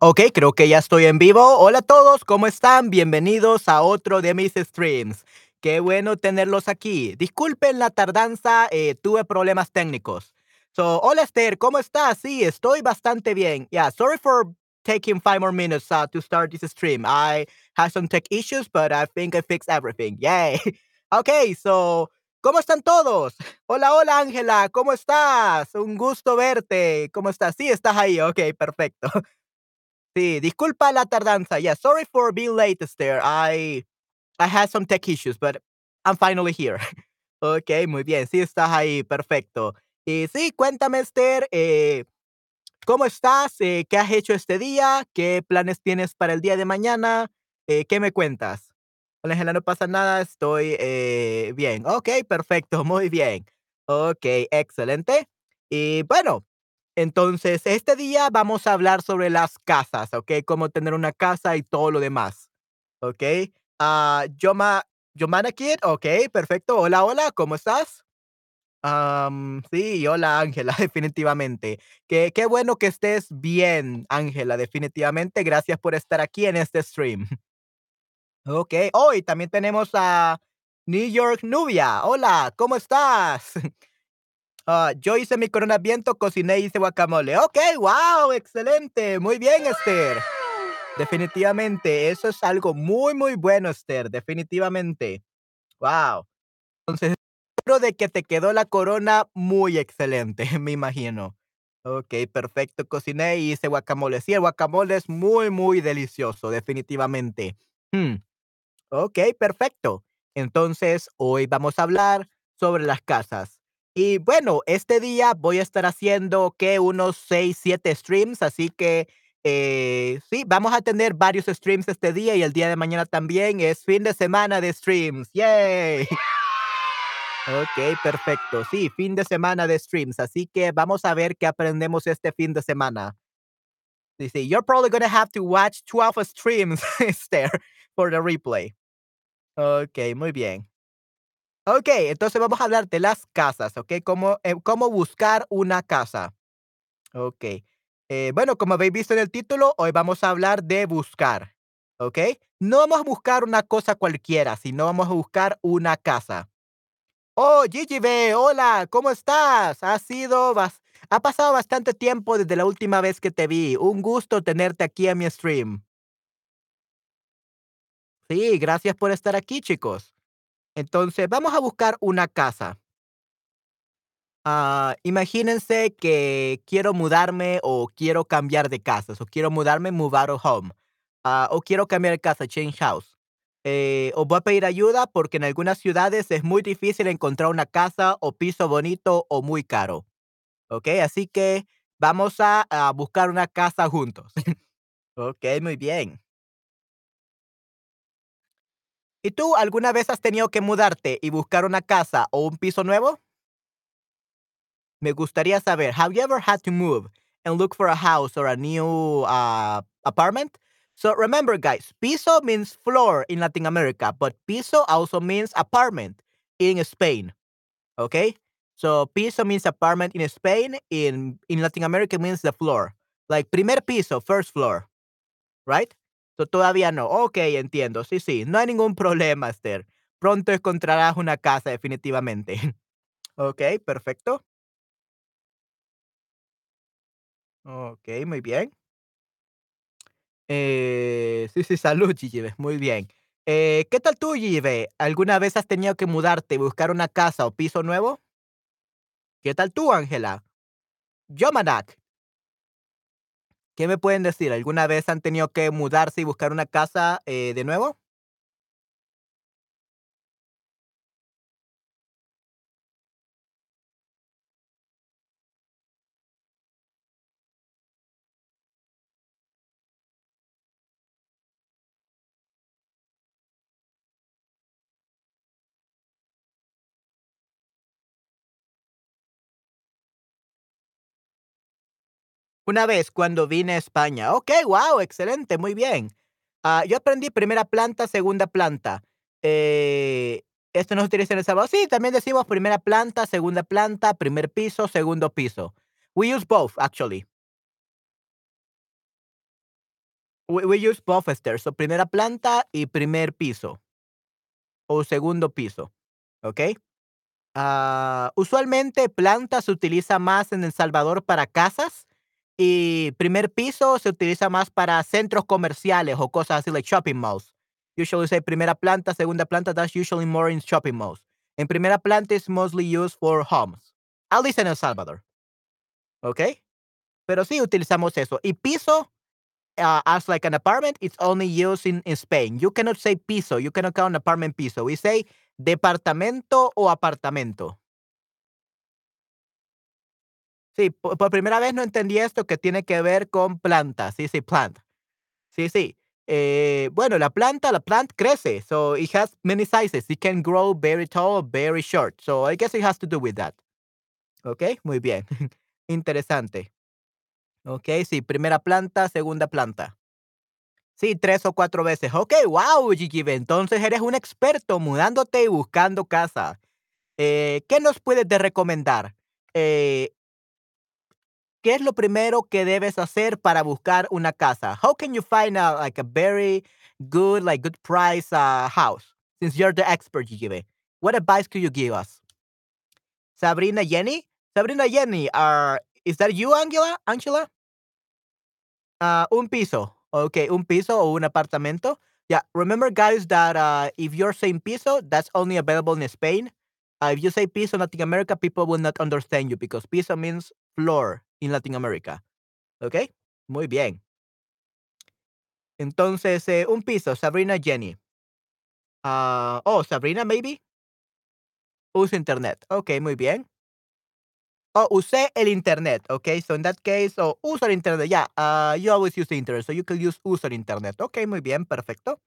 Ok, creo que ya estoy en vivo. Hola a todos, ¿cómo están? Bienvenidos a otro de mis streams. Qué bueno tenerlos aquí. Disculpen la tardanza, eh, tuve problemas técnicos. So, hola Esther, ¿cómo estás? Sí, estoy bastante bien. Yeah, sorry for taking five more minutes uh, to start this stream. I had some tech issues, but I think I fixed everything. Yay. Okay, so, ¿cómo están todos? Hola, hola Ángela, ¿cómo estás? Un gusto verte. ¿Cómo estás? Sí, estás ahí. Ok, perfecto. Sí, disculpa la tardanza. Yeah, sorry for being late, Esther. I I had some tech issues, but I'm finally here. Okay, muy bien. Sí, estás ahí. Perfecto. Y sí, cuéntame, Esther, eh, ¿cómo estás? Eh, ¿qué has hecho este día? ¿Qué planes tienes para el día de mañana? Eh, ¿qué me cuentas? Hola, Ángela, no pasa nada. Estoy eh, bien. Okay, perfecto. Muy bien. Okay, excelente. Y bueno, entonces, este día vamos a hablar sobre las casas, ¿ok? Cómo tener una casa y todo lo demás, ¿ok? Ah, Yoma, Yomana Kid, ok, perfecto. Hola, hola, ¿cómo estás? Am, sí, hola Ángela, definitivamente. Qué, qué bueno que estés bien, Ángela, definitivamente. Gracias por estar aquí en este stream. Ok, hoy también tenemos a New York Nubia. Hola, ¿cómo estás? Ah, yo hice mi corona viento, cociné y hice guacamole. Ok, wow, excelente. Muy bien, Esther. Definitivamente, eso es algo muy, muy bueno, Esther. Definitivamente. Wow. Entonces, espero de que te quedó la corona muy excelente, me imagino. Ok, perfecto. Cociné y hice guacamole. Sí, el guacamole es muy, muy delicioso, definitivamente. Hmm, Ok, perfecto. Entonces, hoy vamos a hablar sobre las casas. Y bueno, este día voy a estar haciendo que unos 6, 7 streams, así que eh, sí, vamos a tener varios streams este día y el día de mañana también es fin de semana de streams. ¡Yay! Ok, perfecto. Sí, fin de semana de streams, así que vamos a ver qué aprendemos este fin de semana. Dice, you're probably going to have to watch 12 streams, Esther, for the replay. Ok, muy bien. Ok, entonces vamos a hablar de las casas, ¿ok? Cómo, eh, cómo buscar una casa. Ok. Eh, bueno, como habéis visto en el título, hoy vamos a hablar de buscar, ¿ok? No vamos a buscar una cosa cualquiera, sino vamos a buscar una casa. Oh, Gigi B, hola, ¿cómo estás? Ha sido, ha pasado bastante tiempo desde la última vez que te vi. Un gusto tenerte aquí en mi stream. Sí, gracias por estar aquí, chicos. Entonces, vamos a buscar una casa. Ah, imagínense que quiero mudarme o quiero cambiar de casas, o quiero mudarme, of home, ah, o quiero cambiar de casa, change house. Eh, voy a pedir ayuda porque en algunas ciudades es muy difícil encontrar una casa o piso bonito o muy caro. ¿Ok? Así que vamos a, a buscar una casa juntos. ok, muy bien. ¿Y tú alguna vez has tenido que mudarte y buscar una casa o un piso nuevo? Me gustaría saber, have you ever had to move and look for a house or a new uh, apartment? So remember, guys, piso means floor in Latin America, but piso also means apartment in Spain. Okay? So piso means apartment in Spain. In in Latin America means the floor. Like primer piso, first floor, right? Todavía no. Ok, entiendo. Sí, sí. No hay ningún problema, Esther. Pronto encontrarás una casa, definitivamente. ok, perfecto. Ok, muy bien. Eh, sí, sí, salud, Gigibe, muy bien. Eh, ¿qué tal tú, Gigibe? ¿Alguna vez has tenido que mudarte y buscar una casa o piso nuevo? ¿Qué tal tú, Ángela? Yomanak, ¿qué me pueden decir? ¿Alguna vez han tenido que mudarse y buscar una casa eh, de nuevo? Una vez cuando vine a España. Ok, wow, excelente, muy bien. Ah, yo aprendí primera planta, segunda planta. Eh, esto no se utiliza en El Salvador. Sí, también decimos primera planta, segunda planta, primer piso, segundo piso. We use both, actually. We, we use both stairs. So primera planta y primer piso. O segundo piso. ¿Ok? Ah, usualmente planta se utiliza más en El Salvador para casas y primer piso se utiliza más para centros comerciales o cosas así, like shopping malls. Usually say primera planta, segunda planta, that's usually more in shopping malls. En primera planta is mostly used for homes, at least en El Salvador. ¿Ok? Pero sí utilizamos eso. Y piso, uh, as like an apartment, it's only used in, in Spain. You cannot say piso, you cannot call an apartment piso. We say departamento o apartamento. Sí, por, primera vez no entendí esto que tiene que ver con planta. Sí, sí, plant. Sí, sí. Eh, bueno, la planta, la plant crece. So it has many sizes. It can grow very tall, very short. So I guess it has to do with that. Ok, muy bien. Interesante. Ok, sí, primera planta, segunda planta. Sí, tres o cuatro veces. Ok, wow, Gigi. Entonces eres un experto mudándote y buscando casa. Eh, ¿Qué nos puedes de recomendar? Eh, ¿Qué es lo primero que debes hacer para buscar una casa? How can you find a, like a very good, like good price uh, house? Since you're the expert, Gigi. What advice could you give us? Sabrina Jenny? Sabrina Jenny, uh, is that you, Angela? Angela? Uh, un piso. Okay, un piso o un apartamento. Yeah, remember, guys, that uh, if you're saying piso, that's only available in Spain. Uh, if you say piso in Latin America, people will not understand you because piso means floor in Latin America. Okay? Muy bien. Entonces, eh, un piso, Sabrina Jenny. Uh, oh, Sabrina, maybe? Usa internet. Okay, muy bien. Oh, usé el internet. Okay, so in that case, oh, uso el internet. Yeah, uh, you always use the internet, so you can use uso el internet. Okay, muy bien, perfecto.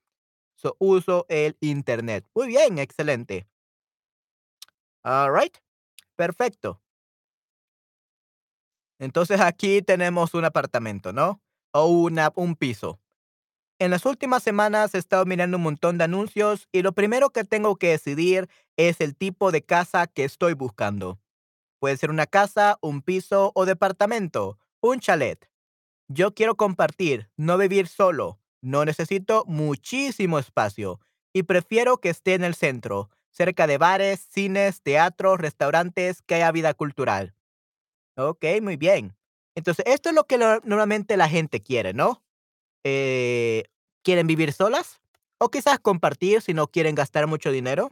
So, uso el internet. Muy bien, excelente. All right, perfecto. Entonces aquí tenemos un apartamento, ¿no? O una, un piso. En las últimas semanas he estado mirando un montón de anuncios y lo primero que tengo que decidir es el tipo de casa que estoy buscando. Puede ser una casa, un piso o departamento, un chalet. Yo quiero compartir, no vivir solo. No necesito muchísimo espacio y prefiero que esté en el centro, cerca de bares, cines, teatros, restaurantes, que haya vida cultural. Ok, muy bien. Entonces, esto es lo que lo, normalmente la gente quiere, ¿no? Eh, ¿Quieren vivir solas? O quizás compartir si no quieren gastar mucho dinero.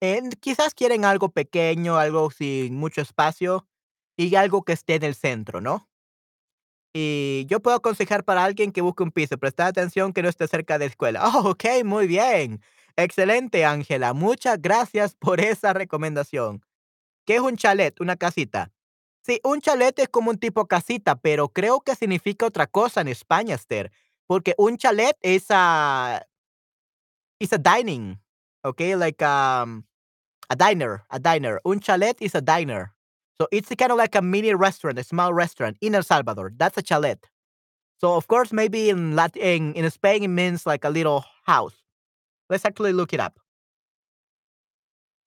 Eh, quizás quieren algo pequeño, algo sin mucho espacio y algo que esté en el centro, ¿no? Y yo puedo aconsejar para alguien que busque un piso, prestar atención que no esté cerca de escuela. Oh, ok, muy bien. Excelente, Ángela. Muchas gracias por esa recomendación. ¿Qué es un chalet? Una casita. Sí, un chalet es como un tipo casita, pero creo que significa otra cosa en España, Esther. Porque un chalet es a, is a dining, okay, like um, a diner, a diner. Un chalet is a diner. So it's kind of like a mini restaurant, a small restaurant in El Salvador. That's a chalet. So of course, maybe in Latin, in Spain, it means like a little house. Let's actually look it up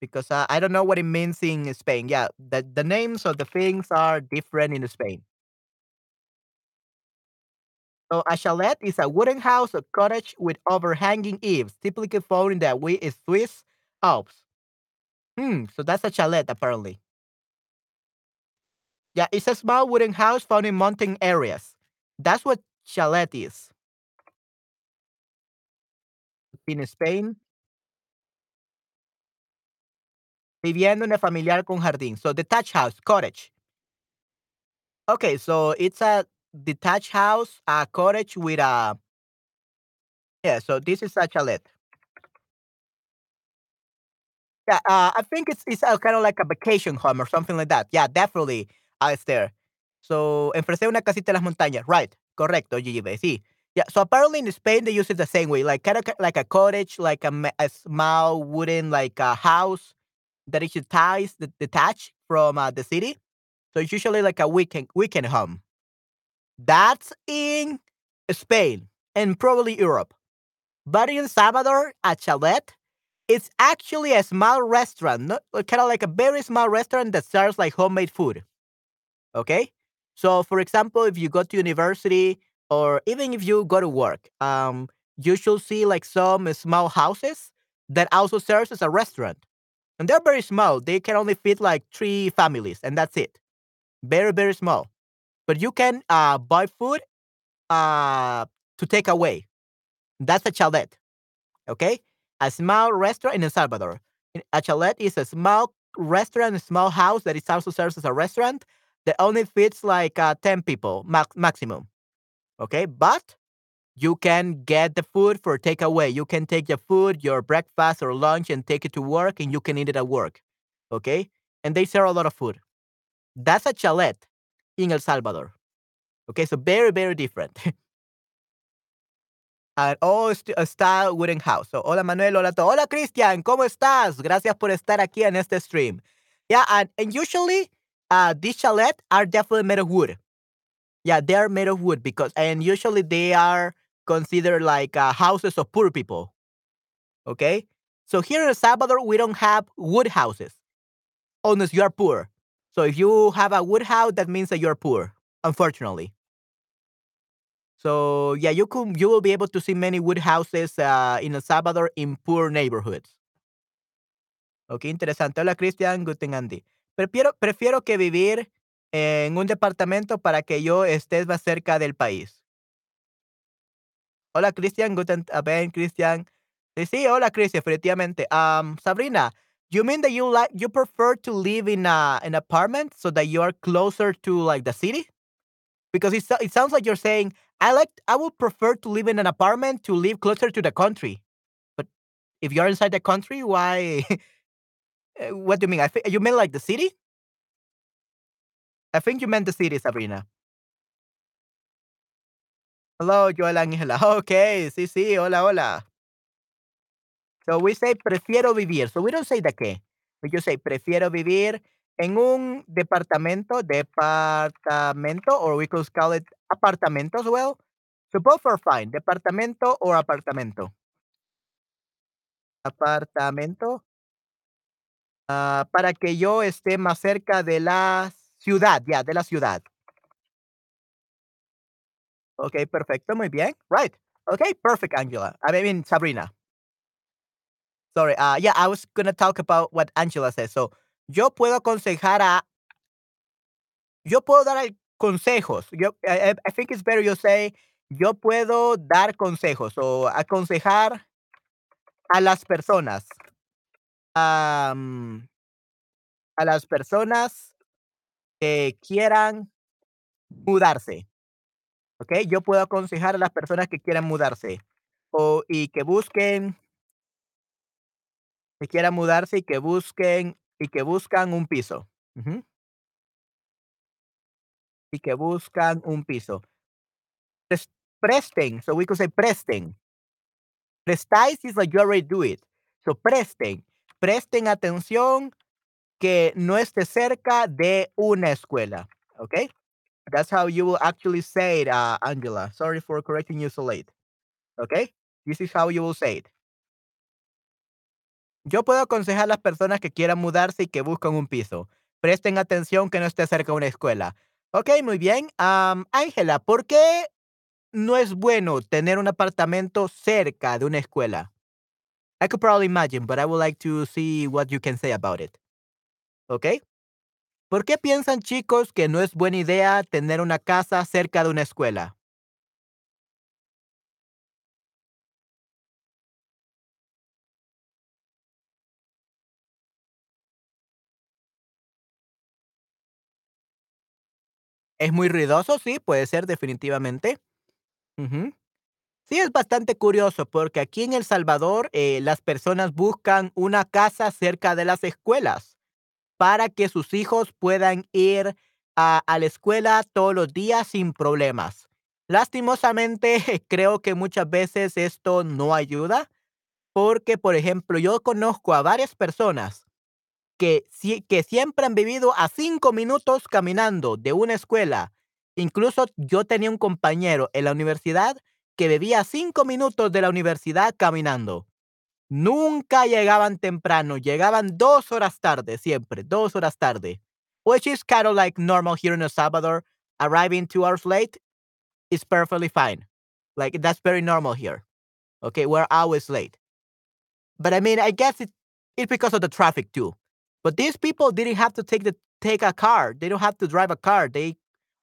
because uh, I don't know what it means in Spain. Yeah, the the names of the things are different in Spain. So a chalet is a wooden house or cottage with overhanging eaves, typically found in the Swiss Alps. Hmm, so that's a chalet apparently. Yeah, it's a small wooden house found in mountain areas. That's what chalet is. In Spain. Viviendo en el familiar con jardín. So detached house, cottage. Okay, so it's a detached house, a cottage with a yeah. So this is a chalet. Yeah, uh, I think it's it's kind of like a vacation home or something like that. Yeah, definitely, uh, it's there. So, ofrecer una casita en las montañas. Right, correcto, Gigi. Sí. Yeah, so apparently in Spain they use it the same way, like kind of like a cottage, like a, a small wooden like a house that is detached, detached from uh, the city. So it's usually like a weekend weekend home. That's in Spain and probably Europe. But in Salvador, a chalet, it's actually a small restaurant, not, kind of like a very small restaurant that serves like homemade food. Okay? So, for example, if you go to university or even if you go to work, um, you should see like some small houses that also serves as a restaurant. And they're very small. They can only fit like three families, and that's it. Very, very small. But you can uh, buy food uh, to take away. That's a chalet. Okay? A small restaurant in El Salvador. A chalet is a small restaurant, a small house that is also serves as a restaurant that only fits like uh, 10 people max- maximum. Okay? But you can get the food for takeaway. You can take the food, your breakfast or lunch, and take it to work, and you can eat it at work. Okay? And they serve a lot of food. That's a chalet in El Salvador. Okay, so very, very different. and all st- style wooden house. So, hola Manuel, hola todo. Hola Cristian, ¿cómo estás? Gracias por estar aquí en este stream. Yeah, and, and usually uh, these chalets are definitely made of wood. Yeah, they are made of wood because, and usually they are considered like uh, houses of poor people. Okay? So here in El Salvador, we don't have wood houses unless you are poor. So if you have a wood house, that means that you're poor, unfortunately. So yeah, you could you will be able to see many wood houses uh, in El Salvador in poor neighborhoods. Ok, interesante. Hola Cristian, guten Andy. Prefiero, prefiero que vivir en un departamento para que yo estés más cerca del país. Hola Christian, guten Abend, Cristian. Sí, sí, hola Cristian, efectivamente. Um, Sabrina, you mean that you like you prefer to live in a an apartment so that you are closer to like the city? Because it, it sounds like you're saying I like I would prefer to live in an apartment to live closer to the country. But if you're inside the country, why? Uh, what do you mean? I think you mean like the city. I think you meant the city, Sabrina. Hello, Joel Angela. Okay, sí, sí, hola, hola. So we say prefiero vivir. So we don't say the qué. We just say prefiero vivir en un departamento, departamento, or we could call it apartamento as well. So both are fine. Departamento or apartamento. Apartamento. ah, para que yo esté más cerca de la ciudad, ya, de la ciudad. Okay, perfecto, muy bien. Right. Okay, perfect, Angela. I mean, Sabrina. Sorry. Uh, yeah, I was gonna talk about what Angela said. So, yo puedo aconsejar a, yo puedo dar consejos. Yo, I, I I think it's better you say, yo puedo dar consejos o aconsejar a las personas. am, a las personas que quieran mudarse. ¿Ok? Yo puedo aconsejar a las personas que quieran mudarse. O, y que busquen, que quieran mudarse y que busquen, y que buscan un piso. Y que buscan un piso. Pres- presten. So we could say presten. Prestáis is like you already do it. So presten. Presten atención que no esté cerca de una escuela. Okay? That's how you will actually say it, uh, Angela. Sorry for correcting you so late. Okay? This is how you will say it. Yo puedo aconsejar a las personas que quieran mudarse y que buscan un piso. Presten atención que no esté cerca de una escuela. Ok, muy bien. Ángela, ¿por qué no es bueno tener un apartamento cerca de una escuela? I could probably imagine, but I would like to see what you can say about it. ¿Ok? ¿Por qué piensan chicos que no es buena idea tener una casa cerca de una escuela? ¿Es muy ruidoso? Sí, puede ser definitivamente. Sí, es bastante curioso porque aquí en El Salvador eh, las personas buscan una casa cerca de las escuelas para que sus hijos puedan ir a, la escuela todos los días sin problemas. Lastimosamente, creo que muchas veces esto no ayuda porque, por ejemplo, yo conozco a varias personas que, que siempre han vivido a cinco minutos caminando de una escuela. Incluso yo tenía un compañero en la universidad que vivía a cinco minutos de la universidad caminando. Nunca llegaban temprano, llegaban dos horas tarde, siempre, dos horas tarde. Which is kind of like normal here in El Salvador, arriving two hours late. is perfectly fine. Like that's very normal here. Okay, we're always late. But I mean, I guess it, it's because of the traffic too. But these people didn't have to take the take a car. They don't have to drive a car. They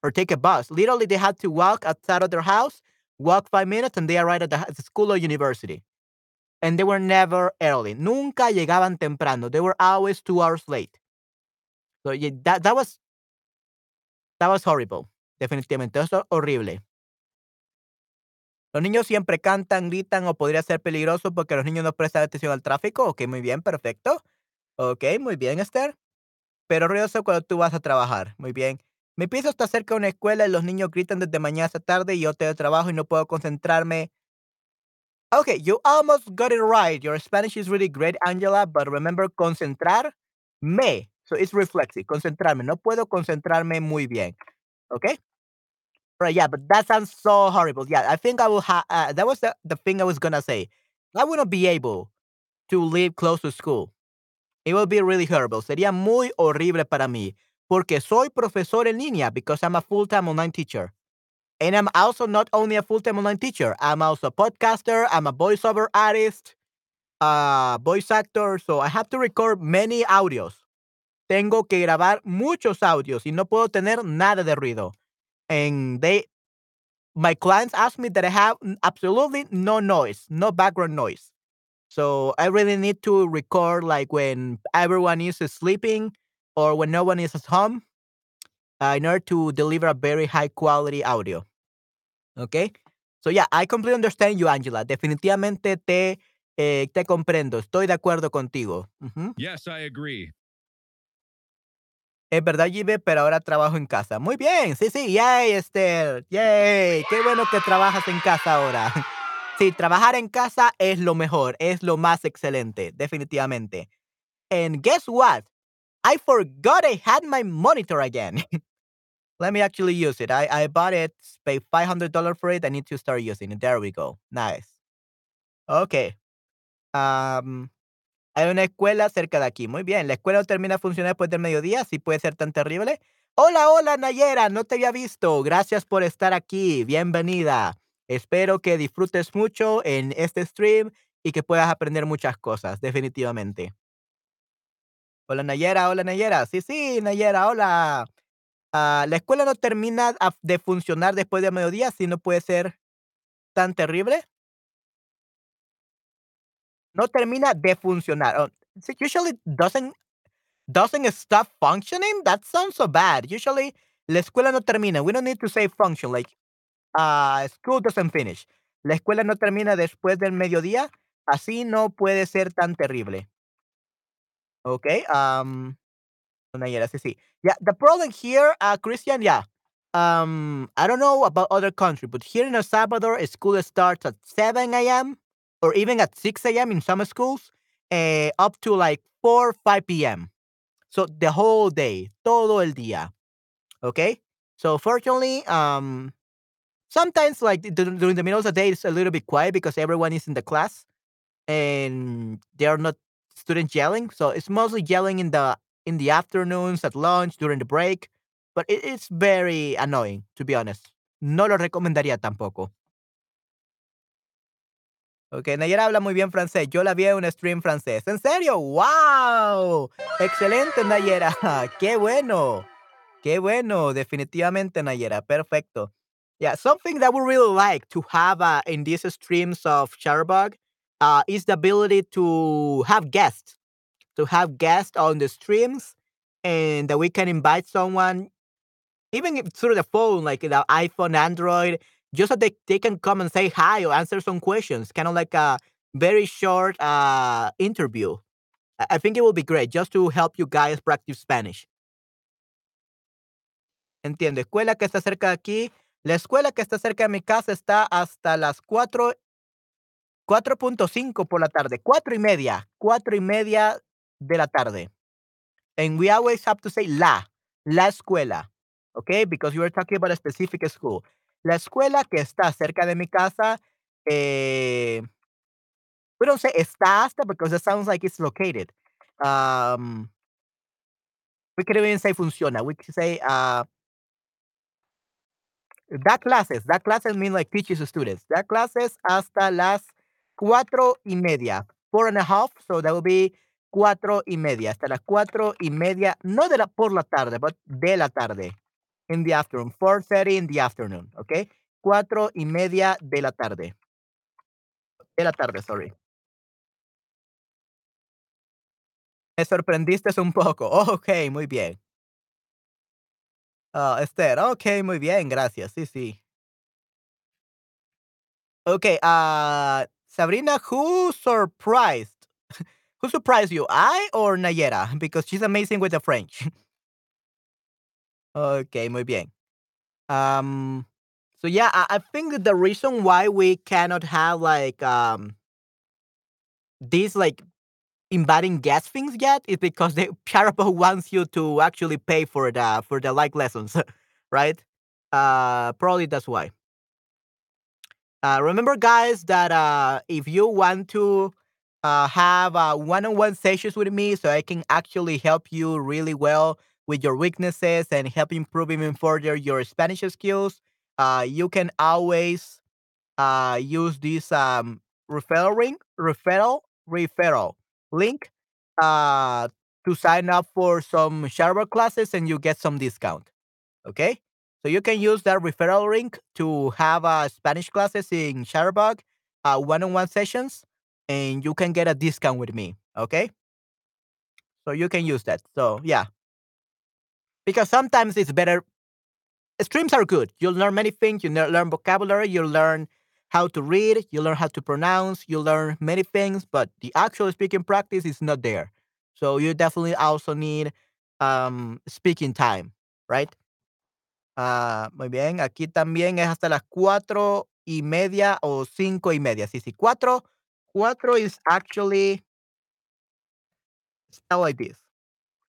or take a bus. Literally, they had to walk outside of their house, walk five minutes, and they arrived at the, at the school or university. And they were never early. Nunca llegaban temprano. They were always two hours late. So yeah, that that was that was horrible. Definitivamente, eso es horrible. Los niños siempre cantan, gritan o podría ser peligroso porque los niños no prestan atención al tráfico. Ok, muy bien, perfecto. Ok, muy bien, Esther. Pero ruidoso cuando tú vas a trabajar. Muy bien. Mi piso está cerca de una escuela y los niños gritan desde mañana hasta tarde y yo tengo trabajo y no puedo concentrarme. Okay, you almost got it right. Your Spanish is really great, Angela, but remember concentrar me. So it's reflexive. Concentrarme. No puedo concentrarme muy bien. Okay? Right, yeah, but that sounds so horrible. Yeah, I think I will have, uh, that was the, the thing I was gonna say. I wouldn't be able to live close to school. It will be really horrible. Sería muy horrible para mí. Porque soy profesor en línea because I'm a full-time online teacher. And I'm also not only a full-time online teacher, I'm also a podcaster, I'm a voiceover artist, a voice actor, so I have to record many audios. Tengo que grabar muchos audios y no puedo tener nada de ruido. And they my clients ask me that I have absolutely no noise, no background noise. So I really need to record like when everyone is sleeping or when no one is at home uh, in order to deliver a very high quality audio. Okay? So yeah, I completely understand you, Angela. Definitivamente te, eh, te comprendo. Estoy de acuerdo contigo. Yes, I agree. Es verdad, Jive, pero ahora trabajo en casa. Muy bien, sí, sí, yay, Esther, yay. Qué bueno que trabajas en casa ahora. Sí, trabajar en casa es lo mejor, es lo más excelente, definitivamente. And guess what? I forgot I had my monitor again. Let me actually use it. I, I bought it, paid $500 for it. I need to start using it. There we go. Nice. Okay. Um, hay una escuela cerca de aquí. Muy bien. La escuela no termina de funcionar después del mediodía. Sí puede ser tan terrible. Hola, hola, Nayera. No te había visto. Gracias por estar aquí. Bienvenida. Espero que disfrutes mucho en este stream y que puedas aprender muchas cosas, definitivamente. Hola, Nayera. Hola, Nayera. Sí, sí, Nayera. Hola. Ah, la escuela no termina de funcionar después del mediodía. Sí, no puede ser tan terrible. No termina de funcionar. Oh, usually doesn't doesn't stop functioning. That sounds so bad. Usually, la escuela no termina. We don't need to say function. Like, uh, school doesn't finish. La escuela no termina después del mediodía. Así no puede ser tan terrible. Okay. Um. Nayera, sí, sí. Yeah. The problem here, uh, Christian. Yeah. Um. I don't know about other country, but here in El Salvador, school starts at 7 a.m. or even at 6 a.m. in some schools, uh, up to like 4, 5 p.m. So the whole day, todo el día. Okay. So fortunately, um, sometimes like during the middle of the day, it's a little bit quiet because everyone is in the class and they are not students yelling. So it's mostly yelling in the in the afternoons, at lunch, during the break. But it, it's very annoying, to be honest. No lo recomendaría tampoco. Ok, Nayera habla muy bien francés. Yo la vi en un stream francés. ¿En serio? ¡Wow! Excelente, Nayera. ¡Qué bueno! ¡Qué bueno! Definitivamente, Nayera. Perfecto. Yeah, something that we really like to have uh, in these streams of Chatterbug uh, is the ability to have guests, to have guests on the streams, and that we can invite someone, even if through the phone, like the iPhone, Android, just so they, they can come and say hi or answer some questions, kind of like a very short uh, interview. I think it will be great just to help you guys practice Spanish. Entiendo. Escuela que está cerca de aquí. La escuela que está cerca de mi casa está hasta las 4, 4.5 por la tarde. Cuatro y media. Cuatro y media de la tarde. And we always have to say la. La escuela. Okay? Because you are talking about a specific school. La escuela que está cerca de mi casa, eh, we don't say está hasta because that sounds like it's located. Um, we can even say funciona. We can say uh, Da clases, da clases mean like teaches students. Da clases hasta las cuatro y media. Four and a half, so that will be cuatro y media. Hasta las cuatro y media, no de la por la tarde, but de la tarde. In the afternoon. 4.30 in the afternoon, okay? Cuatro y media de la tarde. De la tarde, sorry. Me sorprendiste un poco. Okey, muy bien. Ah, Esther, okey, muy bien, gracias. Sí, sí. Okay, ah, Sabrina, who surprised who surprised you, I or Nayera? Because she's amazing with the French. Okay, muy bien. Um, so yeah, I I think the reason why we cannot have like, um these, like, inviting guest things yet is because the Chatterbug wants you to actually pay for the for the, like, lessons, right? Uh, probably that's why. Uh, remember, guys, that uh, if you want to uh, have uh, one-on-one sessions with me, so I can actually help you really well with your weaknesses and help improve even further your Spanish skills, uh, you can always uh, use this um, referral link, referral, referral link uh, to sign up for some Sharper classes, and you get some discount. Okay. So you can use that referral link to have uh, Spanish classes in Chatterbug, uh, one-on-one sessions, and you can get a discount with me. Okay. So you can use that. So yeah, because sometimes it's better. Streams are good. You'll learn many things. You learn vocabulary. You learn how to read. You learn how to pronounce. You learn many things, but the actual speaking practice is not there. So you definitely also need um, speaking time, right? Ah, muy bien. Aquí también es hasta las cuatro y media o cinco y media. Sí, sí. Cuatro, cuatro is actually spelled like this.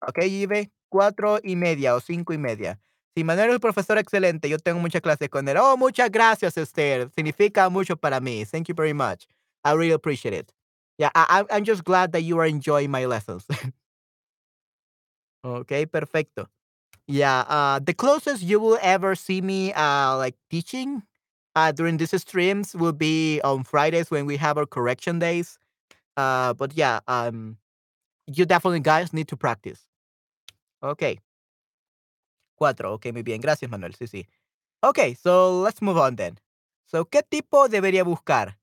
Okay, Ibe. Cuatro y media o cinco y media. Si Manuel es un profesor excelente, yo tengo muchas clases con él. Oh, muchas gracias, Esther. Significa mucho para mí. Thank you very much. I really appreciate it. Yeah, I'm just glad that you are enjoying my lessons. okay, perfecto. Yeah, uh, the closest you will ever see me uh, like teaching uh, during these streams will be on Fridays when we have our correction days. Uh, but yeah, um, you definitely guys need to practice. Okay, cuatro. Okay, muy bien. Gracias, Manuel. Sí, sí. Okay, so let's move on then. So, ¿qué tipo debería buscar?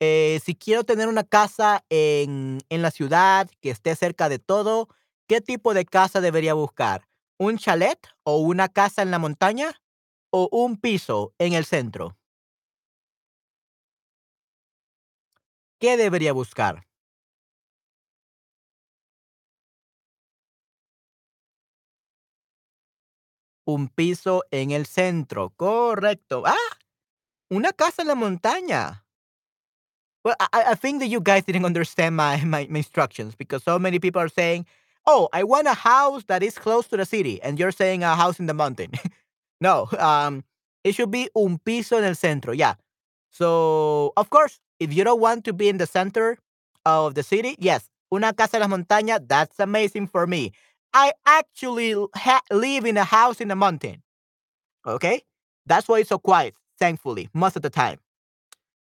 Eh, si quiero tener una casa en, en la ciudad que esté cerca de todo, ¿qué tipo de casa debería buscar? ¿Un chalet o una casa en la montaña o un piso en el centro? ¿Qué debería buscar? Un piso en el centro, correcto. ¡Ah! Una casa en la montaña. Well, I, I think that you guys didn't understand my, my instructions because so many people are saying, oh, I want a house that is close to the city. And you're saying a house in the mountain. no, um, it should be un piso en el centro. Yeah. So, of course, if you don't want to be in the center of the city, yes, una casa en la montaña, that's amazing for me. I actually live in a house in the mountain. Okay? That's why it's so quiet, thankfully, most of the time.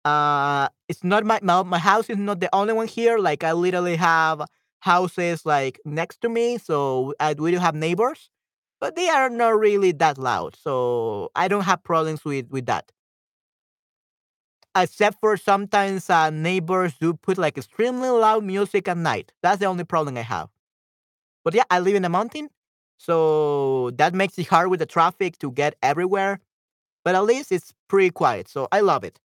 Uh, it's not my, my my house is not the only one here. Like I literally have houses like next to me, so I we do have neighbors, but they are not really that loud. So I don't have problems with with that. Except for sometimes uh, neighbors do put like extremely loud music at night. That's the only problem I have. But yeah, I live in a mountain, so that makes it hard with the traffic to get everywhere. But at least it's pretty quiet, so I love it.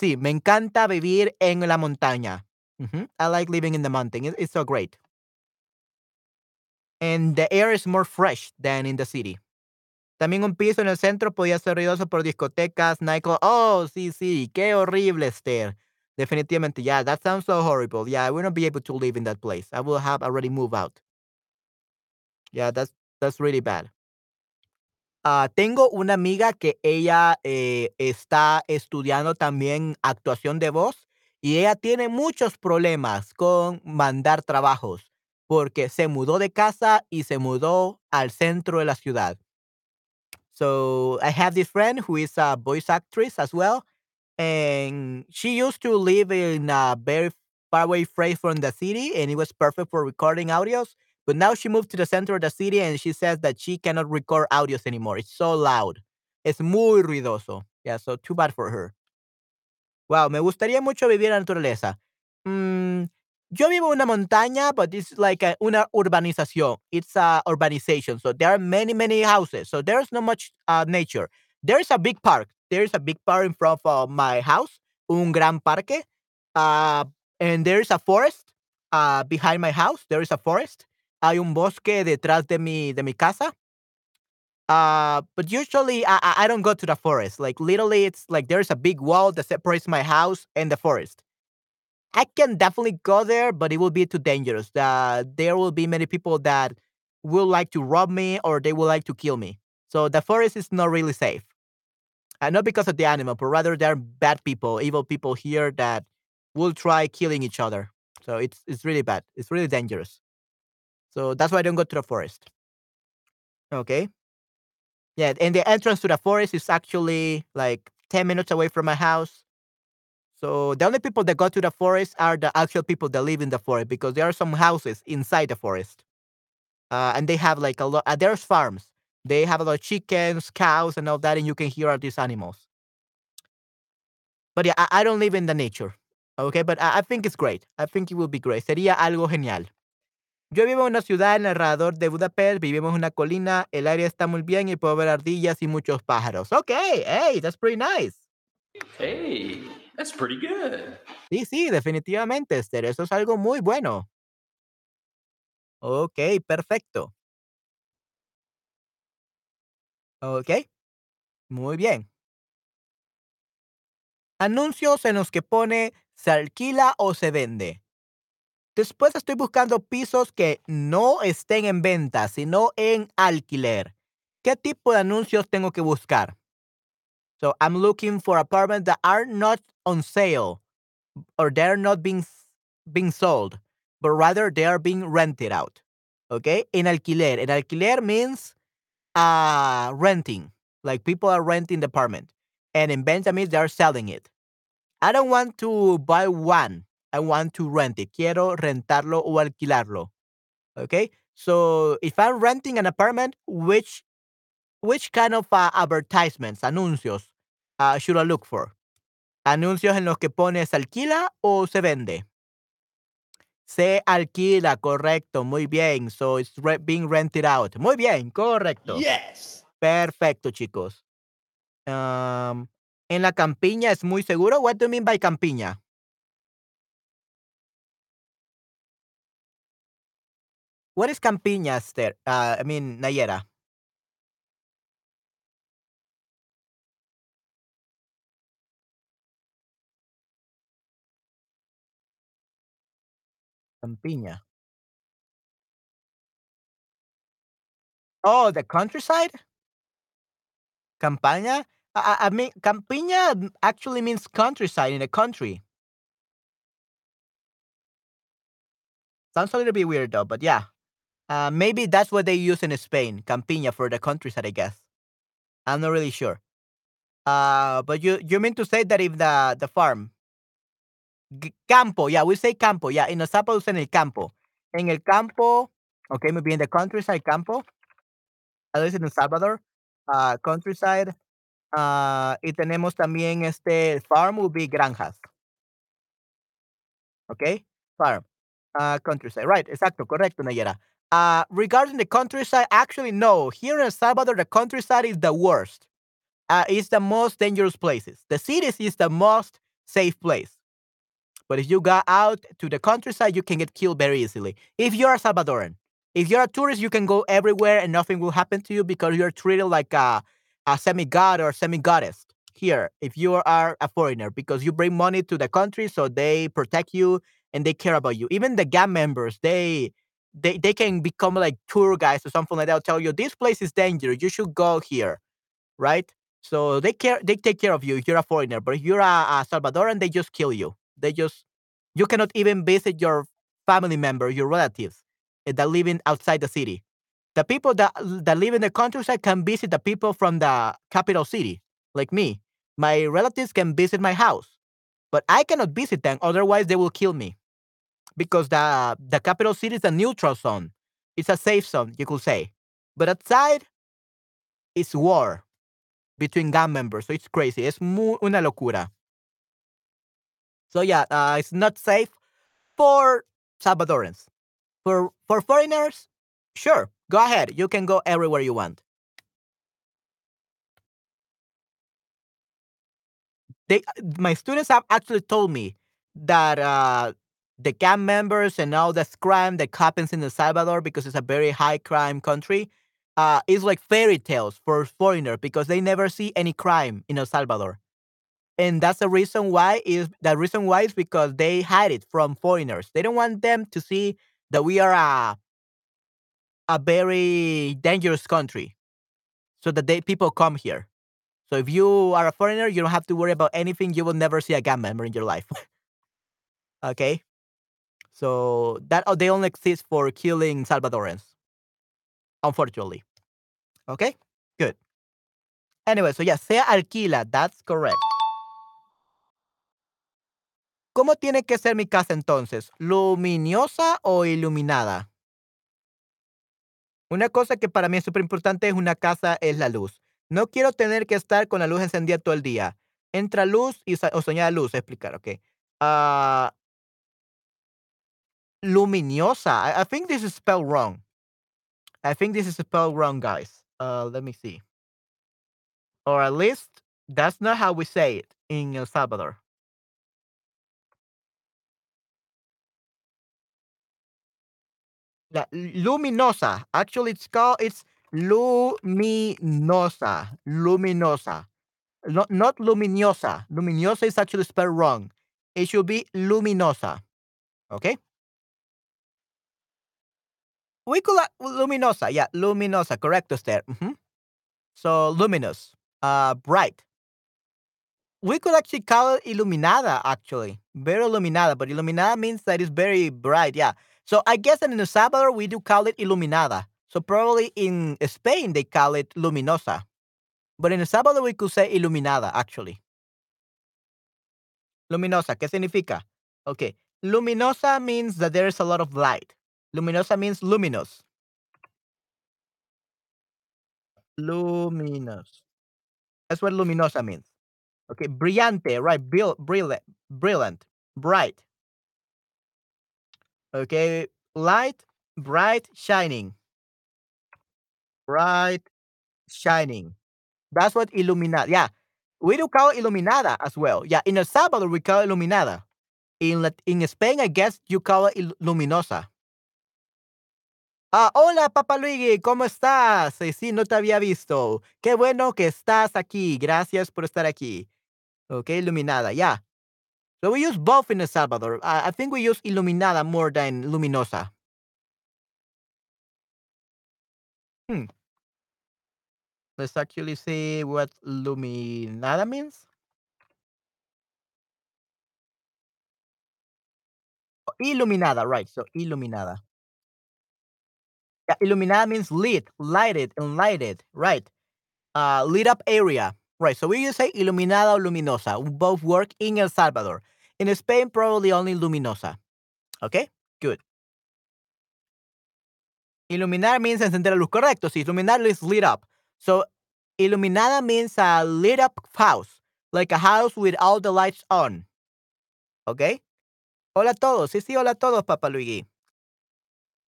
Sí, me encanta vivir en la montaña. Mhm, I like living in the mountain. It- It's so great. And the air is more fresh than in the city. También un piso en el centro podía ser ruidoso por discotecas, nightclub. Oh, sí, sí, qué horrible, Esther. Definitivamente, yeah, that sounds so horrible. Yeah, I wouldn't be able to live in that place. I will have already moved out. Yeah, that's that's really bad. Ah, tengo una amiga que ella eh, está estudiando también actuación de voz y ella tiene muchos problemas con mandar trabajos porque se mudó de casa y se mudó al centro de la ciudad. So I have this friend who is a voice actress as well, and she used to live in a very far away place from the city, and it was perfect for recording audios. But now she moved to the center of the city, and she says that she cannot record audios anymore. It's so loud. Es muy ruidoso. Yeah, so too bad for her. Wow, me gustaría mucho vivir en la naturaleza. Mm, yo vivo en una montaña, but it's like a, una urbanización. It's a urbanization. So there are many, many houses. So there's not much uh, nature. There is a big park. There is a big park in front of my house, un gran parque. Uh, and there is a forest uh, behind my house. There is a forest. Hay un bosque detrás de mi, de mi casa. Uh, but usually I, I I don't go to the forest. Like literally, it's like there's a big wall that separates my house and the forest. I can definitely go there, but it will be too dangerous. Uh, there will be many people that will like to rob me or they will like to kill me. So the forest is not really safe. Uh, not because of the animal, but rather there are bad people, evil people here that will try killing each other. So it's it's really bad. It's really dangerous. So that's why I don't go to the forest. Okay. Yeah, and the entrance to the forest is actually like 10 minutes away from my house. So the only people that go to the forest are the actual people that live in the forest because there are some houses inside the forest. Uh, and they have like a lot, uh, there's farms. They have a lot of chickens, cows, and all that, and you can hear all these animals. But yeah, I, I don't live in the nature. Okay, but I, I think it's great. I think it will be great. Sería algo genial. Yo vivo en una ciudad en alrededor de Budapest, vivimos en una colina, el aire está muy bien y puedo ver ardillas y muchos pájaros. Okay, hey, that's pretty nice. Hey, that's pretty good. Sí, sí, definitivamente, Esther, eso es algo muy bueno. Ok, perfecto. Ok, muy bien. Anuncios en los que pone se alquila o se vende. Después estoy buscando pisos que no estén en venta, sino en alquiler. ¿Qué tipo de anuncios tengo que buscar? So I'm looking for apartments that are not on sale or they're not being being sold, but rather they are being rented out. Okay? En alquiler. En alquiler means uh renting. Like people are renting the apartment. And in venta means they are selling it. I don't want to buy one. I want to rent it. Quiero rentarlo o alquilarlo. Okay? So if I'm renting an apartment, which which kind of uh, advertisements, anuncios, uh, should I look for? Anuncios en los que pone se alquila o se vende. Se alquila, correcto, muy bien. So it's re- being rented out. Muy bien, correcto. Yes. Perfecto, chicos. Um, en la campiña es muy seguro. What do you mean by campiña? What is campiña, Esther? Uh, I mean, Nayera. Campiña. Oh, the countryside? Campaña? I, I mean, campiña actually means countryside in a country. Sounds a little bit weird though, but yeah. Uh, maybe that's what they use in Spain, campiña for the countryside, I guess. I'm not really sure. Uh, but you you mean to say that if the the farm campo, yeah, we say campo, yeah, in Nosapa usan el campo. En el campo, okay, maybe in the countryside campo, at least in El Salvador, uh, countryside, uh, y tenemos también este farm will be granjas, okay, farm, uh, countryside, right, exacto, correcto, Nayera. Uh, regarding the countryside, actually, no, here in El Salvador, the countryside is the worst. Uh, it's the most dangerous places. The cities is the most safe place. But if you go out to the countryside, you can get killed very easily. If you're a Salvadoran, if you're a tourist, you can go everywhere and nothing will happen to you because you're treated like a, a semi god or semi goddess here. If you are a foreigner, because you bring money to the country, so they protect you and they care about you. Even the gang members, they they they can become like tour guides or something like that. They'll tell you this place is dangerous. You should go here right? So they care, they take care of you if you're a foreigner. But if you're a, a Salvadoran, they just kill you. They just, you cannot even visit your family member, your relatives eh, that live in outside the city. The people that that live in the countryside can visit the people from the capital city, like me. My relatives can visit my house, but I cannot visit them. Otherwise, they will kill me because the the capital city is a neutral zone. It's a safe zone, you could say. But outside, it's war between gang members. So it's crazy. Es muy, una locura. So yeah, uh, it's not safe for Salvadorans. For for foreigners, sure, go ahead. You can go everywhere you want. They, my students have actually told me that uh, the gang members and all this crime that happens in El Salvador because it's a very high crime country uh, is like fairy tales for foreigners because they never see any crime in El Salvador. And that's the reason why is the reason why is because they hide it from foreigners. They don't want them to see that we are a a very dangerous country, so that they people come here. So if you are a foreigner, you don't have to worry about anything. You will never see a gang member in your life. okay, so that oh, they only exist for killing Salvadorans, unfortunately. Okay, good. Anyway, so yeah, se alquila. That's correct. ¿Cómo tiene que ser mi casa entonces? ¿Luminosa o iluminada? Una cosa que para mí es súper importante es una casa es la luz. No quiero tener que estar con la luz encendida todo el día. Entra luz y o soñada luz, explicar, ok. Uh, luminosa. I, I, think this is spelled wrong. I think this is spelled wrong, guys. Uh, let me see. Or at least that's not how we say it in El Salvador. La luminosa. Actually, it's called it's luminosa. Luminosa. Not not luminosa. Luminosa is actually spelled wrong. It should be luminosa. Okay. We could uh, luminosa. Yeah, luminosa. Correct us there. Mm -hmm. So luminous. Uh, bright. We could actually call it illuminada. Actually, very illuminada. But illuminada means that it's very bright. Yeah. So I guess that in El Salvador we do call it iluminada. So probably in Spain they call it luminosa. But in El Salvador we could say iluminada actually. Luminosa, ¿qué significa? Okay. Luminosa means that there is a lot of light. Luminosa means luminous. Luminous. That's what luminosa means. Okay, brillante, right? Brilliant, brilliant, bright. Okay, light, bright, shining. Bright, shining. That's what illuminada. Yeah, we do call iluminada as well. Yeah, in El Salvador we call iluminada. In in Spain, I guess you call it luminosa. Ah, hola, Papa Luigi, ¿cómo estás? Sí, sí, no te había visto. Qué bueno que estás aquí. Gracias por estar aquí. Okay, iluminada. Yeah. So we use both in El Salvador. I, I think we use Iluminada more than Luminosa. Hmm. Let's actually see what Luminada means. Oh, Iluminada, right. So Iluminada. Yeah, Iluminada means lit, lighted, enlightened, right. Uh, lit up area. Right. So we just say Iluminada or Luminosa. Both work in El Salvador. In Spain, probably only luminosa. Okay, good. Iluminar means encender la luz. Correcto. Sí, iluminar is lit up. So, iluminada means a lit up house, like a house with all the lights on. Okay. Hola a todos. Sí, sí, hola a todos, Papa Luigi.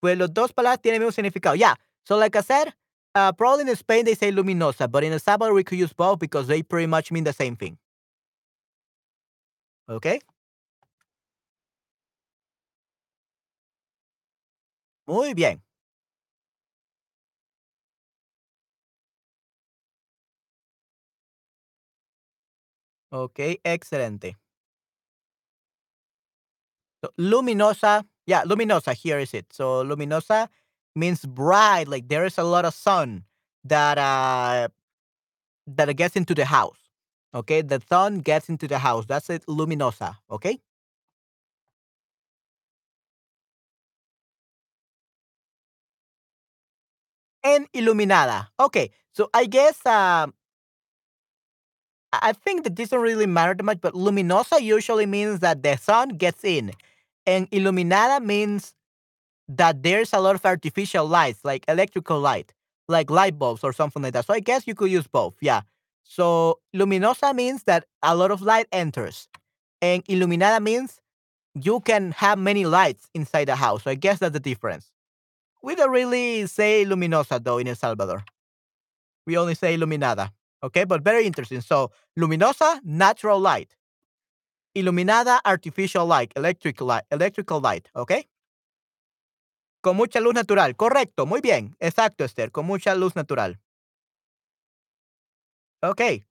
Pues los dos palabras tienen el mismo significado. Yeah. So, like I said, uh, probably in Spain they say luminosa, but in El Salvador we could use both because they pretty much mean the same thing. Okay. Muy bien. Okay, excelente. So, luminosa, yeah, luminosa, here is it. So luminosa means bright, like there is a lot of sun that uh that gets into the house. Okay, the sun gets into the house. That's it, luminosa. Okay. And iluminada. Okay, so I guess uh, I think that doesn't really matter that much, but luminosa usually means that the sun gets in, and iluminada means that there's a lot of artificial lights, like electrical light, like light bulbs or something like that. So I guess you could use both. Yeah. So luminosa means that a lot of light enters, and iluminada means you can have many lights inside the house. So I guess that's the difference. We don't really say luminosa though in El Salvador. We only say iluminada. Okay, but very interesting. So luminosa, natural light. Iluminada, artificial light, electric light, electrical light. Okay. Con mucha luz natural. Correcto. Muy bien. Exacto, Esther. Con mucha luz natural. Ok.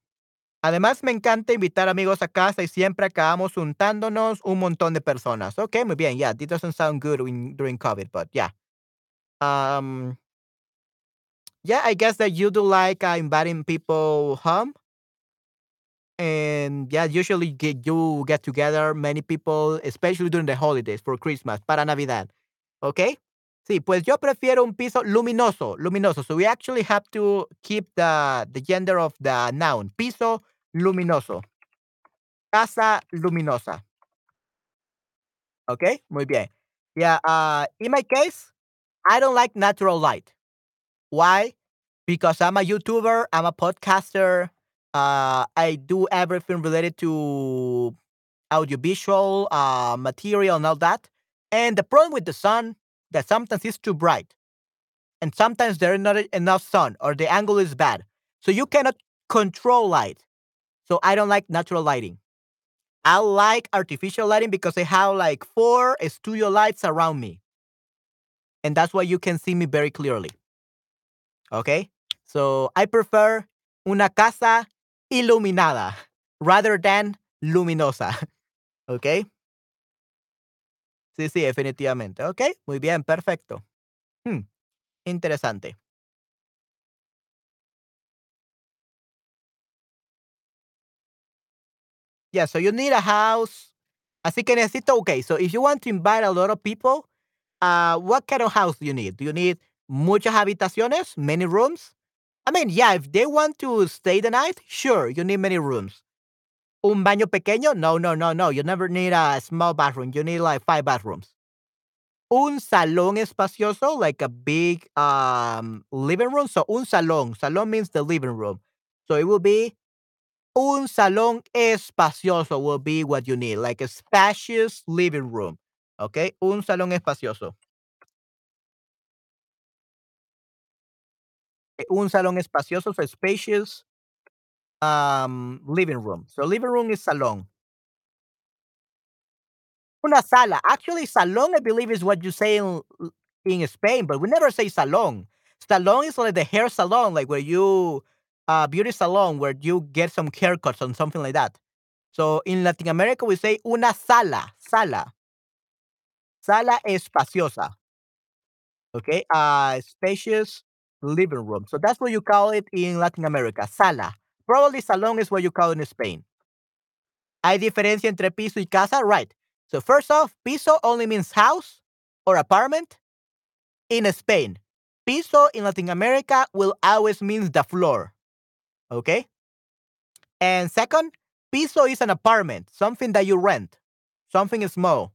Además, me encanta invitar amigos a casa y siempre acabamos juntándonos un montón de personas. Ok, muy bien. Yeah, this doesn't sound good during COVID, but yeah. Um, yeah, I guess that you do like uh, inviting people home. And yeah, usually get, you get together many people, especially during the holidays for Christmas, para Navidad. Okay? Sí, pues yo prefiero un piso luminoso, luminoso. So we actually have to keep the, the gender of the noun. Piso luminoso. Casa luminosa. Okay, muy bien. Yeah, uh, in my case, I don't like natural light. Why? Because I'm a YouTuber, I'm a podcaster, uh, I do everything related to audiovisual uh, material and all that. And the problem with the sun that sometimes it's too bright, and sometimes there is not enough sun, or the angle is bad. So you cannot control light. So I don't like natural lighting. I like artificial lighting because I have like four studio lights around me. And that's why you can see me very clearly. Okay? So I prefer una casa iluminada rather than luminosa. Okay? Sí, sí, definitivamente. Ok, muy bien, perfecto. Hmm, interesante. Yeah, so you need a house. Así que necesito, okay, so if you want to invite a lot of people, uh, what kind of house do you need? Do you need muchas habitaciones, many rooms? I mean, yeah, if they want to stay the night, sure, you need many rooms. Un baño pequeño? No, no, no, no. You never need a small bathroom. You need like five bathrooms. Un salón espacioso, like a big um, living room. So, un salón. Salón means the living room. So, it will be un salón espacioso will be what you need, like a spacious living room. Okay? Un salón espacioso. Un salón espacioso, so spacious um, living room. So living room is salon. Una sala. Actually, salon, I believe, is what you say in, in Spain, but we never say salon. Salon is like the hair salon, like where you, uh, beauty salon, where you get some haircuts and something like that. So in Latin America, we say una sala, sala. Sala espaciosa. Okay, uh, spacious living room. So that's what you call it in Latin America, sala. Probably salon is what you call it in Spain. ¿Hay diferencia entre piso y casa? Right. So first off, piso only means house or apartment in Spain. Piso in Latin America will always mean the floor. Okay? And second, piso is an apartment, something that you rent, something small.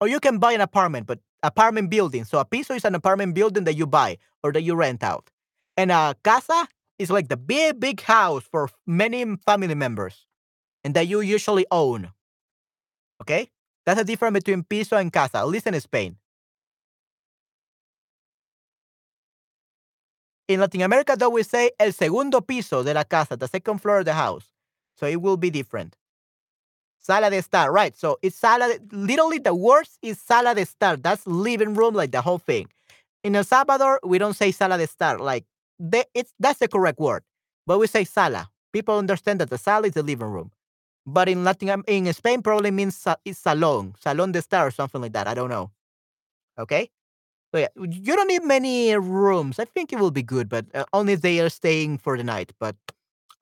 Or you can buy an apartment, but apartment building. So a piso is an apartment building that you buy or that you rent out. And a casa is like the big, big house for many family members and that you usually own. Okay? That's the difference between piso and casa, at least in Spain. In Latin America, though, we say el segundo piso de la casa, the second floor of the house. So it will be different. Sala de estar, right? So it's sala. De, literally, the worst is sala de estar. That's living room, like the whole thing. In El Salvador, we don't say sala de estar. Like the, it's that's the correct word, but we say sala. People understand that the sala is the living room. But in Latin, in Spain, probably means it's salon, salon de estar, or something like that. I don't know. Okay. So yeah, you don't need many rooms. I think it will be good, but uh, only they are staying for the night. But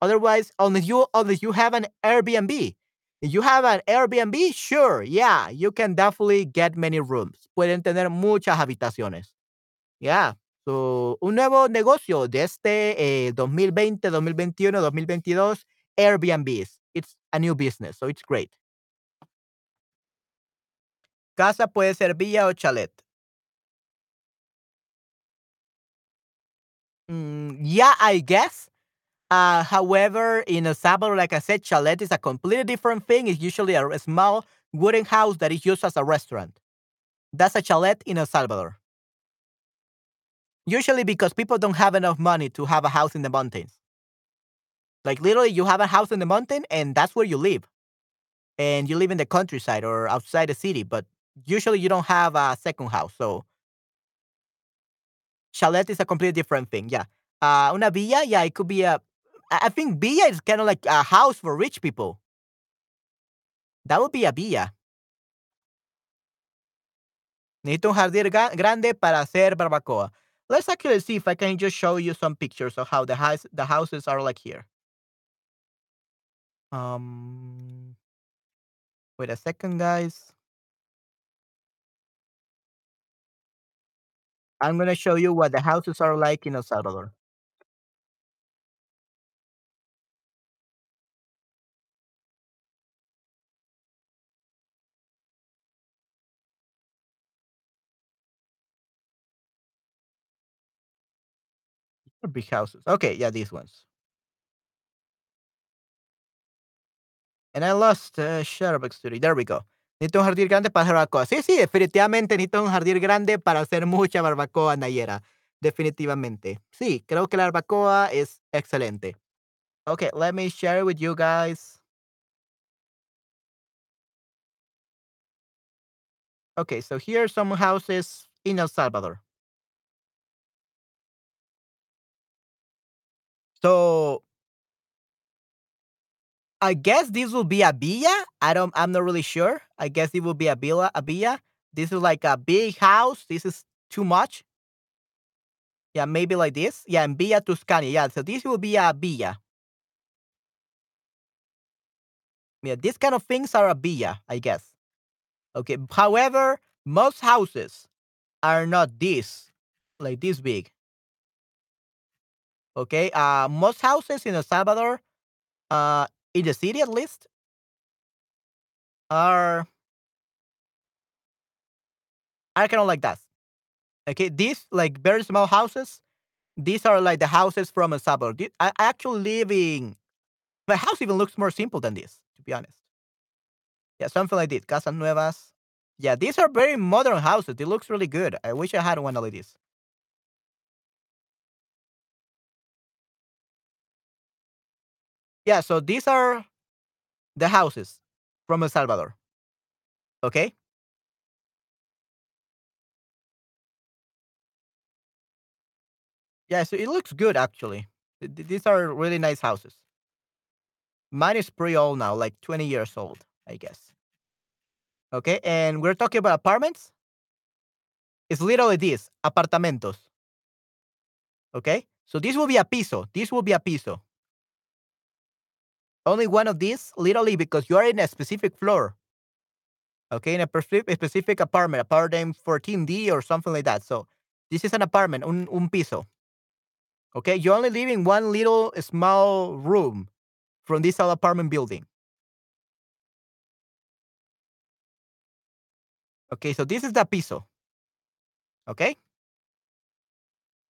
otherwise, only you, only you have an Airbnb. You have an Airbnb, sure, yeah, you can definitely get many rooms. Pueden tener muchas habitaciones. Yeah. So, un nuevo negocio de este eh, 2020, 2021, 2022, Airbnbs. It's a new business, so it's great. Casa puede ser villa o chalet. Mm, yeah, I guess. Uh, however, in El Salvador, like I said, chalet is a completely different thing. It's usually a, a small wooden house that is used as a restaurant. That's a chalet in El Salvador. Usually because people don't have enough money to have a house in the mountains. Like literally, you have a house in the mountain and that's where you live. And you live in the countryside or outside the city, but usually you don't have a second house. So chalet is a completely different thing. Yeah. Uh, una villa, yeah, it could be a. I think villa is kind of like a house for rich people. That would be a villa. Necesito un jardín grande para hacer barbacoa. Let's actually see if I can just show you some pictures of how the house the houses are like here. Um, wait a second, guys. I'm gonna show you what the houses are like in El Salvador. They're Big houses. Okay, yeah, these ones. And I lost uh, Chatterbug Studio. There we go. Necesito un jardín grande para hacer barbacoa. Sí, sí, definitivamente necesito un jardín grande para hacer mucha barbacoa, Nayera. Definitivamente. Sí, creo que la barbacoa es excelente. Okay, let me share it with you guys. Okay, so here are some houses in El Salvador. So I guess this will be a villa. I don't I'm not really sure. I guess it will be a villa a villa. This is like a big house. This is too much. Yeah, maybe like this. Yeah, and Villa Tuscany. Yeah, so this will be a villa. Yeah, these kind of things are a villa, I guess. Okay. However, most houses are not this, like this big. Okay. Uh, most houses in El Salvador, uh, in the city at least, are are kind of like that. Okay. These like very small houses. These are like the houses from El Salvador. I actually live in. My house even looks more simple than this, to be honest. Yeah, something like this. Casas nuevas. Yeah, these are very modern houses. It looks really good. I wish I had one like this. Yeah, so these are the houses from El Salvador. Okay. Yeah, so it looks good actually. Th- th- These are really nice houses. Mine is pretty old now, like 20 years old, I guess. Okay, and we're talking about apartments. It's literally this apartamentos. Okay, so this will be a piso. This will be a piso. Only one of these, literally, because you are in a specific floor. Okay, in a specific apartment, apartment 14D or something like that. So this is an apartment, un, un piso. Okay, you only live in one little small room from this apartment building. Okay, so this is the piso. Okay.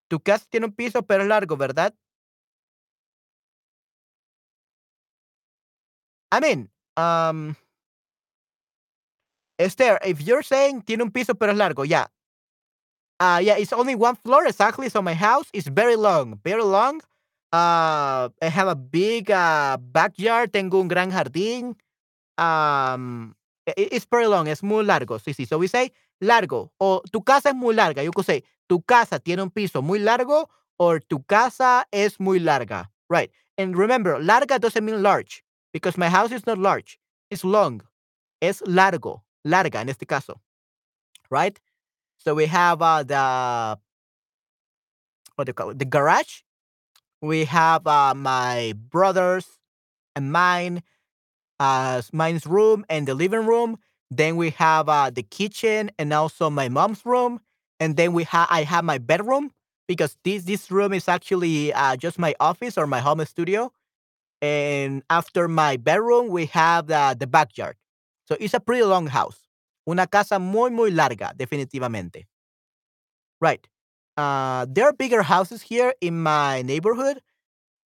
Tu casa tiene un piso, pero es largo, ¿verdad? I mean, um, Esther, if you're saying tiene un piso, pero es largo, yeah. Uh, yeah, it's only one floor exactly. So my house is very long, very long. Uh, I have a big uh, backyard. Tengo un gran jardín. Um, it's very long. Es muy largo. Sí, sí. So we say largo. O tu casa es muy larga. You could say tu casa tiene un piso muy largo or tu casa es muy larga. Right. And remember, larga doesn't mean large because my house is not large. It's long. Es largo. Larga en este caso. Right. So we have uh, the what do you call it? The garage. We have uh, my brother's and mine, uh, mine's room and the living room. Then we have uh, the kitchen and also my mom's room. And then we have I have my bedroom. because this this room is actually uh, just my office or my home studio, and after my bedroom we have the the backyard. So it's a pretty long house. Una casa muy muy larga, definitivamente. Right. Uh, there are bigger houses here in my neighborhood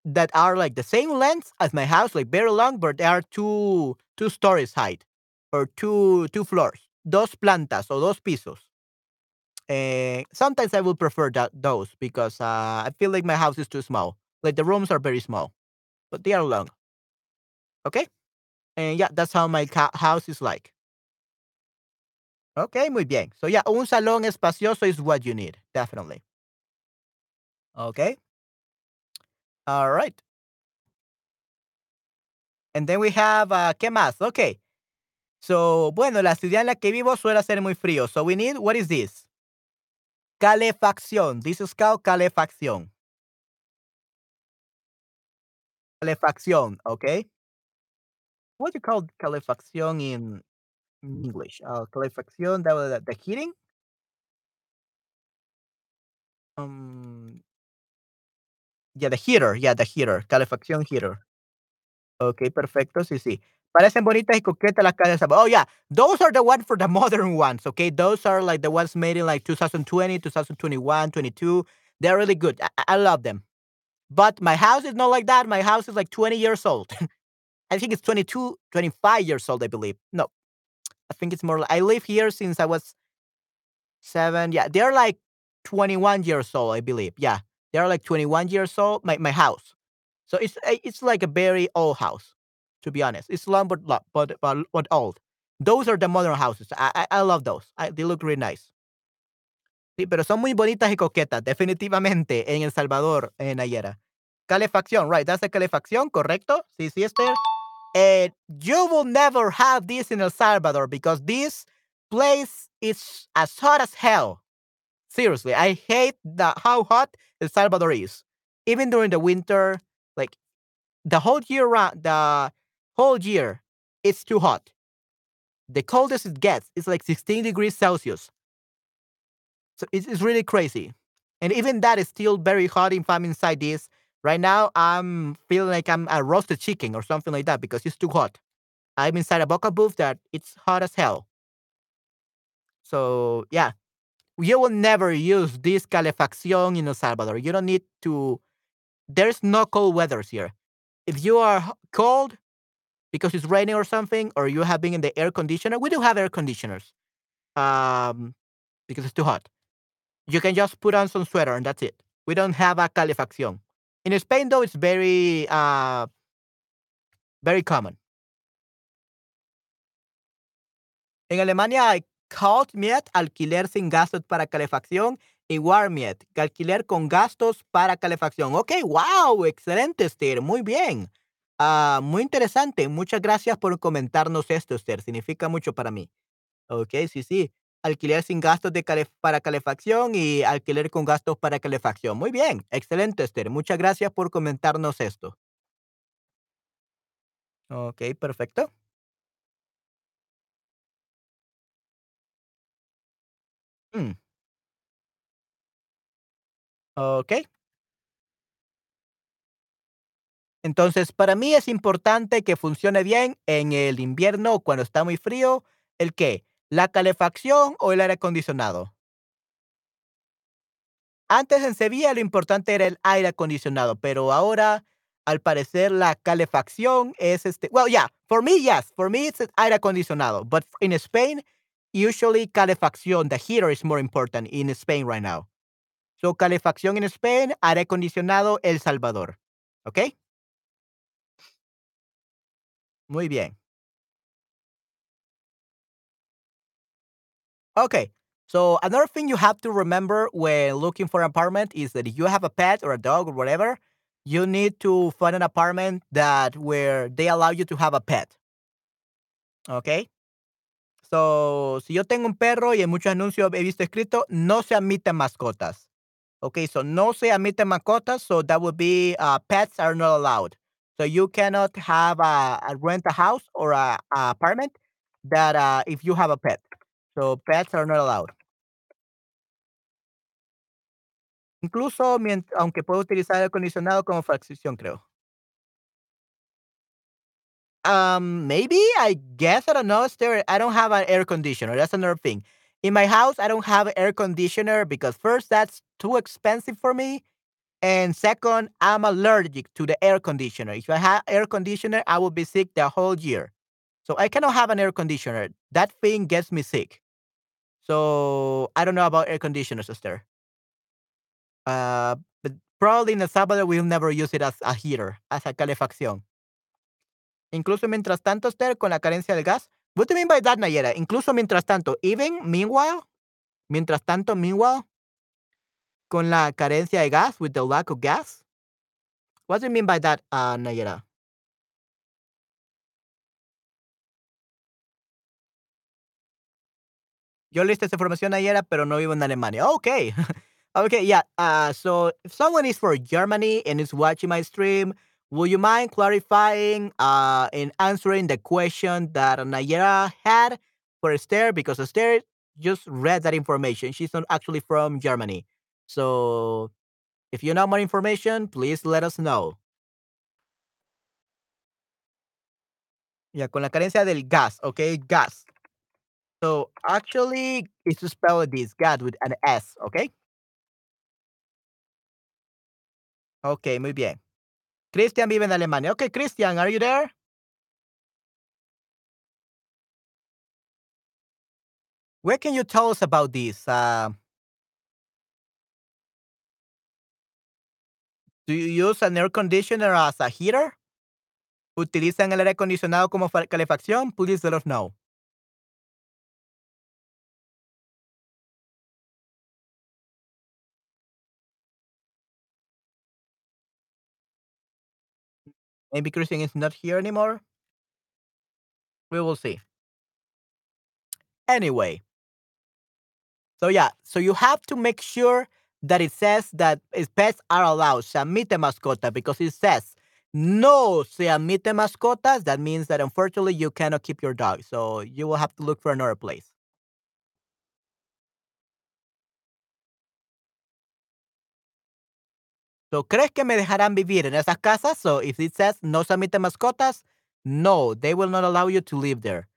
that are like the same length as my house, like very long, but they are two two stories height or two two floors, dos plantas o dos pisos. Eh, sometimes I would prefer that those because uh, I feel like my house is too small. Like the rooms are very small, but they are long. Okay, and yeah, that's how my house is like. Okay, muy bien. So yeah, un salón espacioso is what you need, definitely. Okay. All right. And then we have, uh, ¿qué más? Okay. So, bueno, la ciudad en la que vivo suele ser muy frío. So we need, what is this? Calefacción. This is called calefacción. Calefacción, okay? What do you call calefacción in English? Uh, calefacción, the, the, the heating? Um, yeah, the heater. Yeah, the heater. Calefacción heater. Okay, perfecto. Sí, sí. Parecen bonitas y coquetas las calles. Oh, yeah. Those are the ones for the modern ones, okay? Those are like the ones made in like 2020, 2021, 22. They're really good. I, I love them. But my house is not like that. My house is like 20 years old. I think it's 22, 25 years old, I believe. No, I think it's more like I live here since I was seven. Yeah, they're like 21 years old, I believe. Yeah, they're like 21 years old. My my house. So it's eh, it's like a very old house, to be honest. It's long but but but, but old. Those are the modern houses. I I, I love those. I, they look really nice. Sí, pero son muy bonitas y coquetas, definitivamente, en El Salvador, en Nayera. Calefacción, right? That's the calefacción, correcto? Sí, sí, Esther. And you will never have this in El Salvador because this place is as hot as hell. Seriously, I hate the how hot El Salvador is. Even during the winter, like the whole year round, the whole year, it's too hot. The coldest it gets is like 16 degrees Celsius. So it's, it's really crazy. And even that is still very hot if I'm inside this. Right now, I'm feeling like I'm a roasted chicken or something like that because it's too hot. I'm inside a vocal booth that it's hot as hell. So yeah, you will never use this calefacción in El Salvador. You don't need to. There's no cold weathers here. If you are cold because it's raining or something, or you have been in the air conditioner, we do have air conditioners. Um, because it's too hot. You can just put on some sweater and that's it. We don't have a calefacción. In Spain, though, it's very, uh, very common. En Alemania hay Kaltmiet, alquiler sin gastos para calefacción, y Warmiet, alquiler con gastos para calefacción. Ok, wow, excelente, Esther, muy bien. Ah, muy interesante. Muchas gracias por comentarnos esto, Esther. Significa mucho para mí. Ok, sí, sí. Alquiler sin gastos de calef- para calefacción y alquiler con gastos para calefacción. Muy bien, excelente, Esther. Muchas gracias por comentarnos esto. Ok, perfecto. Mm, ok. Entonces, para mí es importante que funcione bien en el invierno cuando está muy frío. ¿El qué? ¿La calefacción o el aire acondicionado? Antes en Sevilla lo importante era el aire acondicionado, pero ahora al parecer la calefacción es este. Well, yeah, for me, yes, for me it's aire acondicionado, but in Spain, usually calefacción, the heater is more important in Spain right now. So calefacción in Spain, aire acondicionado El Salvador. ¿Ok? Muy bien. Okay. So another thing you have to remember when looking for an apartment is that if you have a pet or a dog or whatever, you need to find an apartment that where they allow you to have a pet. Okay? So, si yo tengo un perro y en muchos anuncios he visto escrito, no se admiten mascotas. Okay, so no se admiten mascotas, so that would be uh, pets are not allowed. So you cannot have a, a rent a house or a, a apartment that uh, if you have a pet. So pets are not allowed. Incluso aunque puedo utilizar aire acondicionado como fracción, creo. Um, maybe, I guess, I don't know, There, I don't have an air conditioner, that's another thing. In my house, I don't have an air conditioner because first, that's too expensive for me, and second, I'm allergic to the air conditioner. If I had air conditioner, I would be sick the whole year. So I cannot have an air conditioner. That thing gets me sick. So I don't know about air conditioners, sister. Uh, but probably in El Salvador, we'll never use it as a heater, as a calefacción. Incluso mientras tanto, Esther, con la carencia de gas. What do you mean by that, Nayera? Incluso mientras tanto, even, meanwhile, mientras tanto, meanwhile, con la carencia de gas, with the lack of gas. What do you mean by that, uh, Nayera? Yo listé esa información ayer, pero no vivo en Alemania. Okay. okay, yeah. So if someone is for Germany and is watching my stream, Would you mind clarifying uh, and answering the question that Nayera had for Esther? Because Esther just read that information. She's not actually from Germany. So if you know more information, please let us know. Yeah, con la carencia del gas, okay? Gas. So actually, it's to spell this God with an S, okay? Okay, muy bien. Christian vive en Alemania. Okay, Christian, are you there? Where can you tell us about this? Uh, do you use an air conditioner as a heater? ¿Utilizan el aire acondicionado como calefacción? Please let us know. Maybe Christian is not here anymore. We will see. Anyway. So yeah, so you have to make sure that it says that pets are allowed, se admite mascota, because it says no se admite mascotas. That means that unfortunately you cannot keep your dog. So you will have to look for another place. So, ¿crees que me dejarán vivir en esas casas? So, if it says no se admite mascotas, no, they will not allow you to live there.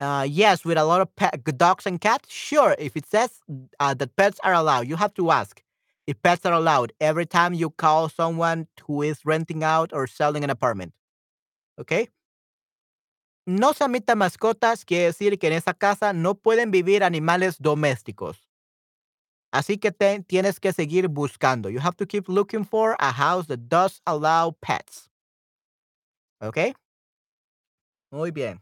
Uh, yes, with a lot of pet, dogs and cats, sure. If it says uh, that pets are allowed, you have to ask if pets are allowed every time you call someone who is renting out or selling an apartment. Okay? No se admiten mascotas quiere decir que en esa casa no pueden vivir animales domésticos. Así que tienes que seguir buscando. You have to keep looking for a house that does allow pets. Okay? Muy bien.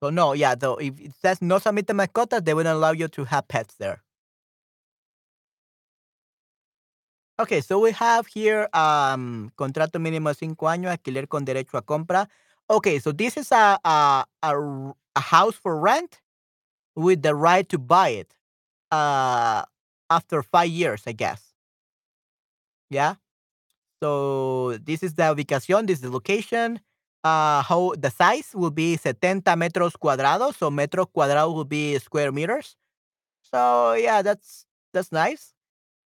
So no, yeah, though if it says no submite mascotas, they wouldn't allow you to have pets there. Okay, so we have here um contrato mínimo de cinco años, alquiler con derecho a compra. Okay, so this is a a, a, a house for rent with the right to buy it uh after five years, I guess. Yeah. So this is the ubicación, this is the location uh, how the size will be 70 metros cuadrados. So metro cuadrados will be square meters. So yeah, that's that's nice.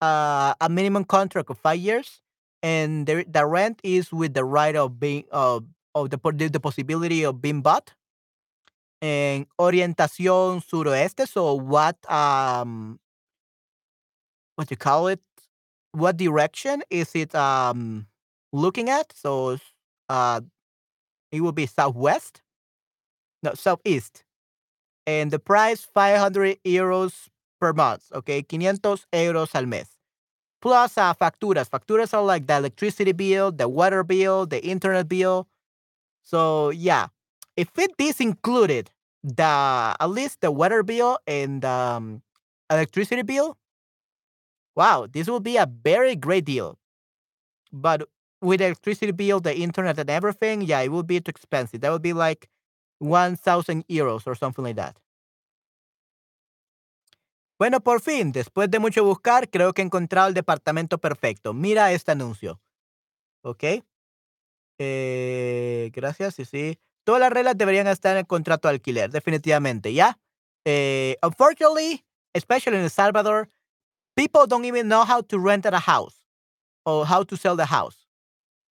Uh, a minimum contract of five years, and the the rent is with the right of being of of the the possibility of being bought. And orientación suroeste. So what um what do you call it? What direction is it um looking at? So uh it will be southwest, no, southeast. And the price 500 euros per month, okay? 500 euros al mes. Plus uh, facturas. Facturas are like the electricity bill, the water bill, the internet bill. So yeah, if it is included, the at least the water bill and um, electricity bill, wow, this will be a very great deal. But with electricity bill, the internet, and everything, yeah, it would be too expensive. That would be like 1,000 euros or something like that. Bueno, por fin, después de mucho buscar, creo que he encontrado el departamento perfecto. Mira este anuncio. ¿Ok? Eh, gracias, sí, sí. Todas las reglas deberían estar en el contrato de alquiler, definitivamente, ¿ya? Uh, unfortunately, especially in El Salvador, people don't even know how to rent a house or how to sell the house.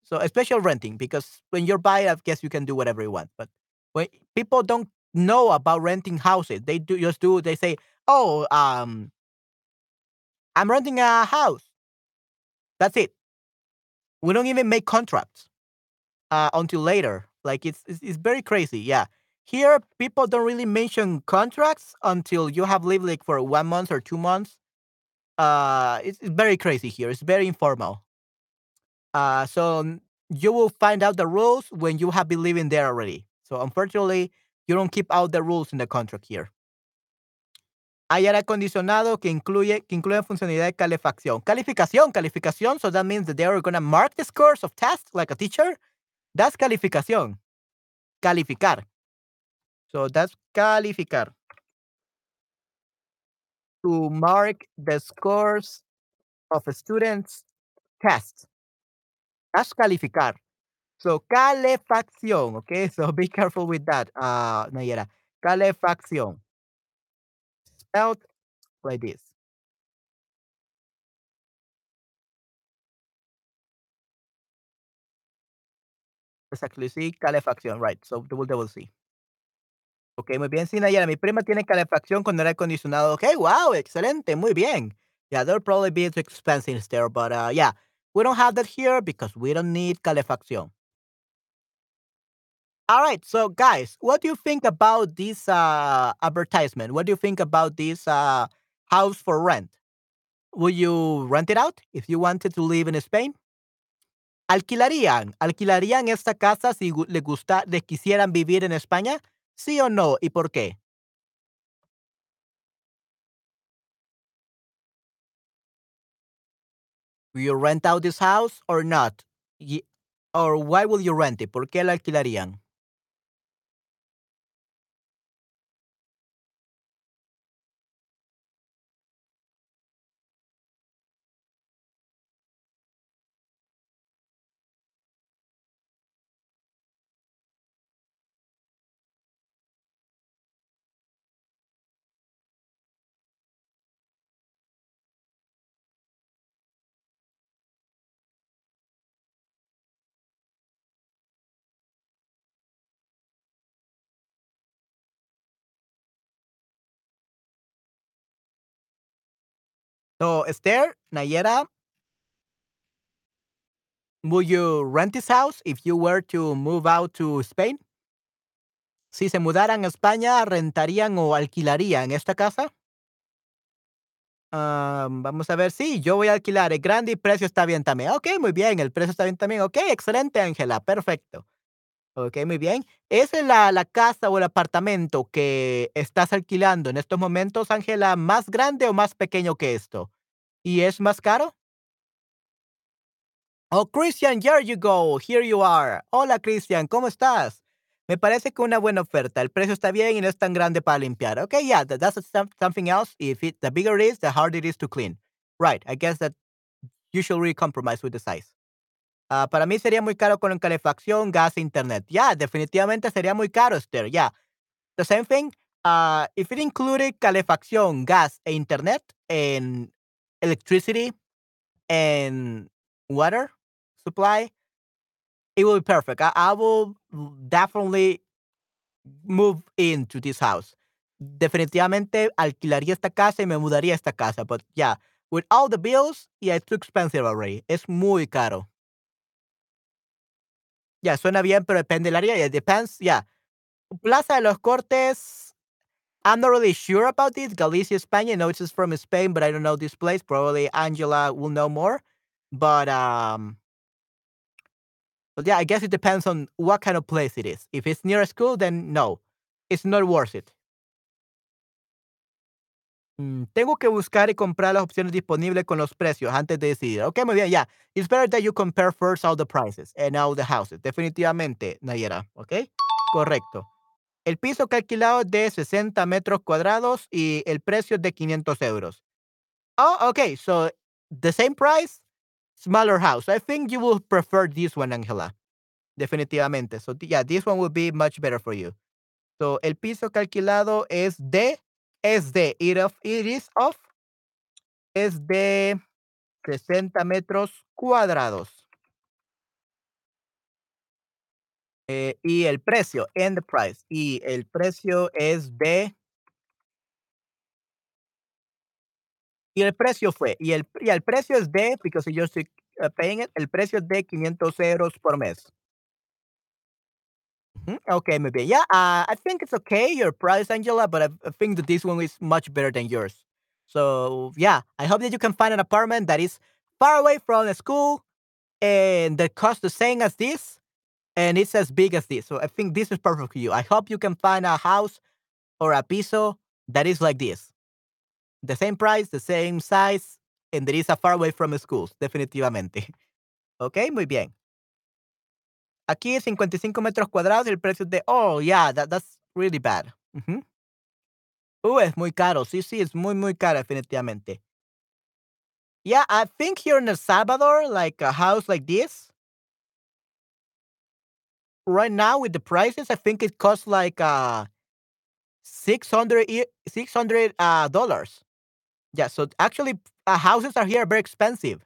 So, especially renting, because when you're buying, I guess you can do whatever you want. But when people don't know about renting houses, they do just do. They say, "Oh, um, I'm renting a house." That's it. We don't even make contracts uh, until later. Like it's, it's it's very crazy. Yeah. Here, people don't really mention contracts until you have lived like for one month or two months. Uh, it's, it's very crazy here. It's very informal. Uh, so you will find out the rules when you have been living there already. So unfortunately, you don't keep out the rules in the contract here. Hay aire acondicionado que incluye que incluye funcionalidad de calefacción. Calificación, calificación. So that means that they are gonna mark the scores of tests like a teacher. That's calificación. Calificar. So that's calificar. To mark the scores of a student's tests. That's calificar. So calefacción, okay? So be careful with that, uh, Nayera. Calefacción. Spelled like this. Exactly, sí, calefacción, right. So double double C. Ok, muy bien, sí, Nayera. Mi prima tiene calefacción con aire acondicionado. Ok, wow, excelente, muy bien. Yeah, they'll probably be too expensive there, but uh, yeah, we don't have that here because we don't need calefacción. All right, so guys, what do you think about this uh, advertisement? What do you think about this uh, house for rent? Would you rent it out if you wanted to live in Spain? ¿Alquilarían? ¿Alquilarían esta casa si gu- le gusta, les quisieran vivir en España? ¿Sí o no? ¿Y por qué? Will you rent out this house or not? Or why will you rent it? ¿Por qué la alquilarían? So, Esther, Nayera, would you rent this house if you were to move out to Spain? Si se mudaran a España, ¿rentarían o alquilarían esta casa? Ah, vamos a ver, sí, yo voy a alquilar, es grande y precio está bien también. Ok, muy bien, el precio está bien también. Ok, excelente, Ángela, perfecto. Ok, muy bien. ¿Esa es la, la casa o el apartamento que estás alquilando en estos momentos, Ángela, más grande o más pequeño que esto? ¿Y es más caro? Oh, Christian, here you go. Here you are. Hola, Christian, ¿cómo estás? Me parece que una buena oferta. El precio está bien y no es tan grande para limpiar. Okay, yeah, that, that's some- something else. If it, the bigger it is, the harder it is to clean. Right, I guess that you should really compromise with the size. Ah, para mí sería muy caro con calefacción, gas e internet. Yeah, definitivamente sería muy caro, Esther. Yeah. The same thing. Uh, if it included calefacción, gas e internet and electricity and water supply, it will be perfect. I, I will definitely move into this house. Definitivamente alquilaría esta casa y me mudaría a esta casa. But yeah, with all the bills, yeah, it's too expensive already. Es muy caro. Ya, suena bien, pero depende del área. It depends, yeah. Plaza de los Cortes, I'm not really sure about this. Galicia, Spain. I know it's from Spain, but I don't know this place. Probably Angela will know more. But um, but yeah, I guess it depends on what kind of place it is. If it's near a school, then no, it's not worth it. Mm, tengo que buscar y comprar las opciones disponibles con los precios antes de decidir. Ok, muy bien, ya. It's better that you compare first all the prices and all the houses. Definitivamente, Nayera. Ok, correcto. El piso que alquilado es de 60 metros cuadrados y el precio es de 500 euros. Oh, okay. So the same price, smaller house. I think you will prefer this one, Angela. Definitivamente. So yeah, this one will be much better for you. So el piso que alquilado es de es de, it, of, it is of, es de 60 metros cuadrados. Eh, y el precio, and the price. Y el precio es de. Y el precio fue. Y el, y el precio es de, because yo estoy uh, paying it, el precio es de 500 euros por mes. Mm, okay, maybe. Yeah, uh, I think it's okay, your price, Angela, but I, I think that this one is much better than yours. So, yeah, I hope that you can find an apartment that is far away from the school and that costs the same as this and it's as big as this. So I think this is perfect for you. I hope you can find a house or a piso that is like this. The same price, the same size, and that is a far away from schools, definitivamente. Ok, muy bien. Aquí 55 metros cuadrados, el precio de, oh, yeah, that, that's really bad. Uh, -huh. uh, es muy caro. Sí, sí, es muy, muy caro, definitivamente. Yeah, I think here in El Salvador, like a house like this, right now with the prices, I think it costs like uh 600 600 uh dollars. Yeah, so actually uh, houses are here very expensive.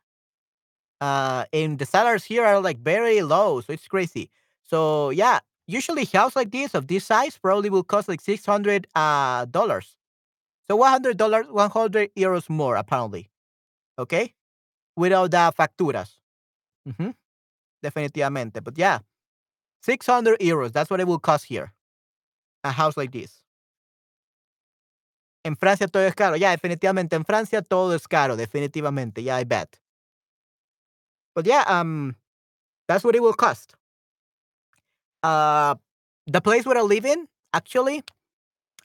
Uh and the salaries here are like very low, so it's crazy. So yeah, usually house like this of this size probably will cost like 600 uh dollars. So 100 dollars 100 euros more apparently. Okay? Without the facturas. Mm -hmm. Definitivamente. But yeah, 600 euros. That's what it will cost here. A house like this. En Francia todo es caro. Yeah, definitivamente. En Francia todo es caro. Definitivamente. Yeah, I bet. But yeah, um, that's what it will cost. Uh, the place where I live in, actually,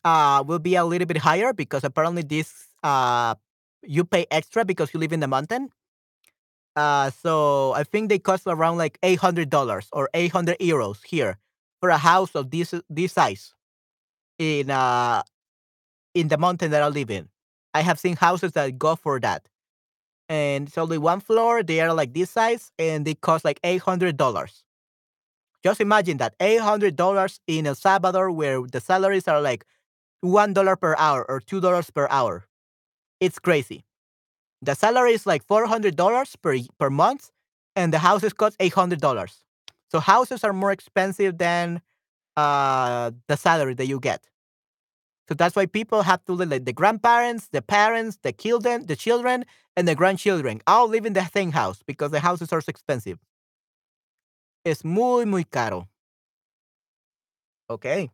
uh, will be a little bit higher because apparently this, uh, you pay extra because you live in the mountain. Uh, so I think they cost around like eight hundred dollars or eight hundred euros here for a house of this this size in uh in the mountain that I live in. I have seen houses that go for that, and it's only one floor. They are like this size, and they cost like eight hundred dollars. Just imagine that eight hundred dollars in El Salvador, where the salaries are like one dollar per hour or two dollars per hour. It's crazy. The salary is like $400 per, per month, and the houses cost $800. So houses are more expensive than uh, the salary that you get. So that's why people have to live like the grandparents, the parents, the children, the children, and the grandchildren all live in the same house because the houses are so expensive. Es muy, muy caro. Ok.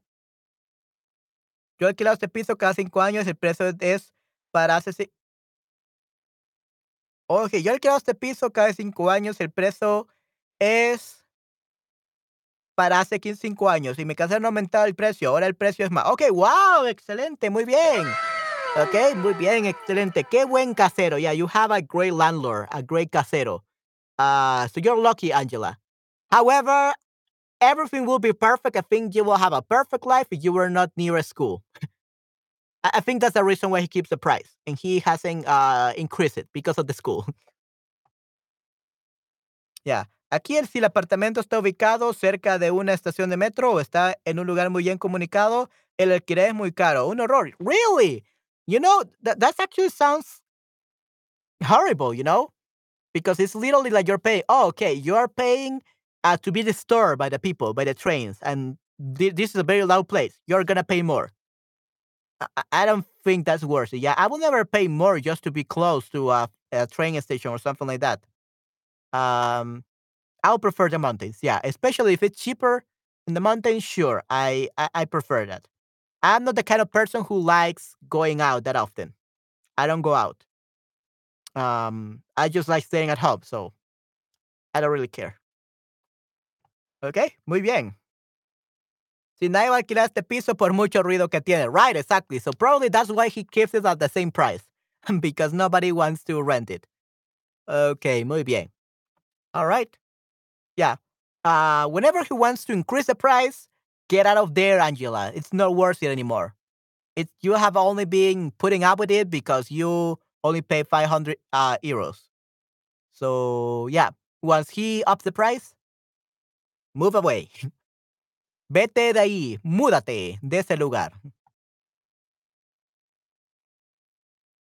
Yo he alquilado este piso cada cinco años. El precio es para hace Ok, yo alquilo este piso cada cinco años. El precio es para hace 15, 5 años. Y me cansaron aumentar el precio. Ahora el precio es más. Ok, wow, excelente, muy bien. Ok, muy bien, excelente. Qué buen casero. Yeah, you have a great landlord, a great casero. Uh, so you're lucky, Angela. However, everything will be perfect. I think you will have a perfect life if you were not near a school. I, think that's the reason why he keeps the price and he hasn't uh, increased it because of the school. Ya. Aquí, si el apartamento está ubicado cerca de una estación de metro o está en un lugar muy bien comunicado, el alquiler es muy caro. Un horror. Really? You know, that, that actually sounds horrible, you know? Because it's literally like you're paying, oh, okay, you're paying uh, to be disturbed by the people, by the trains, and th- this is a very loud place. You're going to pay more. I, I don't think that's worth it. Yeah, I will never pay more just to be close to a, a train station or something like that. Um, I'll prefer the mountains. Yeah, especially if it's cheaper in the mountains. Sure, I, I I prefer that. I'm not the kind of person who likes going out that often. I don't go out. Um, I just like staying at home, so I don't really care. Okay, muy bien. Si nadie va a alquilar este piso por mucho ruido que tiene. Right, exactly. So probably that's why he keeps it at the same price. because nobody wants to rent it. Okay, muy bien. All right. Yeah. Uh, whenever he wants to increase the price, get out of there, Angela. It's not worth it anymore. It you have only been putting up with it because you only pay 500 uh, euros. So yeah, once he ups the price, move away. Vete de ahí, múdate de ese lugar.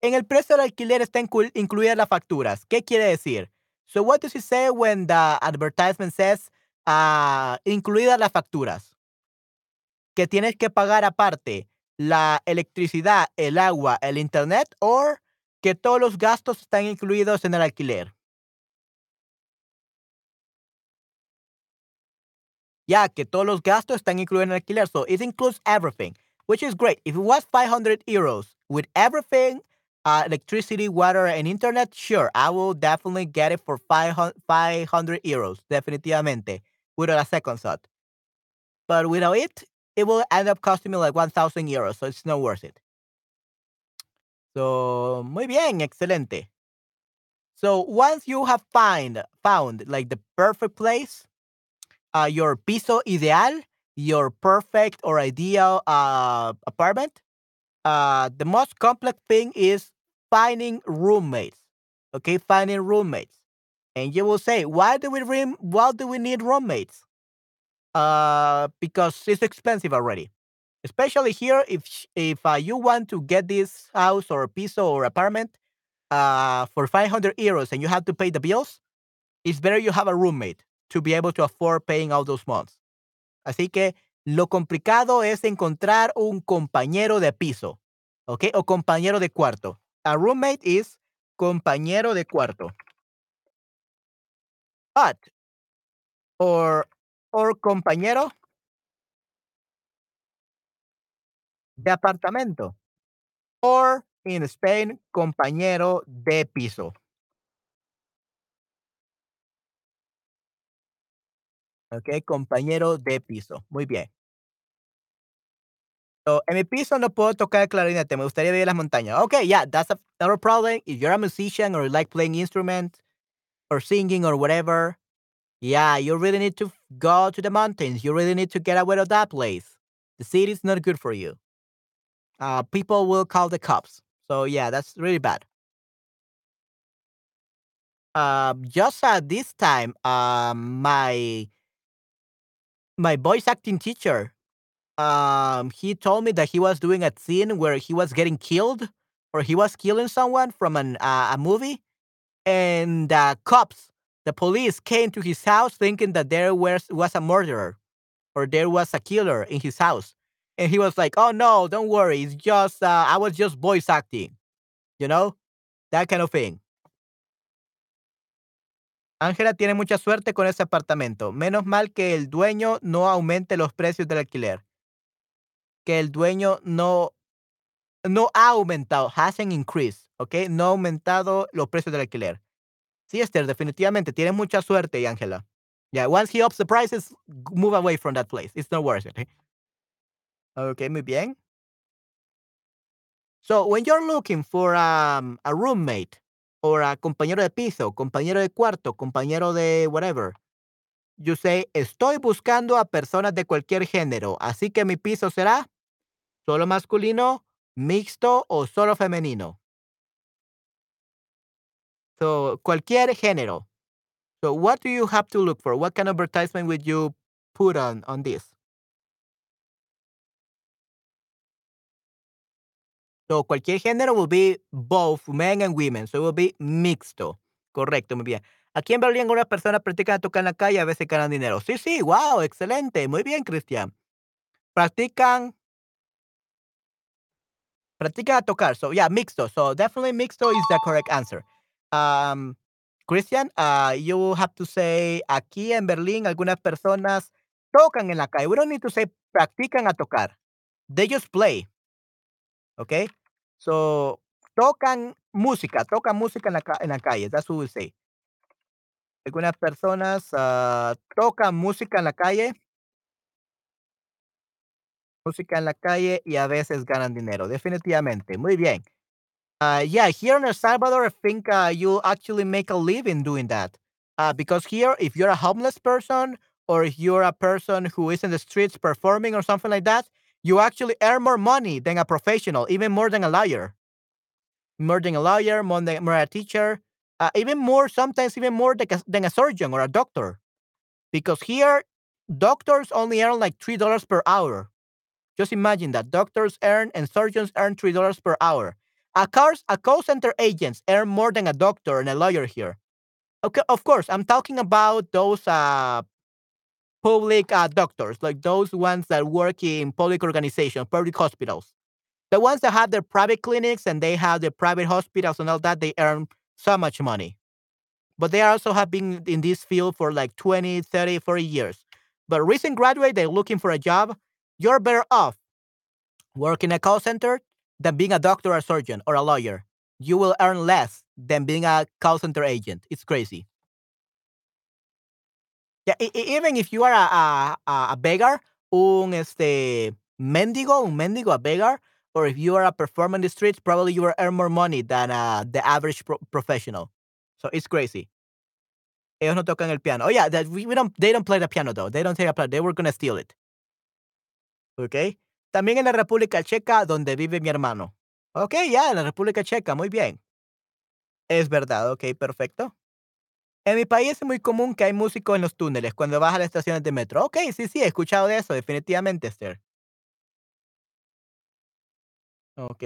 En el precio del alquiler están incluidas las facturas. ¿Qué quiere decir? So what does it say when the advertisement says uh, incluidas las facturas? Que tienes que pagar aparte la electricidad, el agua, el internet o que todos los gastos están incluidos en el alquiler. Ya que todos los gastos están incluidos en el alquiler. So it includes everything, which is great. If it was 500 euros with everything, uh, electricity, water, and internet, sure, I will definitely get it for 500, 500 euros, definitivamente, without a second thought. But without it, it will end up costing me like 1,000 euros, so it's not worth it. So, muy bien, excelente. So once you have find found like the perfect place, uh, your piso ideal, your perfect or ideal uh, apartment, uh, the most complex thing is finding roommates. Okay, finding roommates. And you will say, why do we room? Why do we need roommates? Uh, because it's expensive already. Especially here, if if uh, you want to get this house or piso or apartment uh, for 500 euros and you have to pay the bills, it's better you have a roommate to be able to afford paying all those months. Así que lo complicado es encontrar un compañero de piso, ¿ok? O compañero de cuarto. A roommate is compañero de cuarto. But, or, or compañero de apartamento. Or, in Spain, compañero de piso. Ok, compañero de piso. Muy bien. So, en mi piso no puedo tocar clarinete. Me gustaría en las montañas. Okay, yeah, that's a, not a problem. If you're a musician or you like playing instruments or singing or whatever, yeah, you really need to go to the mountains. You really need to get away of that place. The city is not good for you. Uh, people will call the cops. So yeah, that's really bad. Um, just at this time, um, my my voice acting teacher um he told me that he was doing a scene where he was getting killed or he was killing someone from an uh, a movie and the cops the police came to his house thinking that there was was a murderer or there was a killer in his house. And he was like oh no don't worry it's just uh, i was just voice acting you know that kind of thing Ángela tiene mucha suerte con ese apartamento. Menos mal que el dueño no aumente los precios del alquiler. Que el dueño no, no ha aumentado, hasn't increased. No ha aumentado los precios del alquiler. Sí, Esther, definitivamente. Tiene mucha suerte, Ángela. Yeah, once he ups the prices, move away from that place. It's not worth it. ¿eh? Ok, muy bien. So, when you're looking for um, a roommate, or a compañero de piso, compañero de cuarto, compañero de whatever. You say, estoy buscando a personas de cualquier género, así que mi piso será solo masculino, mixto o solo femenino. So, cualquier género. So, what do you have to look for? What kind of advertisement would you put on on this? So cualquier género will be both men and women. So it will be mixto. Correcto, muy bien. Aquí en Berlín algunas personas practican tocar en la calle a veces ganan dinero. Sí, sí, wow, excelente. Muy bien, Cristian. Practican practican a tocar. So yeah, mixto. So definitely mixto is the correct answer. Um, Christian, uh, you have to say aquí en Berlín algunas personas tocan en la calle. We don't need to say practican a tocar. They just play. ¿Ok? So, tocan música, tocan música en la, en la calle. That's what we say. Algunas personas uh, tocan música en la calle. Música en la calle y a veces ganan dinero. Definitivamente. Muy bien. Uh, yeah, here in El Salvador, I think uh, you actually make a living doing that. Uh, because here, if you're a homeless person or if you're a person who is in the streets performing or something like that, you actually earn more money than a professional, even more than a lawyer. More than a lawyer, more than more a teacher, uh, even more, sometimes even more than a, than a surgeon or a doctor. Because here, doctors only earn like $3 per hour. Just imagine that doctors earn and surgeons earn $3 per hour. A cars a call center agents earn more than a doctor and a lawyer here. Okay, of course, I'm talking about those uh public uh, doctors, like those ones that work in public organizations, public hospitals. The ones that have their private clinics and they have their private hospitals and all that, they earn so much money. But they also have been in this field for like 20, 30, 40 years. But recent graduate, they're looking for a job. You're better off working a call center than being a doctor or a surgeon or a lawyer. You will earn less than being a call center agent. It's crazy. Yeah, e- even if you are a, a, beggar, un este mendigo, un mendigo, a beggar, or if you are a performer in the streets, probably you will earn more money than uh, the average pro- professional. So it's crazy. Ellos no tocan el piano. Oh yeah, that we, don't. They don't play the piano though. They don't take a piano. They were gonna steal it. Okay. También en la República Checa, donde vive mi hermano. Okay, ya, en la República Checa, muy bien. Es verdad, ok, perfecto. En mi país es muy común que hay músicos en los túneles cuando vas a las estaciones de metro. Ok, sí, sí, he escuchado de eso, definitivamente, Esther. Ok.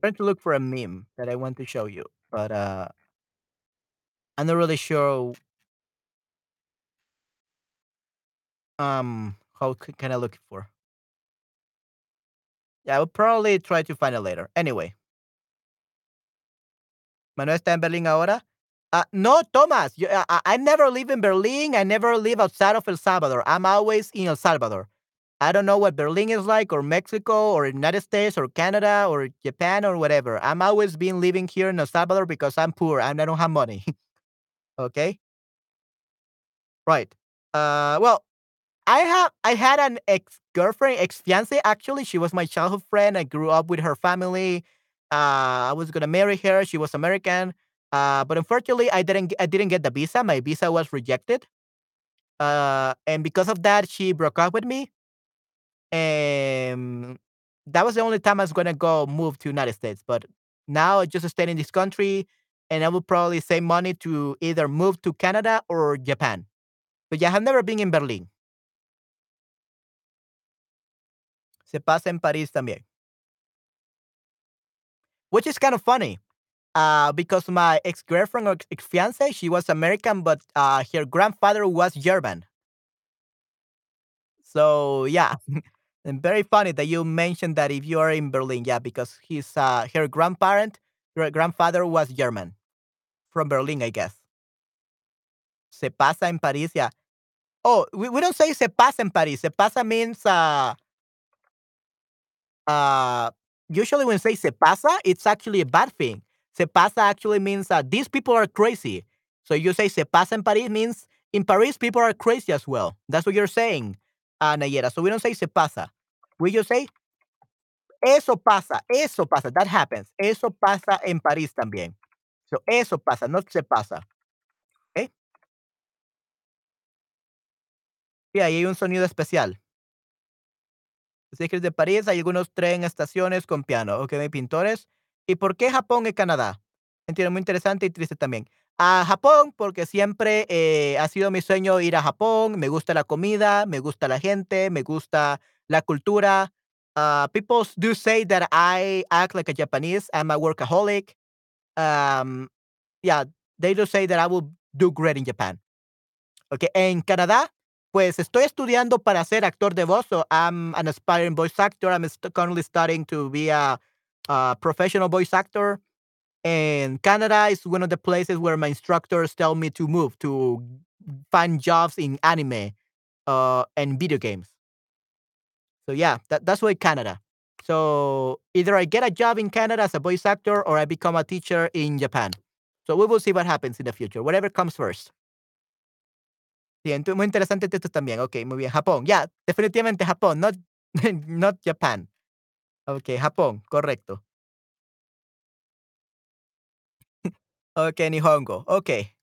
trying to look for a meme that I want to show you, but uh, I'm not really sure um how can I look for. Yeah, I will probably try to find it later. Anyway, Manuel está en Berlín ahora. Uh, no, Thomas, you, I never live in Berlin. I never live outside of El Salvador. I'm always in El Salvador. I don't know what Berlin is like, or Mexico, or United States, or Canada, or Japan, or whatever. I'm always been living here in El Salvador because I'm poor and I don't have money. okay, right. Uh, well, I have I had an ex girlfriend, ex fiance. Actually, she was my childhood friend. I grew up with her family. Uh, I was gonna marry her. She was American. Uh, but unfortunately, I didn't. I didn't get the visa. My visa was rejected. Uh, and because of that, she broke up with me. And that was the only time I was gonna go move to United States. But now I just stay in this country, and I will probably save money to either move to Canada or Japan. But yeah, I have never been in Berlin. Se pasa en París también. Which is kind of funny. Uh, because my ex girlfriend or ex fiance, she was American, but uh, her grandfather was German. So yeah, and very funny that you mentioned that if you are in Berlin, yeah, because his uh, her grandparent, her grandfather was German from Berlin, I guess. Se pasa en París, yeah. Oh, we, we don't say se pasa en París. Se pasa means uh, uh, usually when say se pasa, it's actually a bad thing. Se pasa actually means uh, these people are crazy. So you say se pasa en Paris means in Paris people are crazy as well. That's what you're saying, uh, Nayera. Don't say se pasa. We just say eso pasa, eso pasa. That happens. Eso pasa en París también. So eso pasa, not se pasa. Y ahí hay un sonido especial. Es que de París, hay algunos tren estaciones con piano. Ok, hay pintores. ¿Y por qué Japón y Canadá? Entiendo, muy interesante y triste también. A Japón, porque siempre eh, ha sido mi sueño ir a Japón. Me gusta la comida, me gusta la gente, me gusta la cultura. Uh, people do say that I act like a Japanese. I'm a workaholic. Um, yeah, they do say that I will do great in Japan. Okay, en Canadá, pues estoy estudiando para ser actor de voz. So I'm an aspiring voice actor. I'm currently studying to be a professional voice actor. And Canada is one of the places where my instructors tell me to move to find jobs in anime uh, and video games. So yeah, that, that's why Canada. So either I get a job in Canada as a voice actor or I become a teacher in Japan. So we will see what happens in the future. Whatever comes first. Muy interesante esto también. Ok, muy bien. Japón. Ya, definitivamente Japón, not, not Japan. Ok, Japón, correcto. Ok, Nihongo. Ok.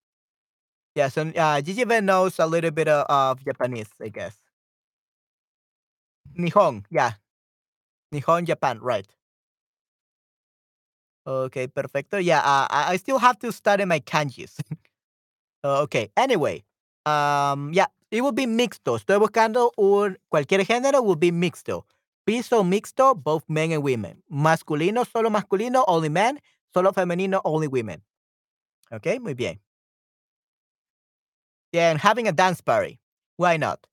Yeah, so uh, Gigi Ben knows a little bit of, of Japanese, I guess. Nihon, yeah. Nihon, Japan, right. Okay, perfecto. Yeah, uh, I still have to study my kanjis. Uh, okay, anyway. Um, yeah, it will be mixto. Estoy buscando un cualquier género will be mixto. Piso mixto, both men and women. Masculino, solo masculino, only men. Solo femenino, only women. Okay, muy bien. And having a dance party. Why not?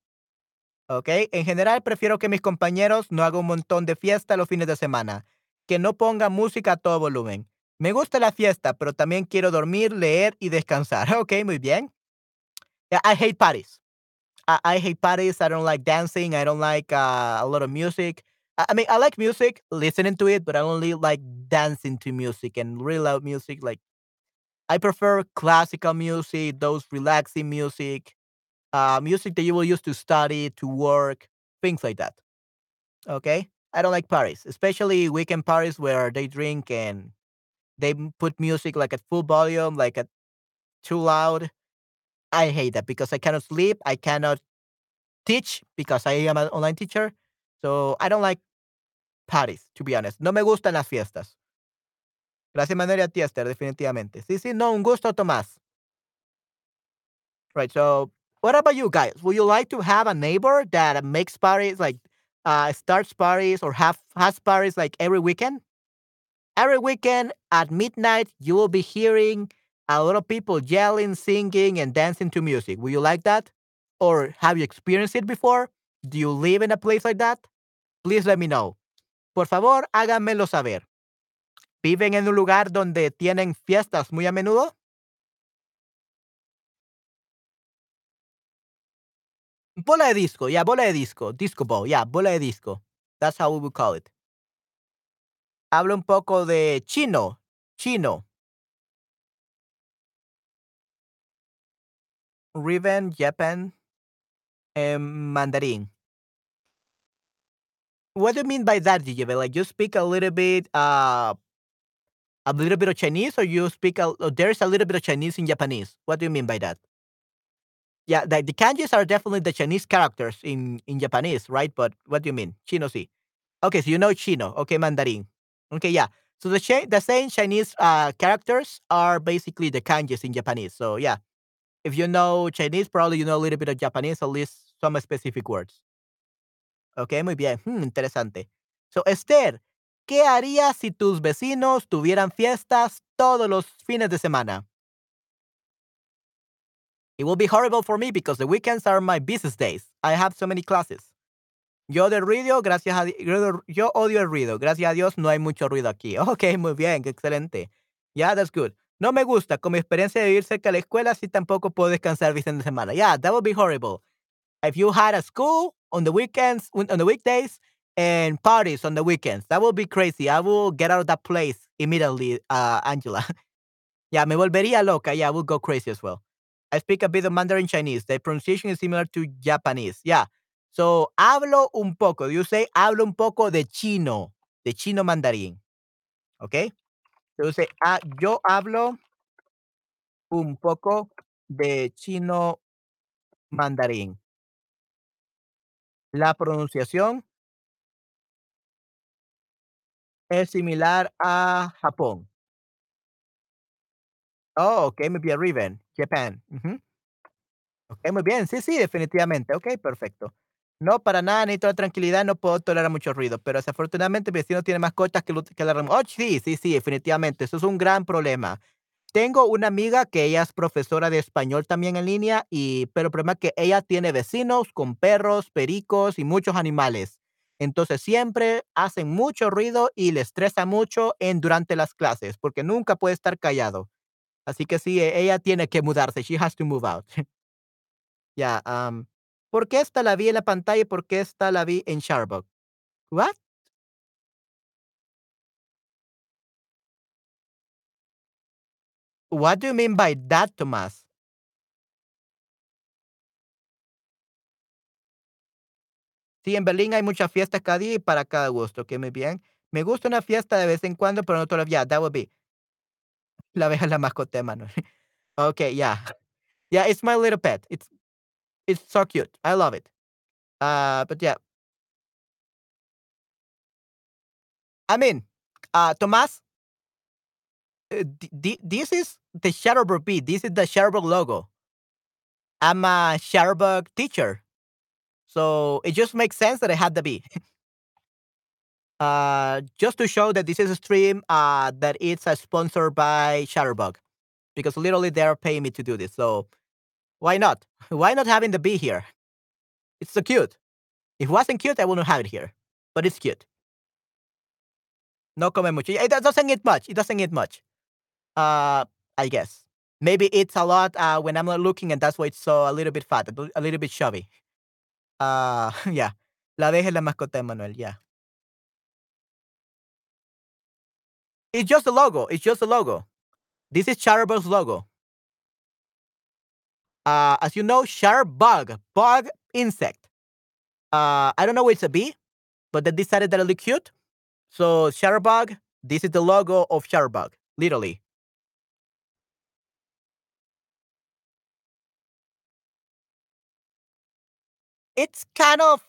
Okay, en general prefiero que mis compañeros no hagan un montón de fiesta los fines de semana. Que no pongan música a todo volumen. Me gusta la fiesta, pero también quiero dormir, leer y descansar. Okay, muy bien. I hate parties. I, hate parties. I don't like dancing. I don't like uh, a lot of music. I, I mean, I like music, listening to it, but I only like dancing to music and really loud music. Like, I prefer classical music, those relaxing music, uh, music that you will use to study, to work, things like that. Okay, I don't like parties, especially weekend parties where they drink and they put music like at full volume, like at too loud. I hate that because I cannot sleep. I cannot teach because I am an online teacher. So I don't like parties, to be honest. No me gustan las fiestas. Gracias, Manuel y a ti, Esther, definitivamente. Sí, sí, no, un gusto, Tomás. Right. So, what about you guys? Would you like to have a neighbor that makes parties, like uh, starts parties or have has parties like every weekend? Every weekend at midnight, you will be hearing a lot of people yelling, singing, and dancing to music. Would you like that? Or have you experienced it before? Do you live in a place like that? Please let me know. Por favor, háganmelo saber. ¿Viven en un lugar donde tienen fiestas muy a menudo? Bola de disco, yeah, bola de disco, disco ball, yeah, bola de disco. That's how we would call it. Hablo un poco de chino, chino, Riven, Japan, and Mandarin. What do you mean by that, DJ? Like you speak a little bit, uh, a little bit of Chinese, or you speak a, there's a little bit of Chinese in Japanese. What do you mean by that? Yeah, the, the kanjis are definitely the Chinese characters in in Japanese, right? But what do you mean? Chino, sí. Okay, so you know Chino. Okay, Mandarin. Okay, yeah. So the the same Chinese uh, characters are basically the kanjis in Japanese. So yeah, if you know Chinese, probably you know a little bit of Japanese, at least some specific words. Okay, muy bien. Hmm, interesante. So Esther, ¿qué harías si tus vecinos tuvieran fiestas todos los fines de semana? It will be horrible for me because the weekends are my busiest days. I have so many classes. Yo ruido, gracias a yo, odio el ruido. Gracias a Dios no hay mucho ruido aquí. Ok, muy bien, excelente. Yeah, that's good. No me gusta, con mi experiencia de vivir cerca de la escuela, sí tampoco puedo descansar el fin de semana. Yeah, that would be horrible. If you had a school on the weekends, on the weekdays, and parties on the weekends, that would be crazy. I will get out of that place immediately, uh, Angela. yeah, me volvería loca. Yeah, I will go crazy as well. I speak a bit of Mandarin Chinese. The pronunciation is similar to Japanese. Yeah. So, hablo un poco. You say, hablo un poco de chino, de chino mandarín. Okay? So, you say, ah, yo hablo un poco de chino mandarín. La pronunciación es similar a Japón. Oh, okay, maybe a Riven, Japan. Ujú. Ok, muy bien. Sí, sí, definitivamente. Ok, perfecto. No, para nada, necesito la tranquilidad, no puedo tolerar mucho ruido, pero desafortunadamente mi vecino tiene mascotas que, lo- que la remo- Oh, sí, sí, sí, definitivamente. Eso es un gran problema. Tengo una amiga que ella es profesora de español también en línea, y, pero el problema es que ella tiene vecinos con perros, pericos y muchos animales. Entonces siempre hacen mucho ruido y le estresa mucho en, durante las clases, porque nunca puede estar callado. Así que sí, e- ella tiene que mudarse. She has to move out. Ya, am, ¿por qué esta la vi en la pantalla y por qué esta la vi en Charbuck? What? What do you mean by that, Tomás? Sí, en Berlín hay muchas fiestas cada día y para cada gusto, que muy bien. Me gusta una fiesta de vez en cuando, pero no todos los días. That would be. La abeja es la mascota Manuel. Okay, yeah. Yeah, it's my little pet. It's it's so cute. I love it. Uh, but yeah, I mean, uh, Tomas, uh, this is the Shutterbug B. This is the Shutterbug logo. I'm a Shutterbug teacher. So it just makes sense that I had the B. uh, just to show that this is a stream uh, that it's uh, sponsored by Chatterbug. Because literally they're paying me to do this. So why not? Why not having the B here? It's so cute. If it wasn't cute, I wouldn't have it here. But it's cute. No come much. It doesn't eat much. It doesn't eat much. Uh, I guess. Maybe it's a lot uh, when I'm not looking, and that's why it's so a little bit fat, a little bit chubby. Uh, yeah. La es la mascota de Manuel. Yeah. It's just a logo. It's just a logo. This is Chatterbug's logo. Uh, as you know, Chatterbug, bug insect. Uh, I don't know it's a bee, but they decided that it looked cute. So Chatterbug, this is the logo of Chatterbug, literally. It's kind of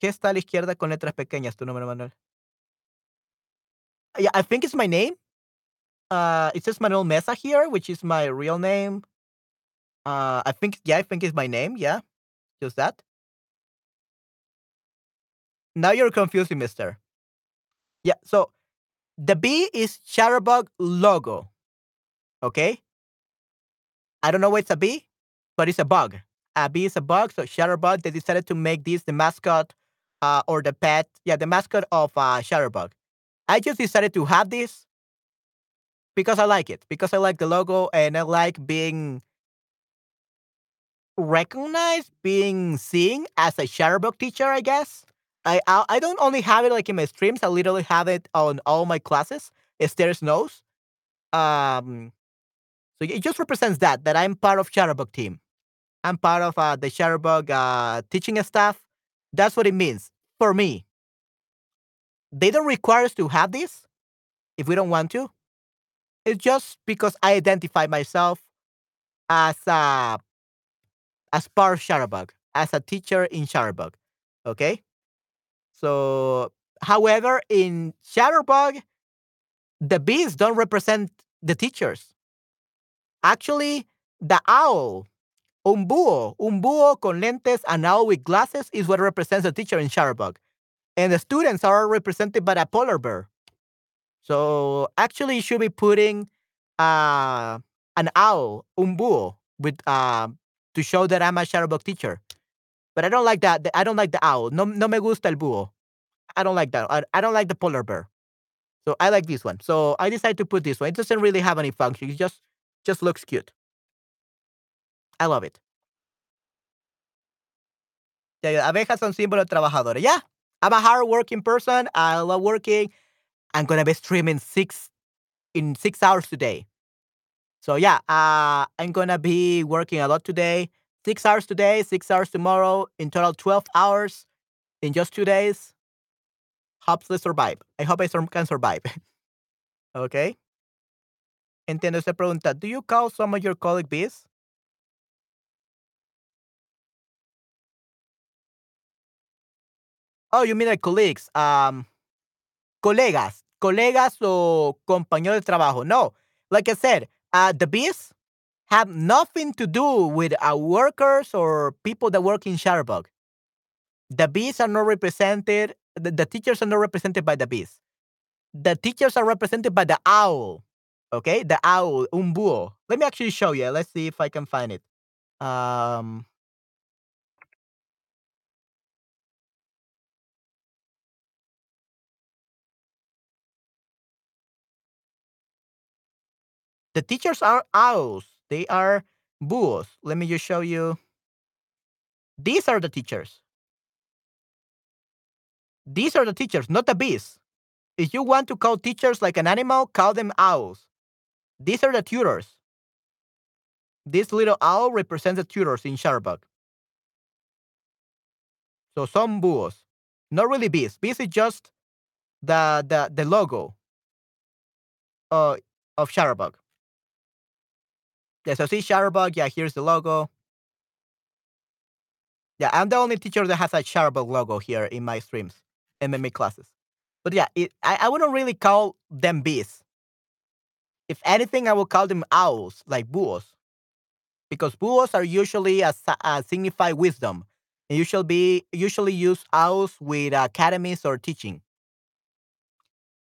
¿Qué está a la izquierda con letras pequeñas tu número, Manuel? Yeah, I think it's my name. Uh, it says Manuel Mesa here, which is my real name. Uh, I think, yeah, I think it's my name. Yeah, just that. Now you're confusing, mister. Yeah, so the B is Chatterbug logo. Okay? I don't know why it's a B, but it's a bug. A bee is a bug, so Chatterbug, they decided to make this the mascot uh, or the pet, yeah, the mascot of uh, Chatterbug. I just decided to have this because I like it, because I like the logo and I like being recognized, being seen as a Chatterbug teacher, I guess. I, I, I don't only have it like in my streams. I literally have it on all my classes. Esther's knows. Um, so it just represents that that I'm part of Chatterbug team. I'm part of uh, the Chatterbug uh, teaching staff. That's what it means for me. They don't require us to have this if we don't want to. It's just because I identify myself as a as part of Chatterbug, as a teacher in Chatterbug. Okay. So, however, in Chatterbug, the bees don't represent the teachers. Actually, the owl, un búho, un búho con lentes, an owl with glasses is what represents the teacher in Chatterbug. And the students are represented by a polar bear. So actually, you should be putting uh, an owl, un búho, with uh, to show that I'm a Chatterbug teacher. But I don't like that. I don't like the owl. No, no me gusta el búho. I don't like that. I, I don't like the polar bear. So I like this one. So I decided to put this one. It doesn't really have any function. It just just looks cute. I love it. Yeah, abejas son símbolo de trabajadores. Yeah, I'm a hard working person. I love working. I'm gonna be streaming six in six hours today. So yeah, uh, I'm gonna be working a lot today. Six hours today, six hours tomorrow. In total, twelve hours in just two days. Hopefully survive. I hope I can survive. okay. Entiendo esta pregunta. Do you call some of your colleague bees? Oh, you mean like colleagues. Um, colegas. Colegas o compañeros de trabajo. No. Like I said, uh, the bees have nothing to do with our workers or people that work in Chatterbug. The bees are not represented the, the teachers are not represented by the bees. The teachers are represented by the owl. Okay, the owl, un búho. Let me actually show you. Let's see if I can find it. Um, the teachers are owls. They are búhos. Let me just show you. These are the teachers. These are the teachers, not the bees. If you want to call teachers like an animal, call them owls. These are the tutors. This little owl represents the tutors in Chatterbug. So some búhos. Not really bees. Bees is just the the, the logo uh, of Chatterbug. Yeah, so see Chatterbug. Yeah, here's the logo. Yeah, I'm the only teacher that has a Chatterbug logo here in my streams, MMA classes. But yeah, it, I, I wouldn't really call them bees. If anything, I would call them owls, like búhos, because búhos are usually a, a signify wisdom. And usually be usually use owls with academies or teaching.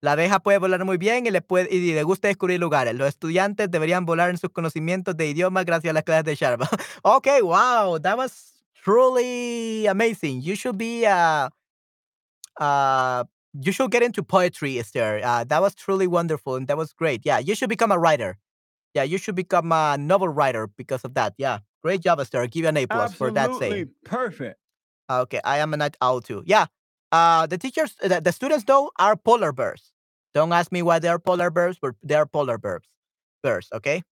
La abeja puede volar muy bien y le, puede, y le gusta descubrir lugares. Los estudiantes deberían volar en sus conocimientos de idiomas gracias a las clases de Sharma. okay, wow, that was truly amazing. You should be uh uh you should get into poetry, Esther. Uh, that was truly wonderful and that was great. Yeah, you should become a writer. Yeah, you should become a novel writer because of that. Yeah, great job, Esther. I'll give you an A plus for that saying. Perfect. Okay, I am a night owl too. Yeah, uh, the teachers, the, the students though are polar bears. Don't ask me why they are polar bears, but they are polar bears. Bears, okay.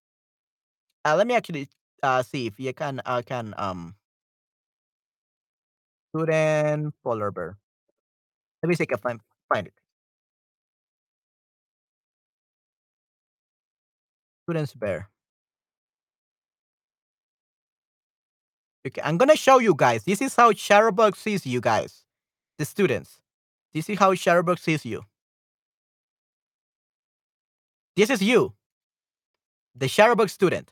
Uh, let me actually uh, see if you can. I can um. Student polar bear. Let me see if I can find find it. Students bear. Okay, I'm gonna show you guys. This is how Chatterbug sees you guys, the students. This is how Chatterbug sees you. This is you, the Chatterbug student.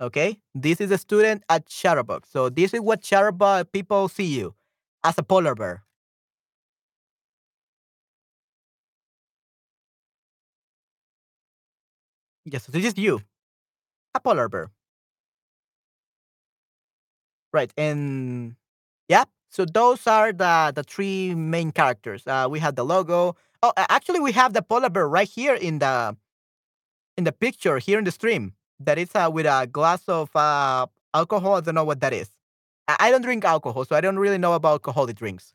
Okay, this is a student at Chatterbug. So this is what Chatterbug people see you as a polar bear. Yes, this is you, a polar bear. Right, and yeah, so those are the the three main characters. Uh, we have the logo. Oh, actually, we have the polar bear right here in the in the picture here in the stream. That is uh, with a glass of uh, alcohol. I don't know what that is. I, I don't drink alcohol, so I don't really know about alcoholic drinks.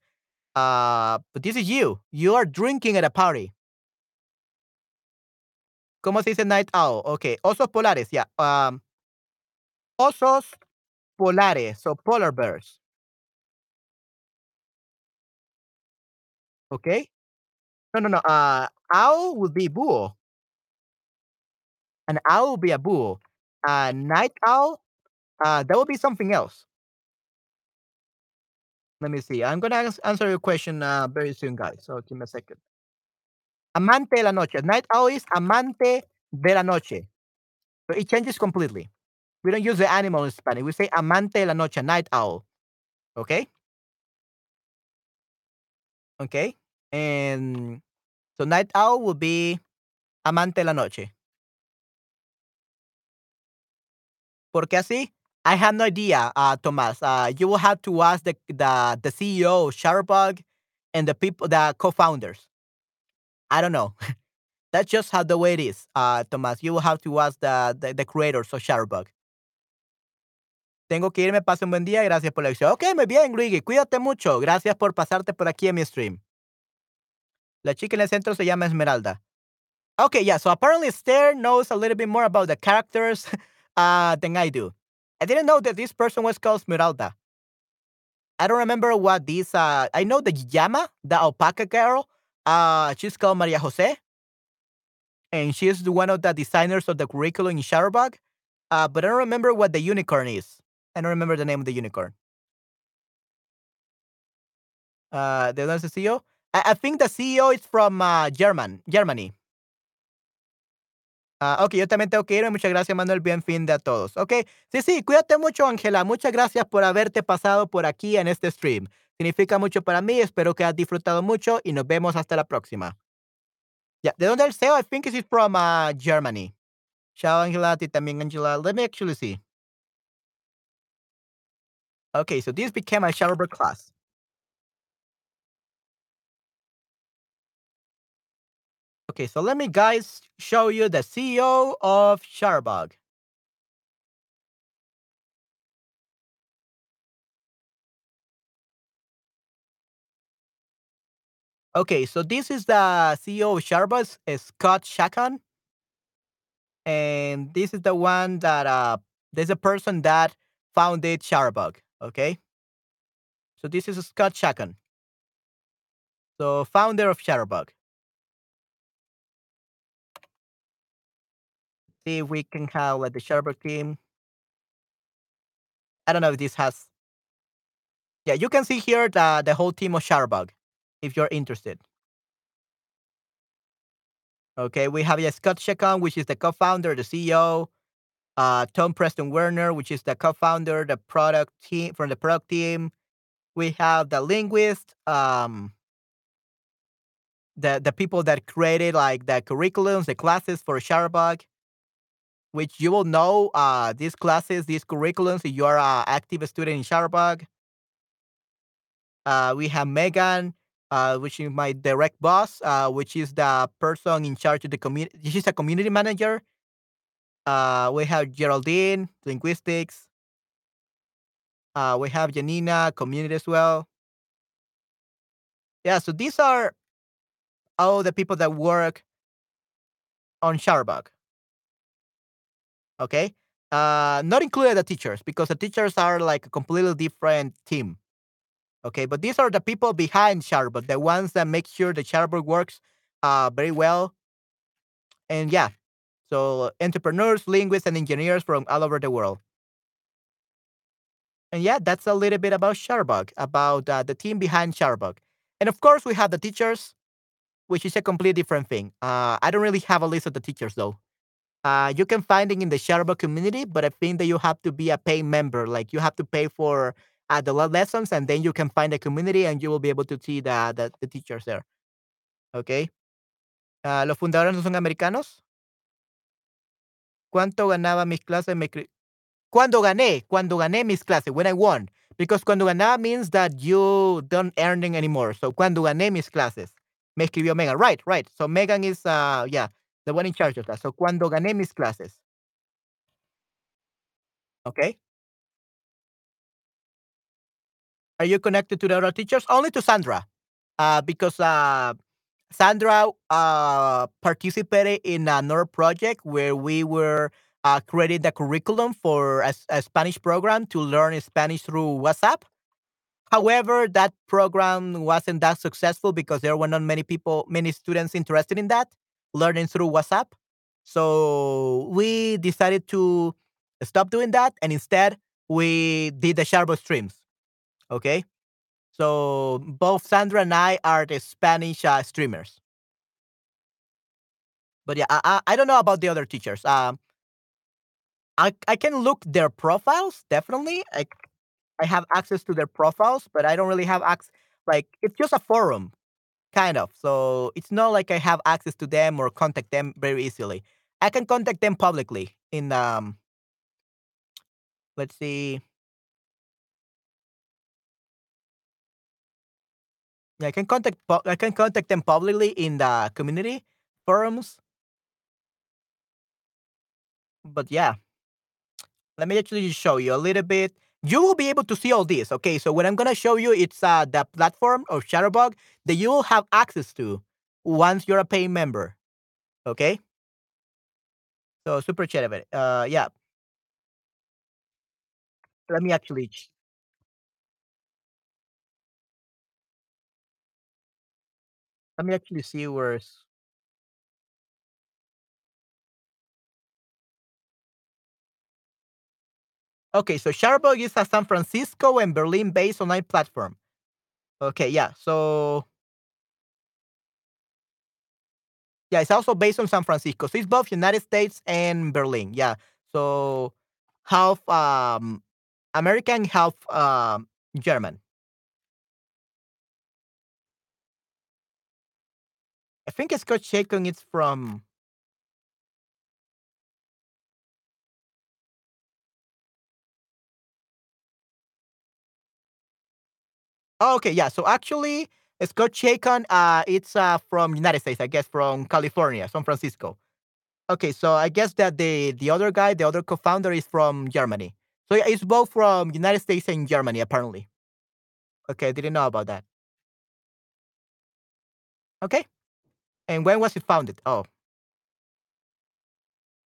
Uh, but this is you. You are drinking at a party. ¿Cómo se dice night owl? Okay. Osos polares, yeah. Um, osos polares, so polar bears. Okay? No, no, no. Uh, owl would be búho. An owl would be a búho. A night owl, uh, that would be something else. Let me see. I'm gonna answer your question uh, very soon, guys. So give me a second. Amante de la noche. Night owl is amante de la noche. So it changes completely. We don't use the animal in Spanish. We say amante de la noche, night owl. Okay? Okay? And so night owl will be amante de la noche. ¿Por qué así? I have no idea, uh, Thomas. Uh, you will have to ask the the, the CEO Shutterbug and the people, the co-founders. I don't know. That's just how the way it is, uh, Thomas. You will have to ask the, the, the creators of Shutterbug. Tengo que irme, pase un buen día, gracias por la lección. Ok, muy bien, Luigi, cuídate mucho. Gracias por pasarte por aquí en mi stream. La chica en el centro se llama Esmeralda. Okay, yeah, so apparently Esther knows a little bit more about the characters uh, than I do. I didn't know that this person was called Esmeralda. I don't remember what this, uh, I know the Llama, the alpaca girl, uh, she's called Maria Jose. And she's one of the designers of the curriculum in Chatterbug. Uh, but I don't remember what the unicorn is. I don't remember the name of the unicorn. Uh, ¿De dónde CEO? I, I think the CEO is from uh, German, Germany. Uh, ok, yo también tengo que irme. Muchas gracias, Manuel. Bien fin de a todos. Ok, sí, sí, cuídate mucho, Ángela. Muchas gracias por haberte pasado por aquí en este stream. Significa mucho para mí. Espero que hayas disfrutado mucho y nos vemos hasta la próxima. Yeah, ¿de dónde el CEO? I think it's from uh, Germany. Chao, Angela. Ti también, Angela. Let me actually see. Okay, so this became a Shutterbug class. Okay, so let me guys show you the CEO of Chatterbug. Okay, so this is the CEO of Chatterbug, Scott Chacon. And this is the one that uh there's a person that founded Chatterbug. Okay. So this is Scott Chacon. So founder of Chatterbug. See if we can have like the Chatterbug team. I don't know if this has. Yeah, you can see here the the whole team of Chatterbug, if you're interested. Okay, we have yeah, Scott Chacon, which is the co-founder, the CEO. Uh, Tom Preston Werner, which is the co-founder, the product team from the product team. We have the linguist, um, the the people that created like the curriculums, the classes for Chatterbug, which you will know uh, these classes, these curriculums if you are an active student in Chatterbug. Uh, we have Megan, uh, which is my direct boss, uh, which is the person in charge of the community. She's a community manager. Uh, we have Geraldine, linguistics. Uh, we have Janina, community as well. Yeah, so these are all the people that work on Chatterbug. Okay, uh, not included the teachers because the teachers are like a completely different team. Okay, but these are the people behind Chatterbug, the ones that make sure the Chatterbug works uh, very well. And yeah, so entrepreneurs, linguists, and engineers from all over the world. And yeah, that's a little bit about Chatterbug, about uh, the team behind Chatterbug. And of course, we have the teachers, which is a completely different thing. Uh, I don't really have a list of the teachers though. Uh, you can find it in the Chatterbug community, but I think that you have to be a paying member. Like you have to pay for uh, the lessons, and then you can find the community, and you will be able to see the the, the teachers there. Okay. Uh, los fundadores no son americanos. ¿Cuánto ganaba mis clases? Me cuando gané, cuando gané mis clases, when I won. Because cuando ganaba means that you don't earning anymore. So cuando gané mis clases. Me escribió Megan. Right, right. So Megan is, uh, yeah, the one in charge of that. So cuando gané mis clases. Okay. Are you connected to the other teachers? Only to Sandra, uh, because uh, Sandra uh, participated in another project where we were uh, creating the curriculum for a, a Spanish program to learn Spanish through WhatsApp. However, that program wasn't that successful because there were not many people, many students interested in that learning through WhatsApp. So we decided to stop doing that, and instead we did the Chatterbug streams. Okay, so both Sandra and I are the Spanish uh, streamers. But yeah, I, I, I don't know about the other teachers. Um, I I can look their profiles definitely. I I have access to their profiles, but I don't really have access. Like it's just a forum, kind of. So it's not like I have access to them or contact them very easily. I can contact them publicly in um. Let's see. Yeah, I can contact I can contact them publicly in the community forums. But yeah, let me actually show you a little bit. You will be able to see all this. Okay, so what I'm gonna show you, it's uh, the platform of Chatterbug that you will have access to once you're a paying member. Okay. So super chat about it. Uh, yeah. Let me actually Let me actually see where's Okay, so Chatterbug is a San Francisco and Berlin based online platform. Okay, yeah. So yeah, it's also based on San Francisco. So it's both United States and Berlin. Yeah. So half um American, half um German. I think it's called Chacon. It's from Oh, okay, yeah. So actually, Scott Chacon, uh, it's uh, from United States, I guess, from California, San Francisco. Okay, so I guess that the the other guy, the other co-founder, is from Germany. So yeah, it's both from United States and Germany, apparently. Okay, I didn't know about that. Okay, and when was it founded? Oh,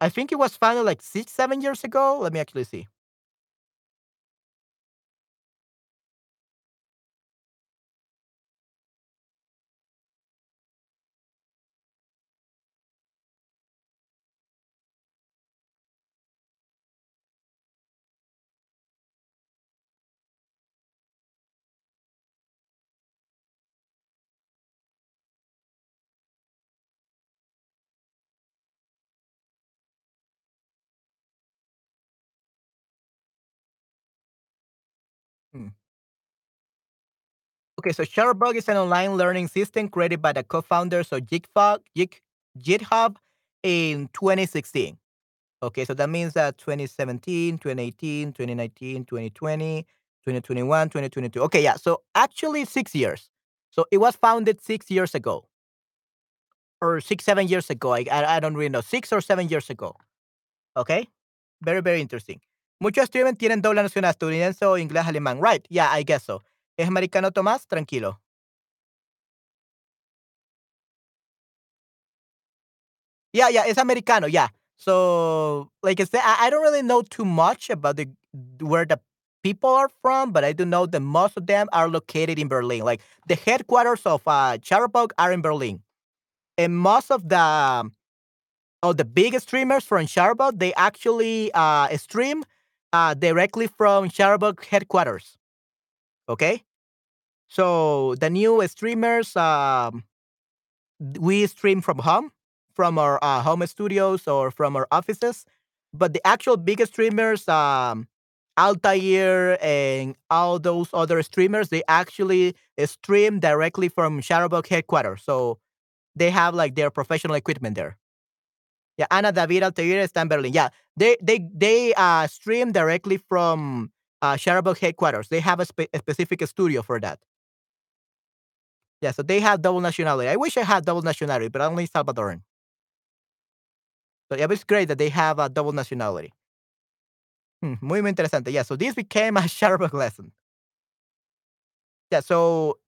I think it was founded like six, seven years ago. Let me actually see. Okay, so Chatterbug is an online learning system created by the co-founders of GitHub, GitHub in 2016. Okay, so that means that 2017, 2018, 2019, 2020, 2021, 2022. Okay, yeah. So actually six years. So it was founded six years ago. Or six, seven years ago. I, I, don't really know. Six or seven years ago. Okay? Very, very interesting. Muchos streamers tienen doble nacionalidad estadounidense o inglés alemán. Right. Yeah, I guess so. ¿Es americano Tomás? Tranquilo. Yeah, yeah, it's americano. Yeah. So, like I said, I, I don't really know too much about the where the people are from, but I do know that most of them are located in Berlin. Like the headquarters of uh, Chatterbug are in Berlin, and most of the of the big streamers from Chatterbug they actually uh, stream uh, directly from Chatterbug headquarters. Okay, so the new streamers, um, we stream from home, from our uh, home studios or from our offices. But the actual big streamers, um, Altair and all those other streamers, they actually stream directly from Chatterbug headquarters. So they have like their professional equipment there. Yeah, Ana David Altair is en Berlin. Yeah, they they they uh, stream directly from uh, headquarters. They have a, spe- a specific studio for that. Yeah, so they have double nationality. I wish I had double nationality, but only Salvadoran. So yeah, it's great that they have a double nationality. Hmm, muy, muy interesante. Yeah, so this became a Chatterbug lesson. Yeah, so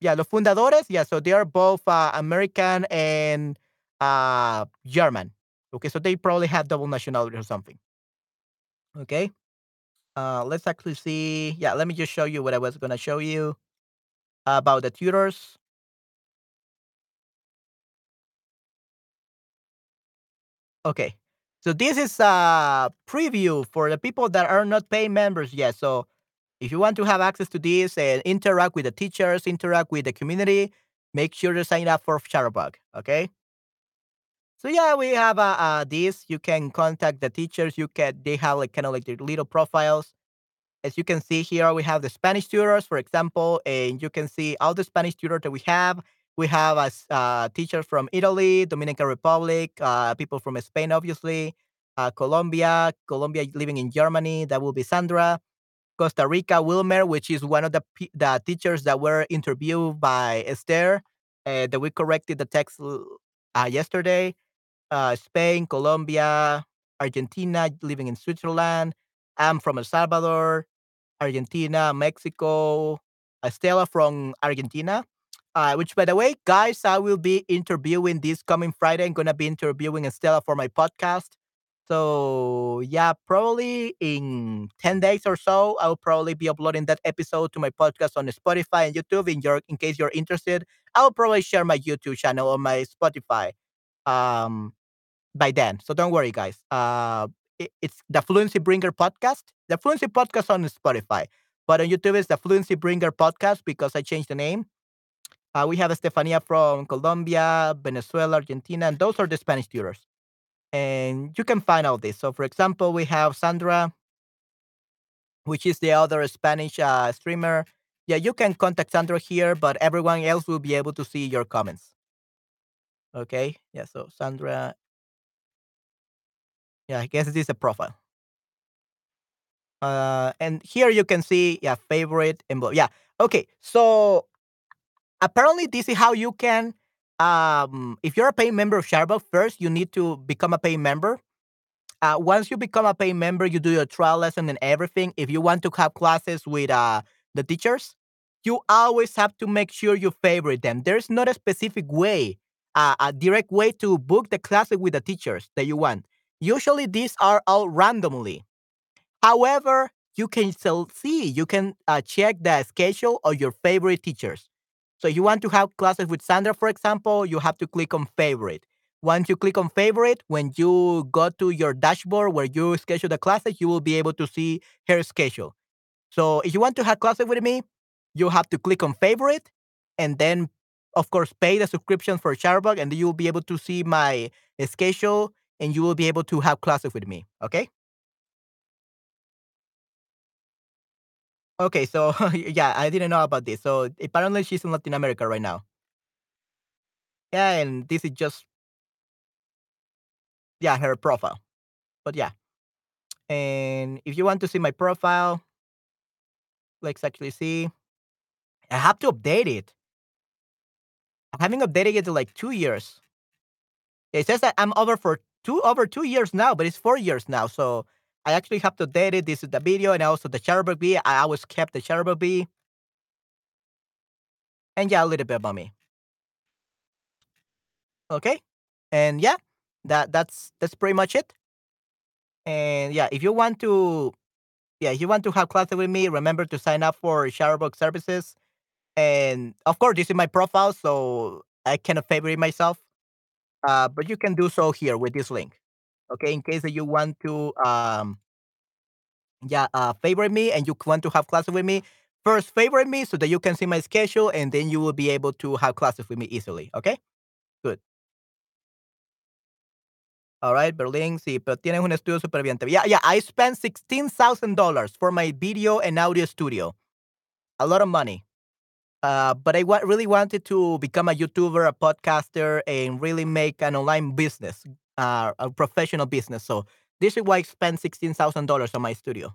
yeah, los fundadores, yeah, so they are both uh, American and uh, German. Okay, so they probably have double nationality or something. Okay. Uh, let's actually see. Yeah, let me just show you what I was to show you about the tutors. Okay. So this is a preview for the people that are not paying members yet. So if you want to have access to this and interact with the teachers, interact with the community, make sure to sign up for Chatterbug. Okay. So yeah, we have uh, uh, this. You can contact the teachers. You can they have like kind of like their little profiles. As you can see here, we have the Spanish tutors, for example, and you can see all the Spanish tutors that we have. We have a uh, from Italy, Dominican Republic, uh, people from Spain, obviously, uh, Colombia, Colombia living in Germany. That will be Sandra. Costa Rica, Wilmer, which is one of the the teachers that were interviewed by Esther, uh, that we corrected the text uh, yesterday. Uh, Spain, Colombia, Argentina, living in Switzerland. I'm from El Salvador, Argentina, Mexico. Estela from Argentina. Uh, which, by the way, guys, I will be interviewing this coming Friday. I'm to be interviewing Estela for my podcast. So, yeah, probably in 10 days or so, I'll probably be uploading that episode to my podcast on Spotify and YouTube. In, your, in case you're interested, I'll probably share my YouTube channel on my Spotify um, by then. So, don't worry, guys. Uh, it's the Fluency Bringer podcast. The Fluency podcast on Spotify. But on YouTube, it's the Fluency Bringer podcast because I changed the name. Uh, we have Estefania from Colombia, Venezuela, Argentina, and those are the Spanish tutors. And you can find all this. So, for example, we have Sandra, which is the other Spanish uh, streamer. Yeah, you can contact Sandra here, but everyone else will be able to see your comments. Okay. Yeah. So, Sandra. Yeah, I guess this is a profile. Uh, and here you can see, yeah, favorite and yeah. Okay, so apparently this is how you can um if you're a paying member of Chatterbug, first you need to become a paying member. Uh, once you become a paying member, you do your trial lesson and everything. If you want to have classes with uh the teachers, you always have to make sure you favorite them. There's not a specific way, uh, a direct way to book the classes with the teachers that you want. Usually these are all randomly. However, you can still see, you can uh, check the schedule of your favorite teachers. So you want to have classes with Sandra, for example, you have to click on favorite. Once you click on favorite, when you go to your dashboard where you schedule the classes, you will be able to see her schedule. So if you want to have classes with me, you have to click on favorite and then, of course, pay the subscription for Chatterbug, and you will be able to see my schedule and you will be able to have classes with me. Okay. Okay, so yeah, I didn't know about this. So apparently she's in Latin America right now. Yeah, and this is just yeah her profile. But yeah, and if you want to see my profile, let's actually see. I have to update it. I haven't updated it in like two years. It says that I'm over for two over two years now, but it's four years now. So I actually have to date it. This is the video and also the Chatterbug I always kept the Chatterbug B. And yeah, a little bit about me. Okay. And yeah, that that's that's pretty much it. And yeah, if you want to yeah, if you want to have classes with me, remember to sign up for Chatterbug services. And of course, this is my profile, so I cannot favorite myself. Uh, but you can do so here with this link. Okay, in case that you want to um yeah, uh favorite me and you want to have classes with me, first favorite me so that you can see my schedule and then you will be able to have classes with me easily. Okay? Good. All right, Berlin, sí, pero tienes un estudio súper bien. Yeah, yeah, I spent $16,000 for my video and audio studio. A lot of money. Uh, but I wa- really wanted to become a YouTuber, a podcaster, and really make an online business, uh, a professional business. So this is why I spent $16,000 on my studio.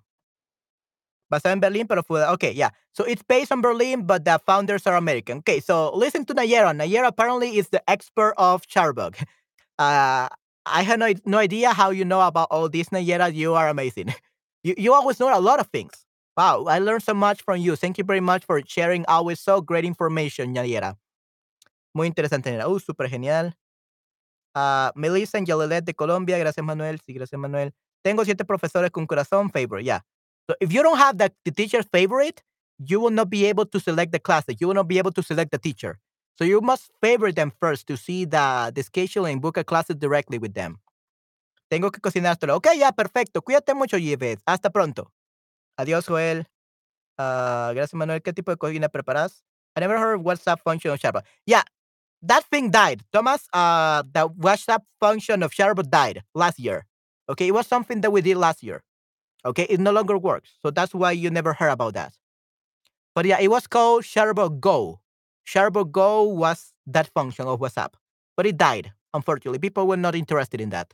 Basado en Berlin, pero fue, okay, yeah. So it's based on Berlin, but the founders are American. Okay, so listen to Nayera. Nayera apparently is the expert of Chatterbug. Uh, I had no, no idea how you know about all this, Nayera. You are amazing. You, you always know a lot of things. Wow, I learned so much from you. Thank you very much for sharing always so great information, Nayera. Muy interesante, Nayera. Uh, súper genial. Uh, Melissa en Yalelet de Colombia. Gracias, Manuel. Sí, gracias, Manuel. Tengo siete profesores con corazón favorite. Yeah. So if you don't have the, the teacher's favorite, you will not be able to select the class. You will not be able to select the teacher. So you must favorite them first to see the, the schedule and book a classes directly with them. Tengo que cocinártelo. Ok, ya, perfecto. Cuídate mucho, Yves. Hasta pronto. Adiós, Joel. Uh, gracias, Manuel. ¿Qué tipo de cocina preparas? I never heard WhatsApp function of Sharpa. Yeah, that thing died. Thomas, uh, the WhatsApp function of Sharpa died last year. Okay, it was something that we did last year. Okay, it no longer works. So that's why you never heard about that. But yeah, it was called Sharpa Go. Sharpa Go was that function of WhatsApp, but it died, unfortunately. People were not interested in that.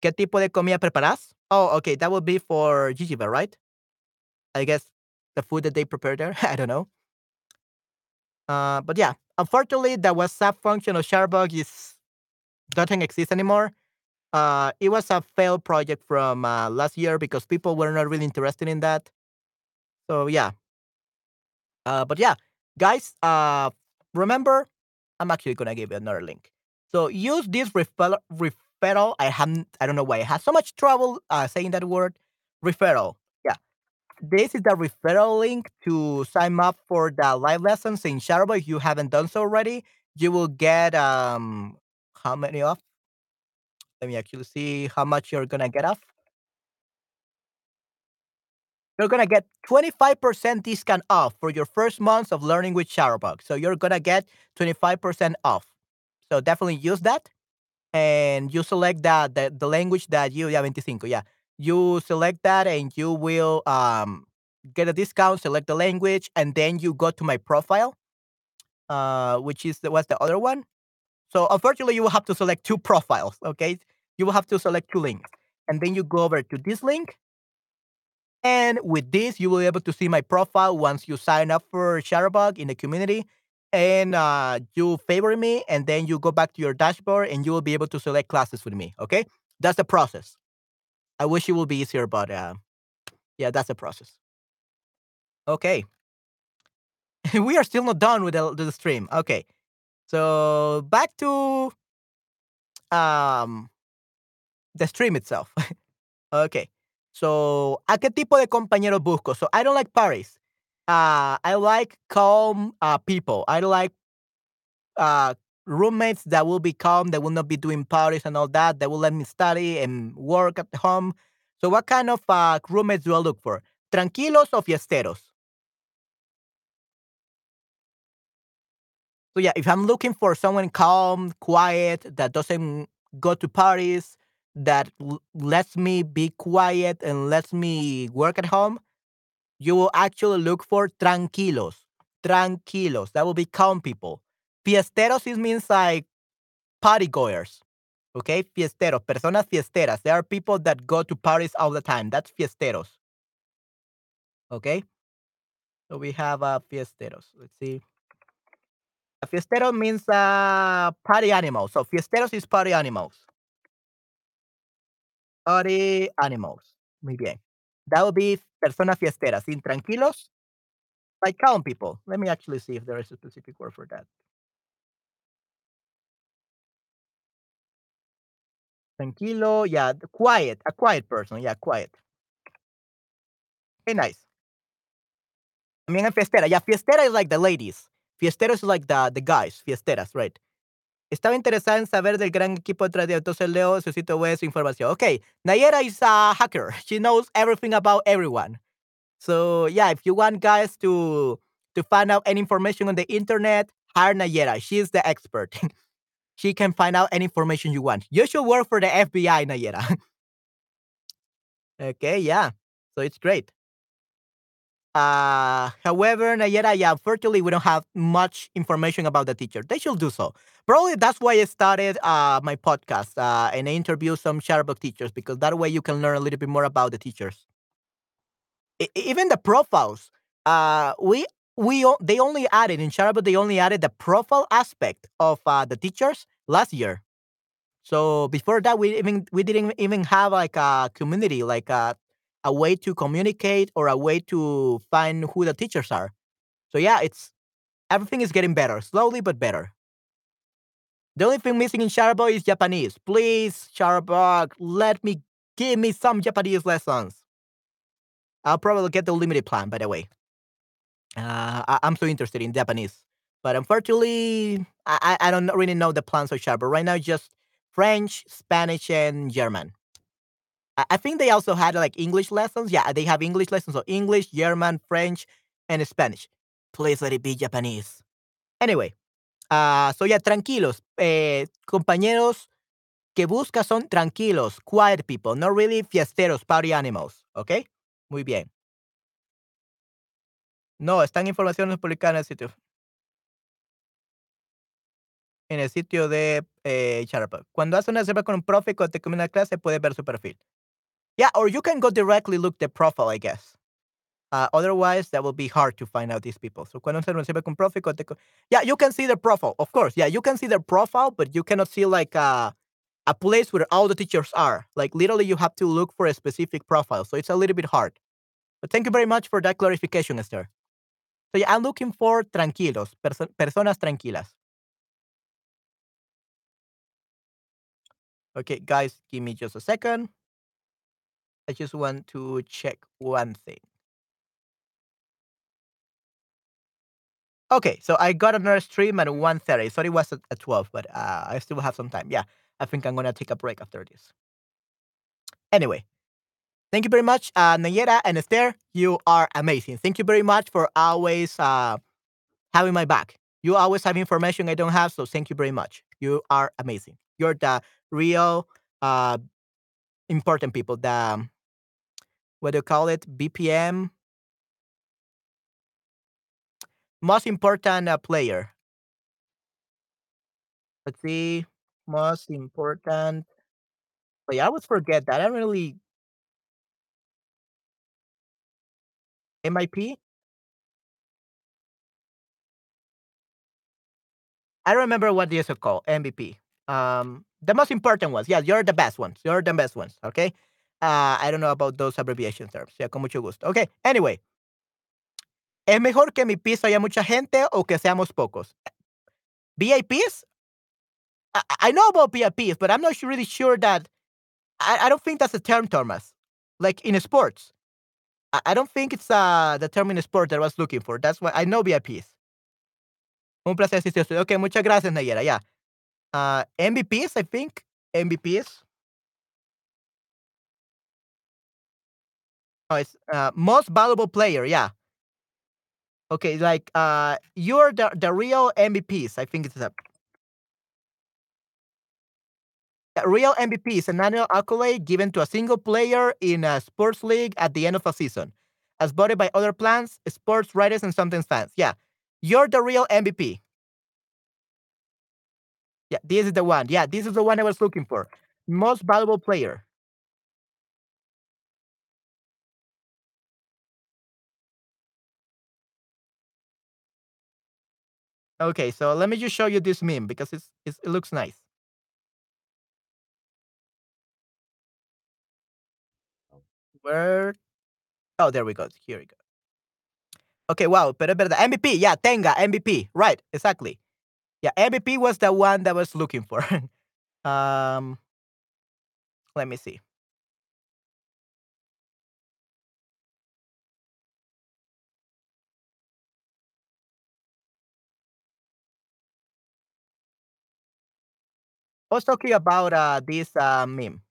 ¿Qué tipo de comida preparas? Oh, okay, that would be for Gigiber, right? I guess the food that they prepare there. I don't know. Uh, but yeah, unfortunately, the WhatsApp function of Chatterbug is doesn't exist anymore. Uh, it was a failed project from uh, last year because people were not really interested in that. So yeah. Uh, but yeah, guys, uh, remember, I'm actually gonna give you another link. So use this referral. referral. I haven't. I don't know why I had so much trouble uh, saying that word. Referral. This is the referral link to sign up for the live lessons in Chatterbug. If you haven't done so already, you will get um how many off? Let me actually see how much you're gonna get off. You're gonna get 25% discount off for your first month of learning with Chatterbug. So you're gonna get 25% off. So definitely use that. And you select that the, the language that you yeah 25, yeah. You select that and you will um get a discount, select the language, and then you go to my profile, uh, which is the, what's the other one? So unfortunately, you will have to select two profiles. Okay, you will have to select two links, and then you go over to this link. And with this, you will be able to see my profile once you sign up for Chatterbug in the community, and uh, you favor me, and then you go back to your dashboard, and you will be able to select classes with me. Okay, that's the process. I wish it would be easier, but uh, yeah, that's the process. Okay. we are still not done with the, the stream. Okay. So back to um the stream itself. okay. So, ¿a qué tipo de compañeros busco? So, I don't like parties. Uh, I like calm uh, people. I like uh, roommates that will be calm, that will not be doing parties and all that, that will let me study and work at home. So, what kind of uh, roommates do I look for? Tranquilos o fiesteros? So yeah, if I'm looking for someone calm, quiet, that doesn't go to parties, that lets me be quiet and lets me work at home, you will actually look for tranquilos. Tranquilos. That will be calm people. Fiesteros it means like party goers. Okay, fiesteros, personas fiesteras. There are people that go to parties all the time. That's fiesteros. Okay, so we have uh, fiesteros. Let's see. A fiestero means uh, party animal. So fiesteros is party animals. Party animals. Muy bien. That would be personas fiesteras. Intranquilos, like calm people. Let me actually see if there is a specific word for that. Tranquilo, yeah, quiet, a quiet person, yeah, quiet. Hey, nice. I mean, fiestera, yeah, fiestera is like the ladies. Fiesteros is like the, the guys, fiesteras, right? Estaba interesada en saber del gran equipo de entonces leo su sitio web, su información. Okay, Nayera is a hacker. She knows everything about everyone. So yeah, if you want guys to to find out any information on the internet, hire Nayera. She's the expert. she can find out any information you want. You should work for the FBI, Nayera. okay, yeah. So it's great. Uh, however, Nayera, yeah, unfortunately, we don't have much information about the teacher. They should do so. Probably that's why I started uh, my podcast uh, and I interview some Chatterbug teachers because that way you can learn a little bit more about the teachers. I- even the profiles, uh, we we they only added in Chatterbug, they only added the profile aspect of uh, the teachers last year. So before that, we even we didn't even have like a community, like a a way to communicate or a way to find who the teachers are. So yeah, it's everything is getting better, slowly but better. The only thing missing in Chatterbug is Japanese. Please, Chatterbug, let me give me some Japanese lessons. I'll probably get the limited plan, by the way. Uh, I, am so interested in Japanese, but unfortunately, I, I don't really know the plans of But Right now, just French, Spanish, and German. I think they also had like English lessons. Yeah, they have English lessons. So English, German, French, and Spanish. Please let it be Japanese. Anyway, uh, so yeah, tranquilos. Eh, compañeros que busca son tranquilos, quiet people, not really fiesteros, party animals. ¿Ok? Muy bien. No, están informaciones publicadas en el sitio. En el sitio de eh, Cuando hace una reserva con un profe cuando te comienza la clase, puedes ver su perfil. Yeah, or you can go directly look the profile, I guess. Uh, otherwise, that will be hard to find out these people. So, cuando se recibe con profile, yeah, you can see their profile, of course. Yeah, you can see their profile, but you cannot see like a, uh, a place where all the teachers are. Like literally, you have to look for a specific profile. So it's a little bit hard. But thank you very much for that clarification, Esther. So yeah, I'm looking for tranquilos, perso personas tranquilas. Okay, guys, give me just a second. I just want to check one thing. Okay, so I got another stream at 1.30. Sorry it was at, at 12, but uh, I still have some time. Yeah, I think I'm going to take a break after this. Anyway, thank you very much, uh, Nayera and Esther. You are amazing. Thank you very much for always uh, having my back. You always have information I don't have, so thank you very much. You are amazing. You're the real uh, important people, the what do you call it? BPM. Most important uh, player. Let's see. Most important. Oh, yeah, I always forget that. I don't really. MIP? I remember what they used to call MVP. Um, the most important ones. Yeah, you're the best ones. You're the best ones. Okay. Uh, I don't know about those abbreviation terms. Yeah, con mucho gusto. Okay, anyway. ¿Es mejor que mi piso haya mucha gente o que seamos pocos? VIPs? I, I know about VIPs, but I'm not really sure that. I, I don't think that's a term, Thomas. Like in sports. I, I don't think it's uh, the term in sport that I was looking for. That's why I know VIPs. Un placer asistir. Okay, muchas gracias, Nayera. Yeah. Uh, MVPs, I think. MVPs. Oh, it's uh, most valuable player. Yeah. Okay, like uh, you're the the real MVPs. I think it's a real MVP is an annual accolade given to a single player in a sports league at the end of a season. as voted by other plans, sports writers, and sometimes fans. Yeah, you're the real MVP. Yeah, this is the one. Yeah, this is the one I was looking for. Most valuable player. Okay, so let me just show you this meme because it's, it's it looks nice. Where? Oh, there we go. Here we go. Okay, wow, pero verdad. MVP, yeah, tenga, MVP. Right, exactly. Yeah, MVP was the one that I was looking for. um, let me see. I was talking about uh, this uh, meme.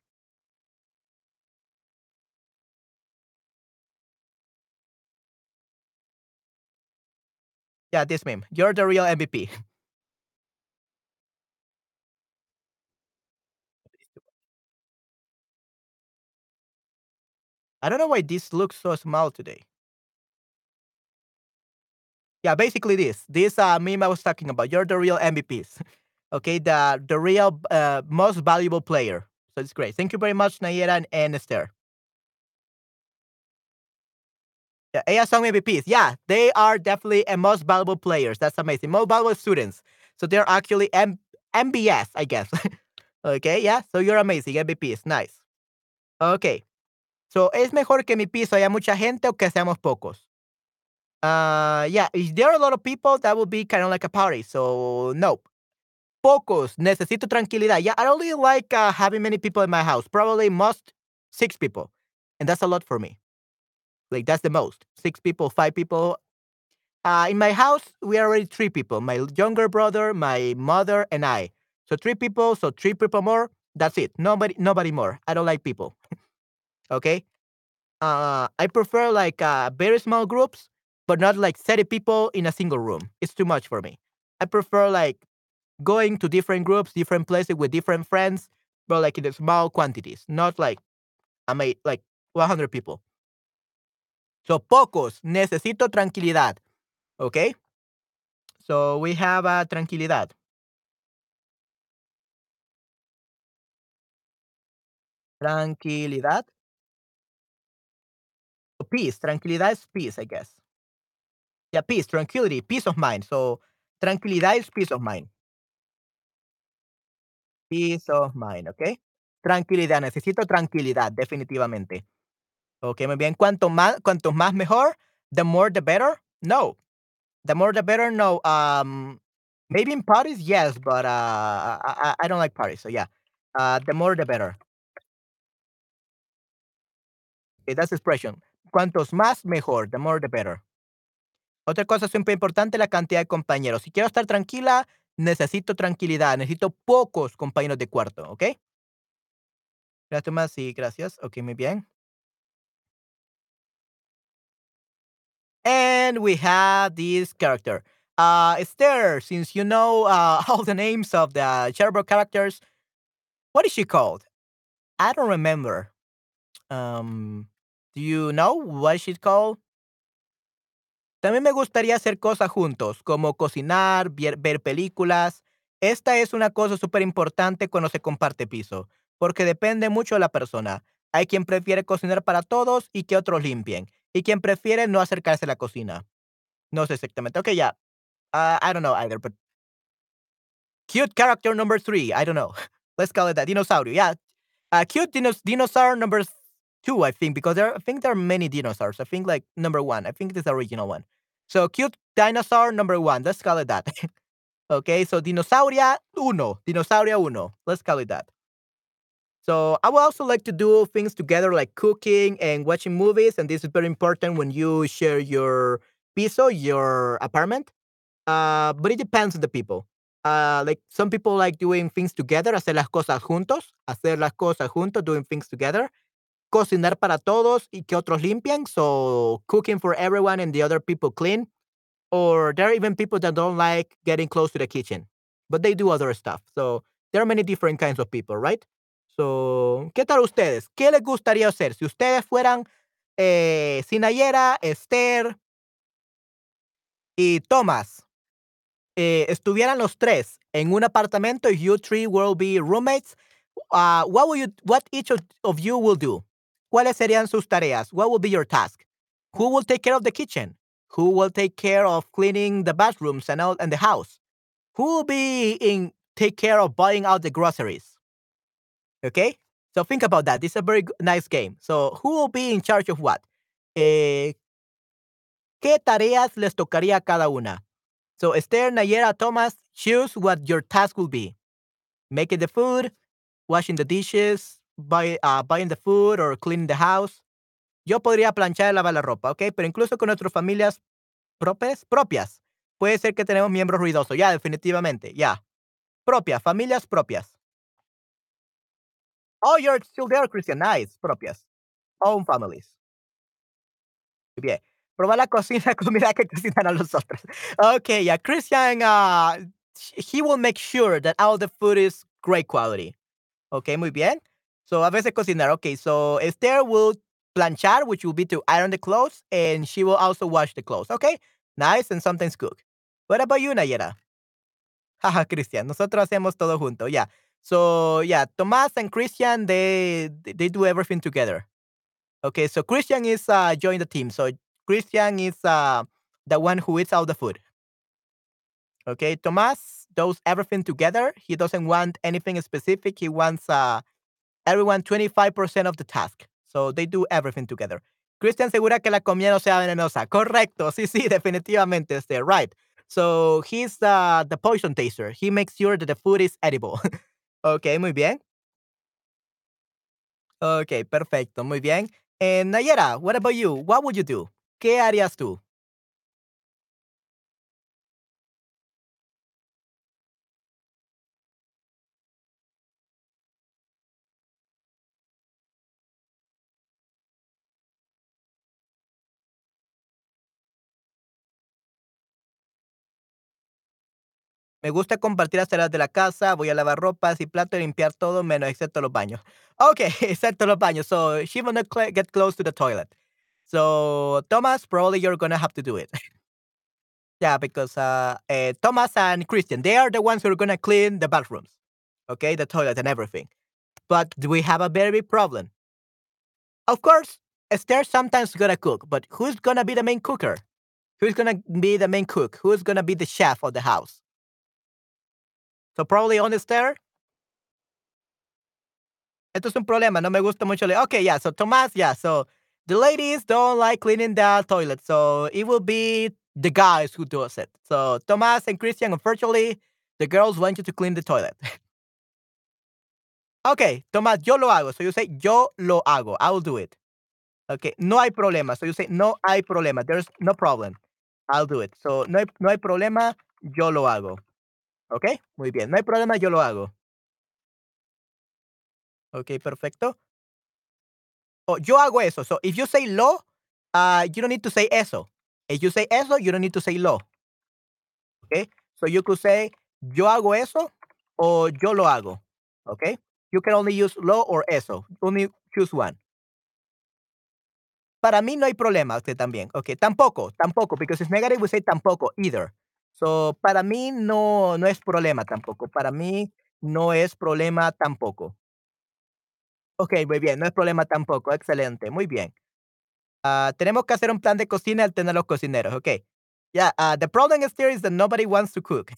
Yeah, this meme. You're the real MVP. I don't know why this looks so small today. Yeah, basically this. This uh, meme I was talking about. You're the real MVPs. okay, the the real uh, most valuable player. So it's great. Thank you very much, Nayera and, and Esther. Yeah, ellas son MVPs. Yeah, they are definitely a most valuable players. That's amazing. Most valuable students. So they're actually M- MBS, I guess. okay, yeah. So you're amazing. MVPs. Nice. Okay. So, ¿es mejor que mi piso haya mucha gente o que seamos pocos? Uh, yeah, if there are a lot of people, that would be kind of like a party. So, no. Pocos. Necesito tranquilidad. Yeah, I only like uh, having many people in my house. Probably most six people. And that's a lot for me. Like, that's the most. Six people, five people. Uh, in my house, we are already three people my younger brother, my mother, and I. So, three people. So, three people more. That's it. Nobody, nobody more. I don't like people. Okay. Uh, I prefer like uh, very small groups, but not like 30 people in a single room. It's too much for me. I prefer like going to different groups, different places with different friends, but like in small quantities, not like I made like 100 people. So pocos, necesito tranquilidad. Okay. So we have uh, tranquilidad. Tranquilidad. Peace. Tranquilidad is peace, I guess. Yeah, peace, tranquility, peace of mind. So, tranquilidad is peace of mind. Peace of mind, ¿ok? Tranquilidad, necesito tranquilidad, definitivamente. Ok, muy bien. Cuanto más, cuanto más mejor, the more the better. No, the more the better. No, um, maybe in parties, yes, but uh, I, I don't like parties. So yeah, uh, the more the better. Okay, that's expression. Cuantos más, mejor. The more the better. Otra cosa súper importante, la cantidad de compañeros. Si quiero estar tranquila, necesito tranquilidad. Necesito pocos compañeros de cuarto, ¿ok? Gracias, más. Sí, gracias. Ok, muy bien. And we have this character. Uh, Esther, since you know uh, all the names of the Cherbourg characters, what is she called? I don't remember. Um, do you know what she's called? También me gustaría hacer cosas juntos, como cocinar, ver, películas. Esta es una cosa súper importante cuando se comparte piso, porque depende mucho de la persona. Hay quien prefiere cocinar para todos y que otros limpien, y quien prefiere no acercarse a la cocina. No sé exactamente. Ok, ya. Uh, I don't know either, but cute character number three. I don't know. Let's call it that. Dinosaurio. Yeah. Uh, cute dinos- dinosaur number two, I think, because there I think there are many dinosaurs. I think like number one. I think this is the original one. So cute dinosaur number one. Let's call it that. okay, so dinosauria uno. Dinosauria uno. Let's call it that. So I would also like to do things together like cooking and watching movies, and this is very important when you share your piso, your apartment. Uh, but it depends on the people. Uh, like some people like doing things together, hacer las cosas juntos, hacer las cosas juntos, doing things together. Cocinar para todos y que otros limpian, so cooking for everyone and the other people clean. Or there are even people that don't like getting close to the kitchen, but they do other stuff. So there are many different kinds of people, right? So, ¿qué tal ustedes? ¿Qué les gustaría hacer? Si ustedes fueran eh, si Nayera, Esther y Thomas eh, estuvieran los tres en un apartamento, you three will be roommates, uh, what will you, what each of you will do? ¿Cuáles serían sus tareas? What will be your task? Who will take care of the kitchen? Who will take care of cleaning the bathrooms and all and the house? Who will be in take care of buying out the groceries? Okay, so think about that. This is a very nice game. So who will be in charge of what? Eh, ¿Qué tareas les tocaría a cada una? So Esther, Nayera, Thomas, choose what your task will be. Making the food, washing the dishes, buy, uh, buying the food or cleaning the house. Yo podría planchar y lavar la ropa, ¿ok? Pero incluso con nuestras familias propias, propias, puede ser que tenemos miembros ruidosos. Ya, definitivamente, ya. Propias, familias propias. Oh, you're still there, Christian. Nice, propias. Own families. Muy bien. Probar la cocina, comida que cocinan a los otros. Okay, yeah, Christian, uh, he will make sure that all the food is great quality. Okay, muy bien. So, a veces cocinar. Okay, so Esther will planchar, which will be to iron the clothes, and she will also wash the clothes. Okay, nice, and sometimes cook. What about you, Nayera? Haha, Christian, nosotros hacemos todo junto. Yeah. So, yeah, Tomás and Christian, they they do everything together. Okay, so Christian is uh join the team. So Christian is uh the one who eats all the food. Okay, Tomás does everything together. He doesn't want anything specific. He wants uh everyone 25% of the task. So they do everything together. Christian segura que la comida no sea venenosa. Correcto. Sí, sí, definitivamente. Este, right. So he's uh, the poison taster. He makes sure that the food is edible. okay, muy bien. Okay, perfecto. Muy bien. And Nayera, what about you? What would you do? ¿Qué harías tú? Me gusta compartir las tareas de la casa, voy a lavar ropas y plato y limpiar todo menos excepto los baños. Okay, excepto los baños. So she will not get close to the toilet. So Thomas, probably you're gonna have to do it. yeah, because uh, uh, Thomas and Christian, they are the ones who are gonna clean the bathrooms, okay, the toilet and everything. But we have a very big problem. Of course, Esther sometimes gonna cook, but who's gonna be the main cooker? Who's gonna be the main cook? Who's gonna be the chef of the house? So probably on Esther. Esto es un problema. No me gusta mucho. Okay, yeah. So Tomás, yeah. So the ladies don't like cleaning the toilet, so it will be the guys who does it. So Tomás and Christian, unfortunately, the girls want you to clean the toilet. okay, Tomás, yo lo hago. So you say yo lo hago. I will do it. Okay, no hay problema. So you say no hay problema. There's no problem. I'll do it. So no hay, no hay problema. Yo lo hago. Okay, muy bien. No hay problema. Yo lo hago. Okay, perfecto. Oh, yo hago eso. So if you say lo, uh, you don't need to say eso. If you say eso, you don't need to say lo. Okay? So you could say yo hago eso or yo lo hago. Okay? You can only use lo or eso. Only choose one. Para mí no hay problema, usted también. Okay, tampoco, tampoco, because it's negative, we say tampoco, either. So, para mí no, no es problema tampoco. Para mí no es problema tampoco. Ok, muy bien, no es problema tampoco. Excelente, muy bien. Ah, tenemos que hacer un plan de cocina al tener los cocineros. Ok. Yeah, uh, the problem is here is that nobody wants to cook.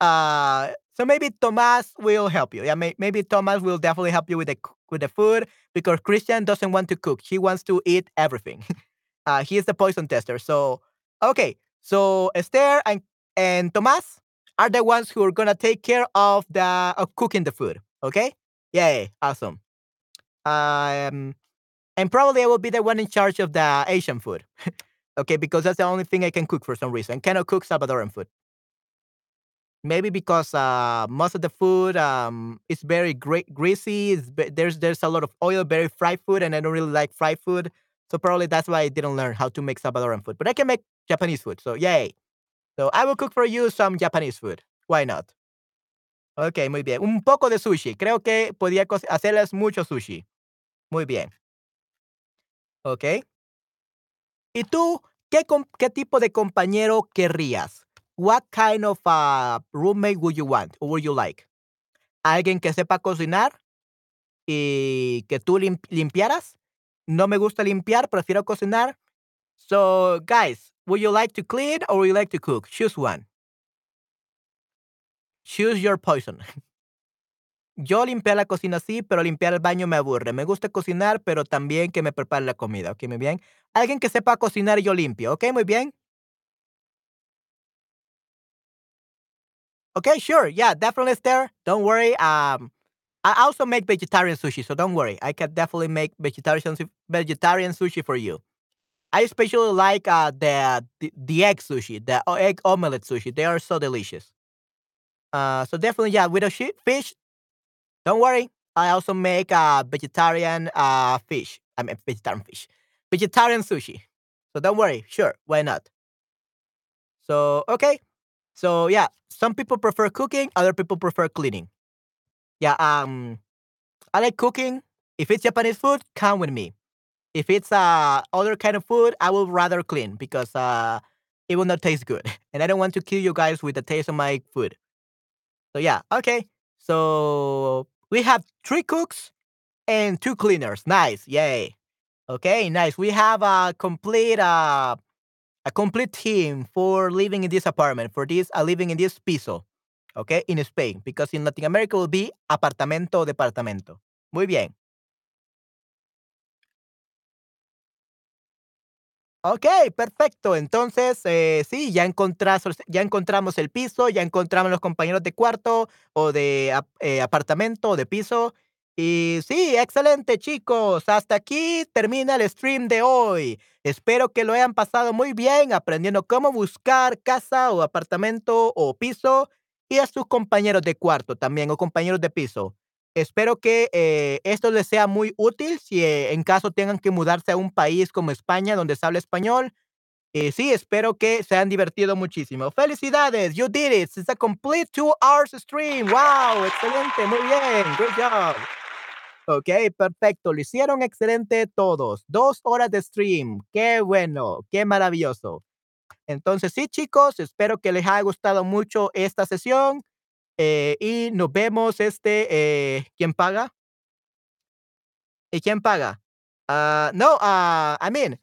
uh, so maybe Thomas will help you. Yeah, may, maybe Thomas will definitely help you with the with the food because Christian doesn't want to cook. He wants to eat everything. uh, he is the poison tester. So okay, so Esther and and Thomas are the ones who are gonna take care of the of cooking the food. Okay. Yay! Awesome. Um, and probably I will be the one in charge of the Asian food. okay, because that's the only thing I can cook for some reason. Cannot cook Salvadoran food. Maybe because uh, most of the food um, is very gre- greasy. It's ve- there's there's a lot of oil, very fried food, and I don't really like fried food. So probably that's why I didn't learn how to make Salvadoran food. But I can make Japanese food. So yay! So I will cook for you some Japanese food. Why not? Okay, muy bien. Un poco de sushi. Creo que podía hacerles mucho sushi. Muy bien. Okay. ¿Y tú qué, tipo de compañero querrías? What kind of uh, roommate would you want or would you like? ¿Alguien que sepa cocinar y que tú limpiaras? No me gusta limpiar, prefiero cocinar. So, guys, would you like to clean or would you like to cook? Choose one. Choose your poison. Yo limpiar la cocina sí, pero limpiar el baño me aburre. Me gusta cocinar, pero también que me prepare la comida. ¿Ok? Muy bien. Alguien que sepa cocinar yo limpio. ¿Ok? Muy bien. Okay, sure. Yeah, definitely there. Don't worry. Um, I also make vegetarian sushi, so don't worry. I can definitely make vegetarian vegetarian sushi for you. I especially like uh, the, the, the egg sushi, the egg omelette sushi. They are so delicious. Uh, so definitely, yeah, with a fish, don't worry. I also make a vegetarian uh, fish. I mean, vegetarian fish, vegetarian sushi. So don't worry. Sure, why not? So okay. So yeah, some people prefer cooking, other people prefer cleaning. Yeah, um, I like cooking. If it's Japanese food, come with me. If it's uh other kind of food, I will rather clean because uh it will not taste good, and I don't want to kill you guys with the taste of my food. So yeah, okay. So we have three cooks and two cleaners. Nice, yay. Okay, nice. We have a complete uh a complete team for living in this apartment, for this uh, living in this piso. Okay, in Spain, because in Latin America will be apartamento departamento. Muy bien. Ok, perfecto. Entonces, eh, sí, ya, encontramos el piso, ya encontramos los compañeros de cuarto o de eh, apartamento o de piso. Y sí, excelente chicos. Hasta aquí termina el stream de hoy. Espero que lo hayan pasado muy bien aprendiendo cómo buscar casa o apartamento o piso y a sus compañeros de cuarto también o compañeros de piso. Espero que eh, esto les sea muy útil si eh, en caso tengan que mudarse a un país como España donde se habla español. Eh, sí, espero que se hayan divertido muchísimo. ¡Felicidades! You did it. It's a complete two hours stream. ¡Wow! Excelente. Muy bien. Good job. Ok, perfecto. Lo hicieron excelente todos. Dos horas de stream. Qué bueno. Qué maravilloso. Entonces, sí, chicos, espero que les haya gustado mucho esta sesión. Eh, y nos vemos este, eh, ¿quién paga? ¿Y quién paga? Uh, no, uh, I mean,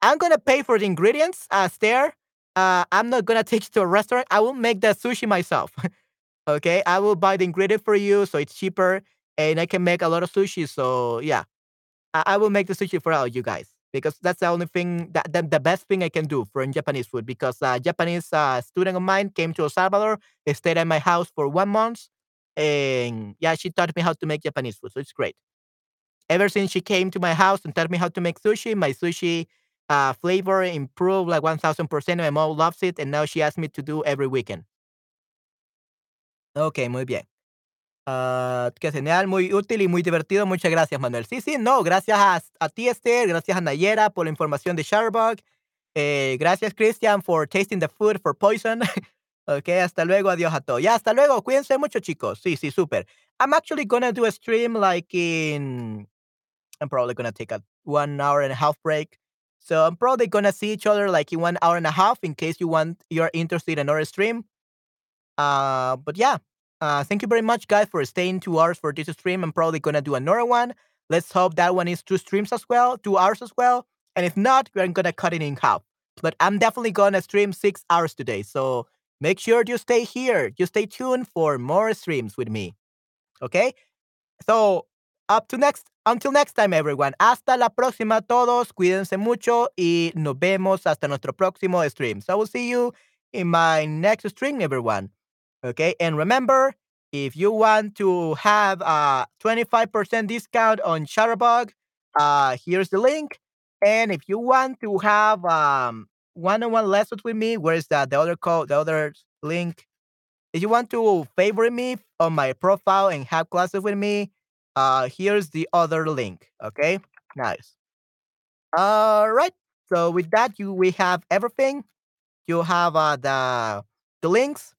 I'm gonna pay for the ingredients, uh, there. Uh, I'm not gonna take you to a restaurant. I will make the sushi myself. okay, I will buy the ingredient for you, so it's cheaper, and I can make a lot of sushi. So yeah, I, I will make the sushi for all you guys because that's the only thing that, the best thing I can do for Japanese food. Because a Japanese uh, student of mine came to El Salvador, stayed at my house for one month, and yeah, she taught me how to make Japanese food. So it's great. Ever since she came to my house and taught me how to make sushi, my sushi uh, flavor improved like 1000%. My mom loves it, and now she asks me to do every weekend. Ok, muy bien. Uh, qué genial, muy útil y muy divertido. Muchas gracias, Manuel. Sí, sí, no, gracias a, a ti, Esther, gracias a Nayera por la información de Shutterbug. Eh, gracias, Christian, for tasting the food for poison. ok, hasta luego, adiós a todos. Ya, hasta luego, cuídense mucho, chicos. Sí, sí, súper. I'm actually gonna do a stream like in. I'm probably gonna take a one hour and a half break. So I'm probably gonna see each other like in one hour and a half in case you want you're interested in our stream. Uh, but yeah, uh, thank you very much, guys, for staying two hours for this stream. I'm probably gonna do another one. Let's hope that one is two streams as well, two hours as well. And if not, we're gonna cut it in half. But I'm definitely gonna stream six hours today. So make sure you stay here. You stay tuned for more streams with me. Okay? So up to next until next time everyone. Hasta la próxima todos. Cuídense mucho y nos vemos hasta nuestro próximo stream. So I will see you in my next stream everyone. Okay, and remember, if you want to have a 25% discount on Chatterbug, uh, here's the link. And if you want to have um, one-on-one lessons with me, where's that? The other code, the other link. If you want to favorite me on my profile and have classes with me, uh, here's the other link. Okay, nice. All right. So with that, you we have everything. You have uh, the the links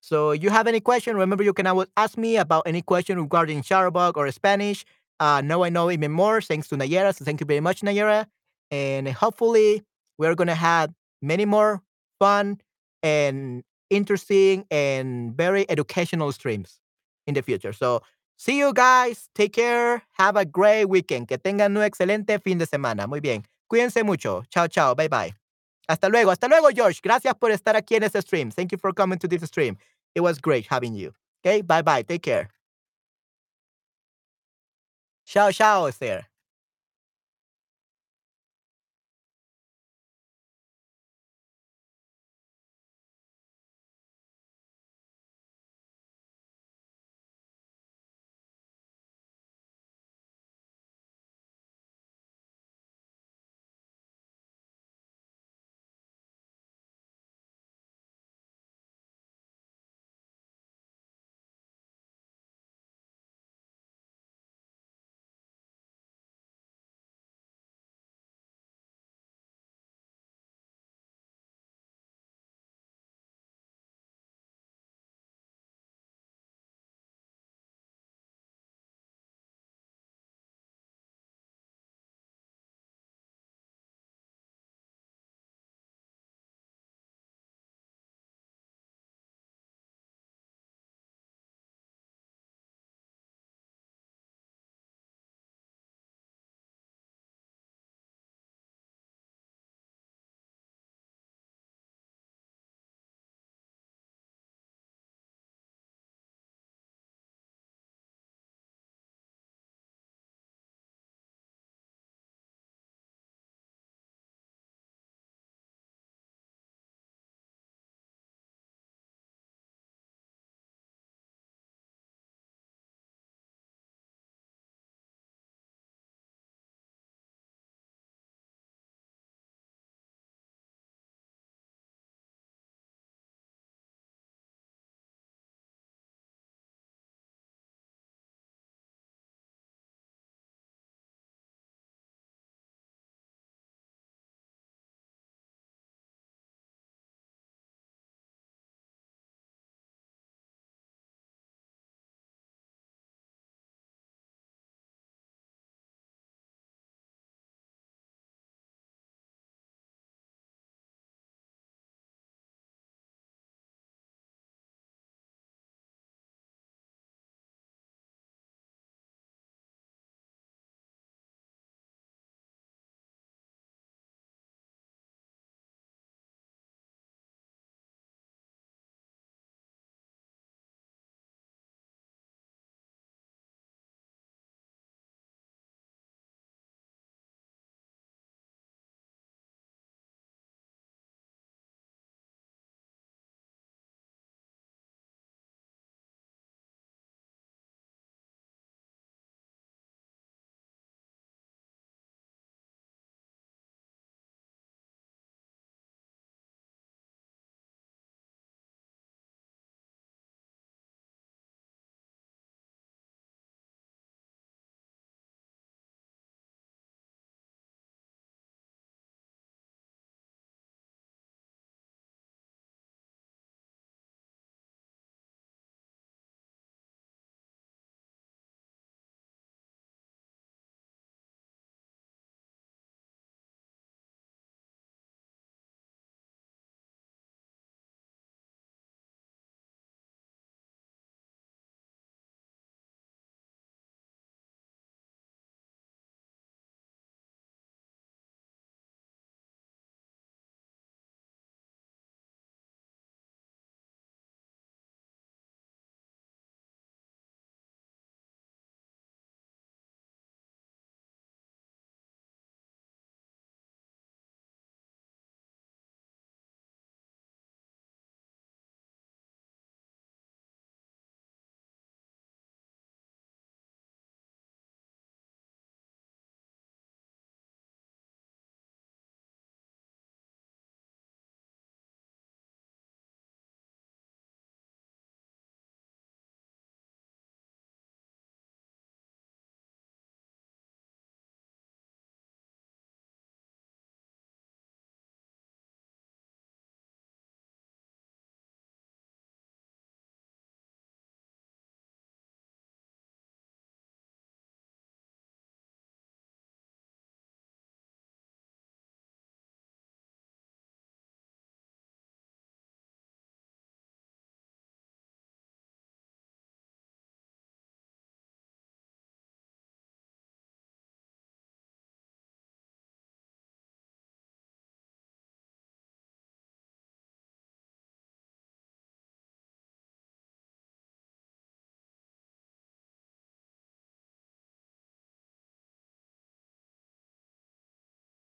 so you have any question, remember you can always ask me about any question regarding Chatterbug or Spanish. Uh, now I know even more thanks to Nayera. So thank you very much, Nayera. And hopefully we're going to have many more fun and interesting and very educational streams in the future. So see you guys. Take care. Have a great weekend. Que tengan un excelente fin de semana. Muy bien. Cuídense mucho. Chao, chao. Bye, bye. Hasta luego. Hasta luego, George. Gracias por estar aquí en este stream. Thank you for coming to this stream. It was great having you. Okay. Bye, bye. Take care. Chao, chao, Esther.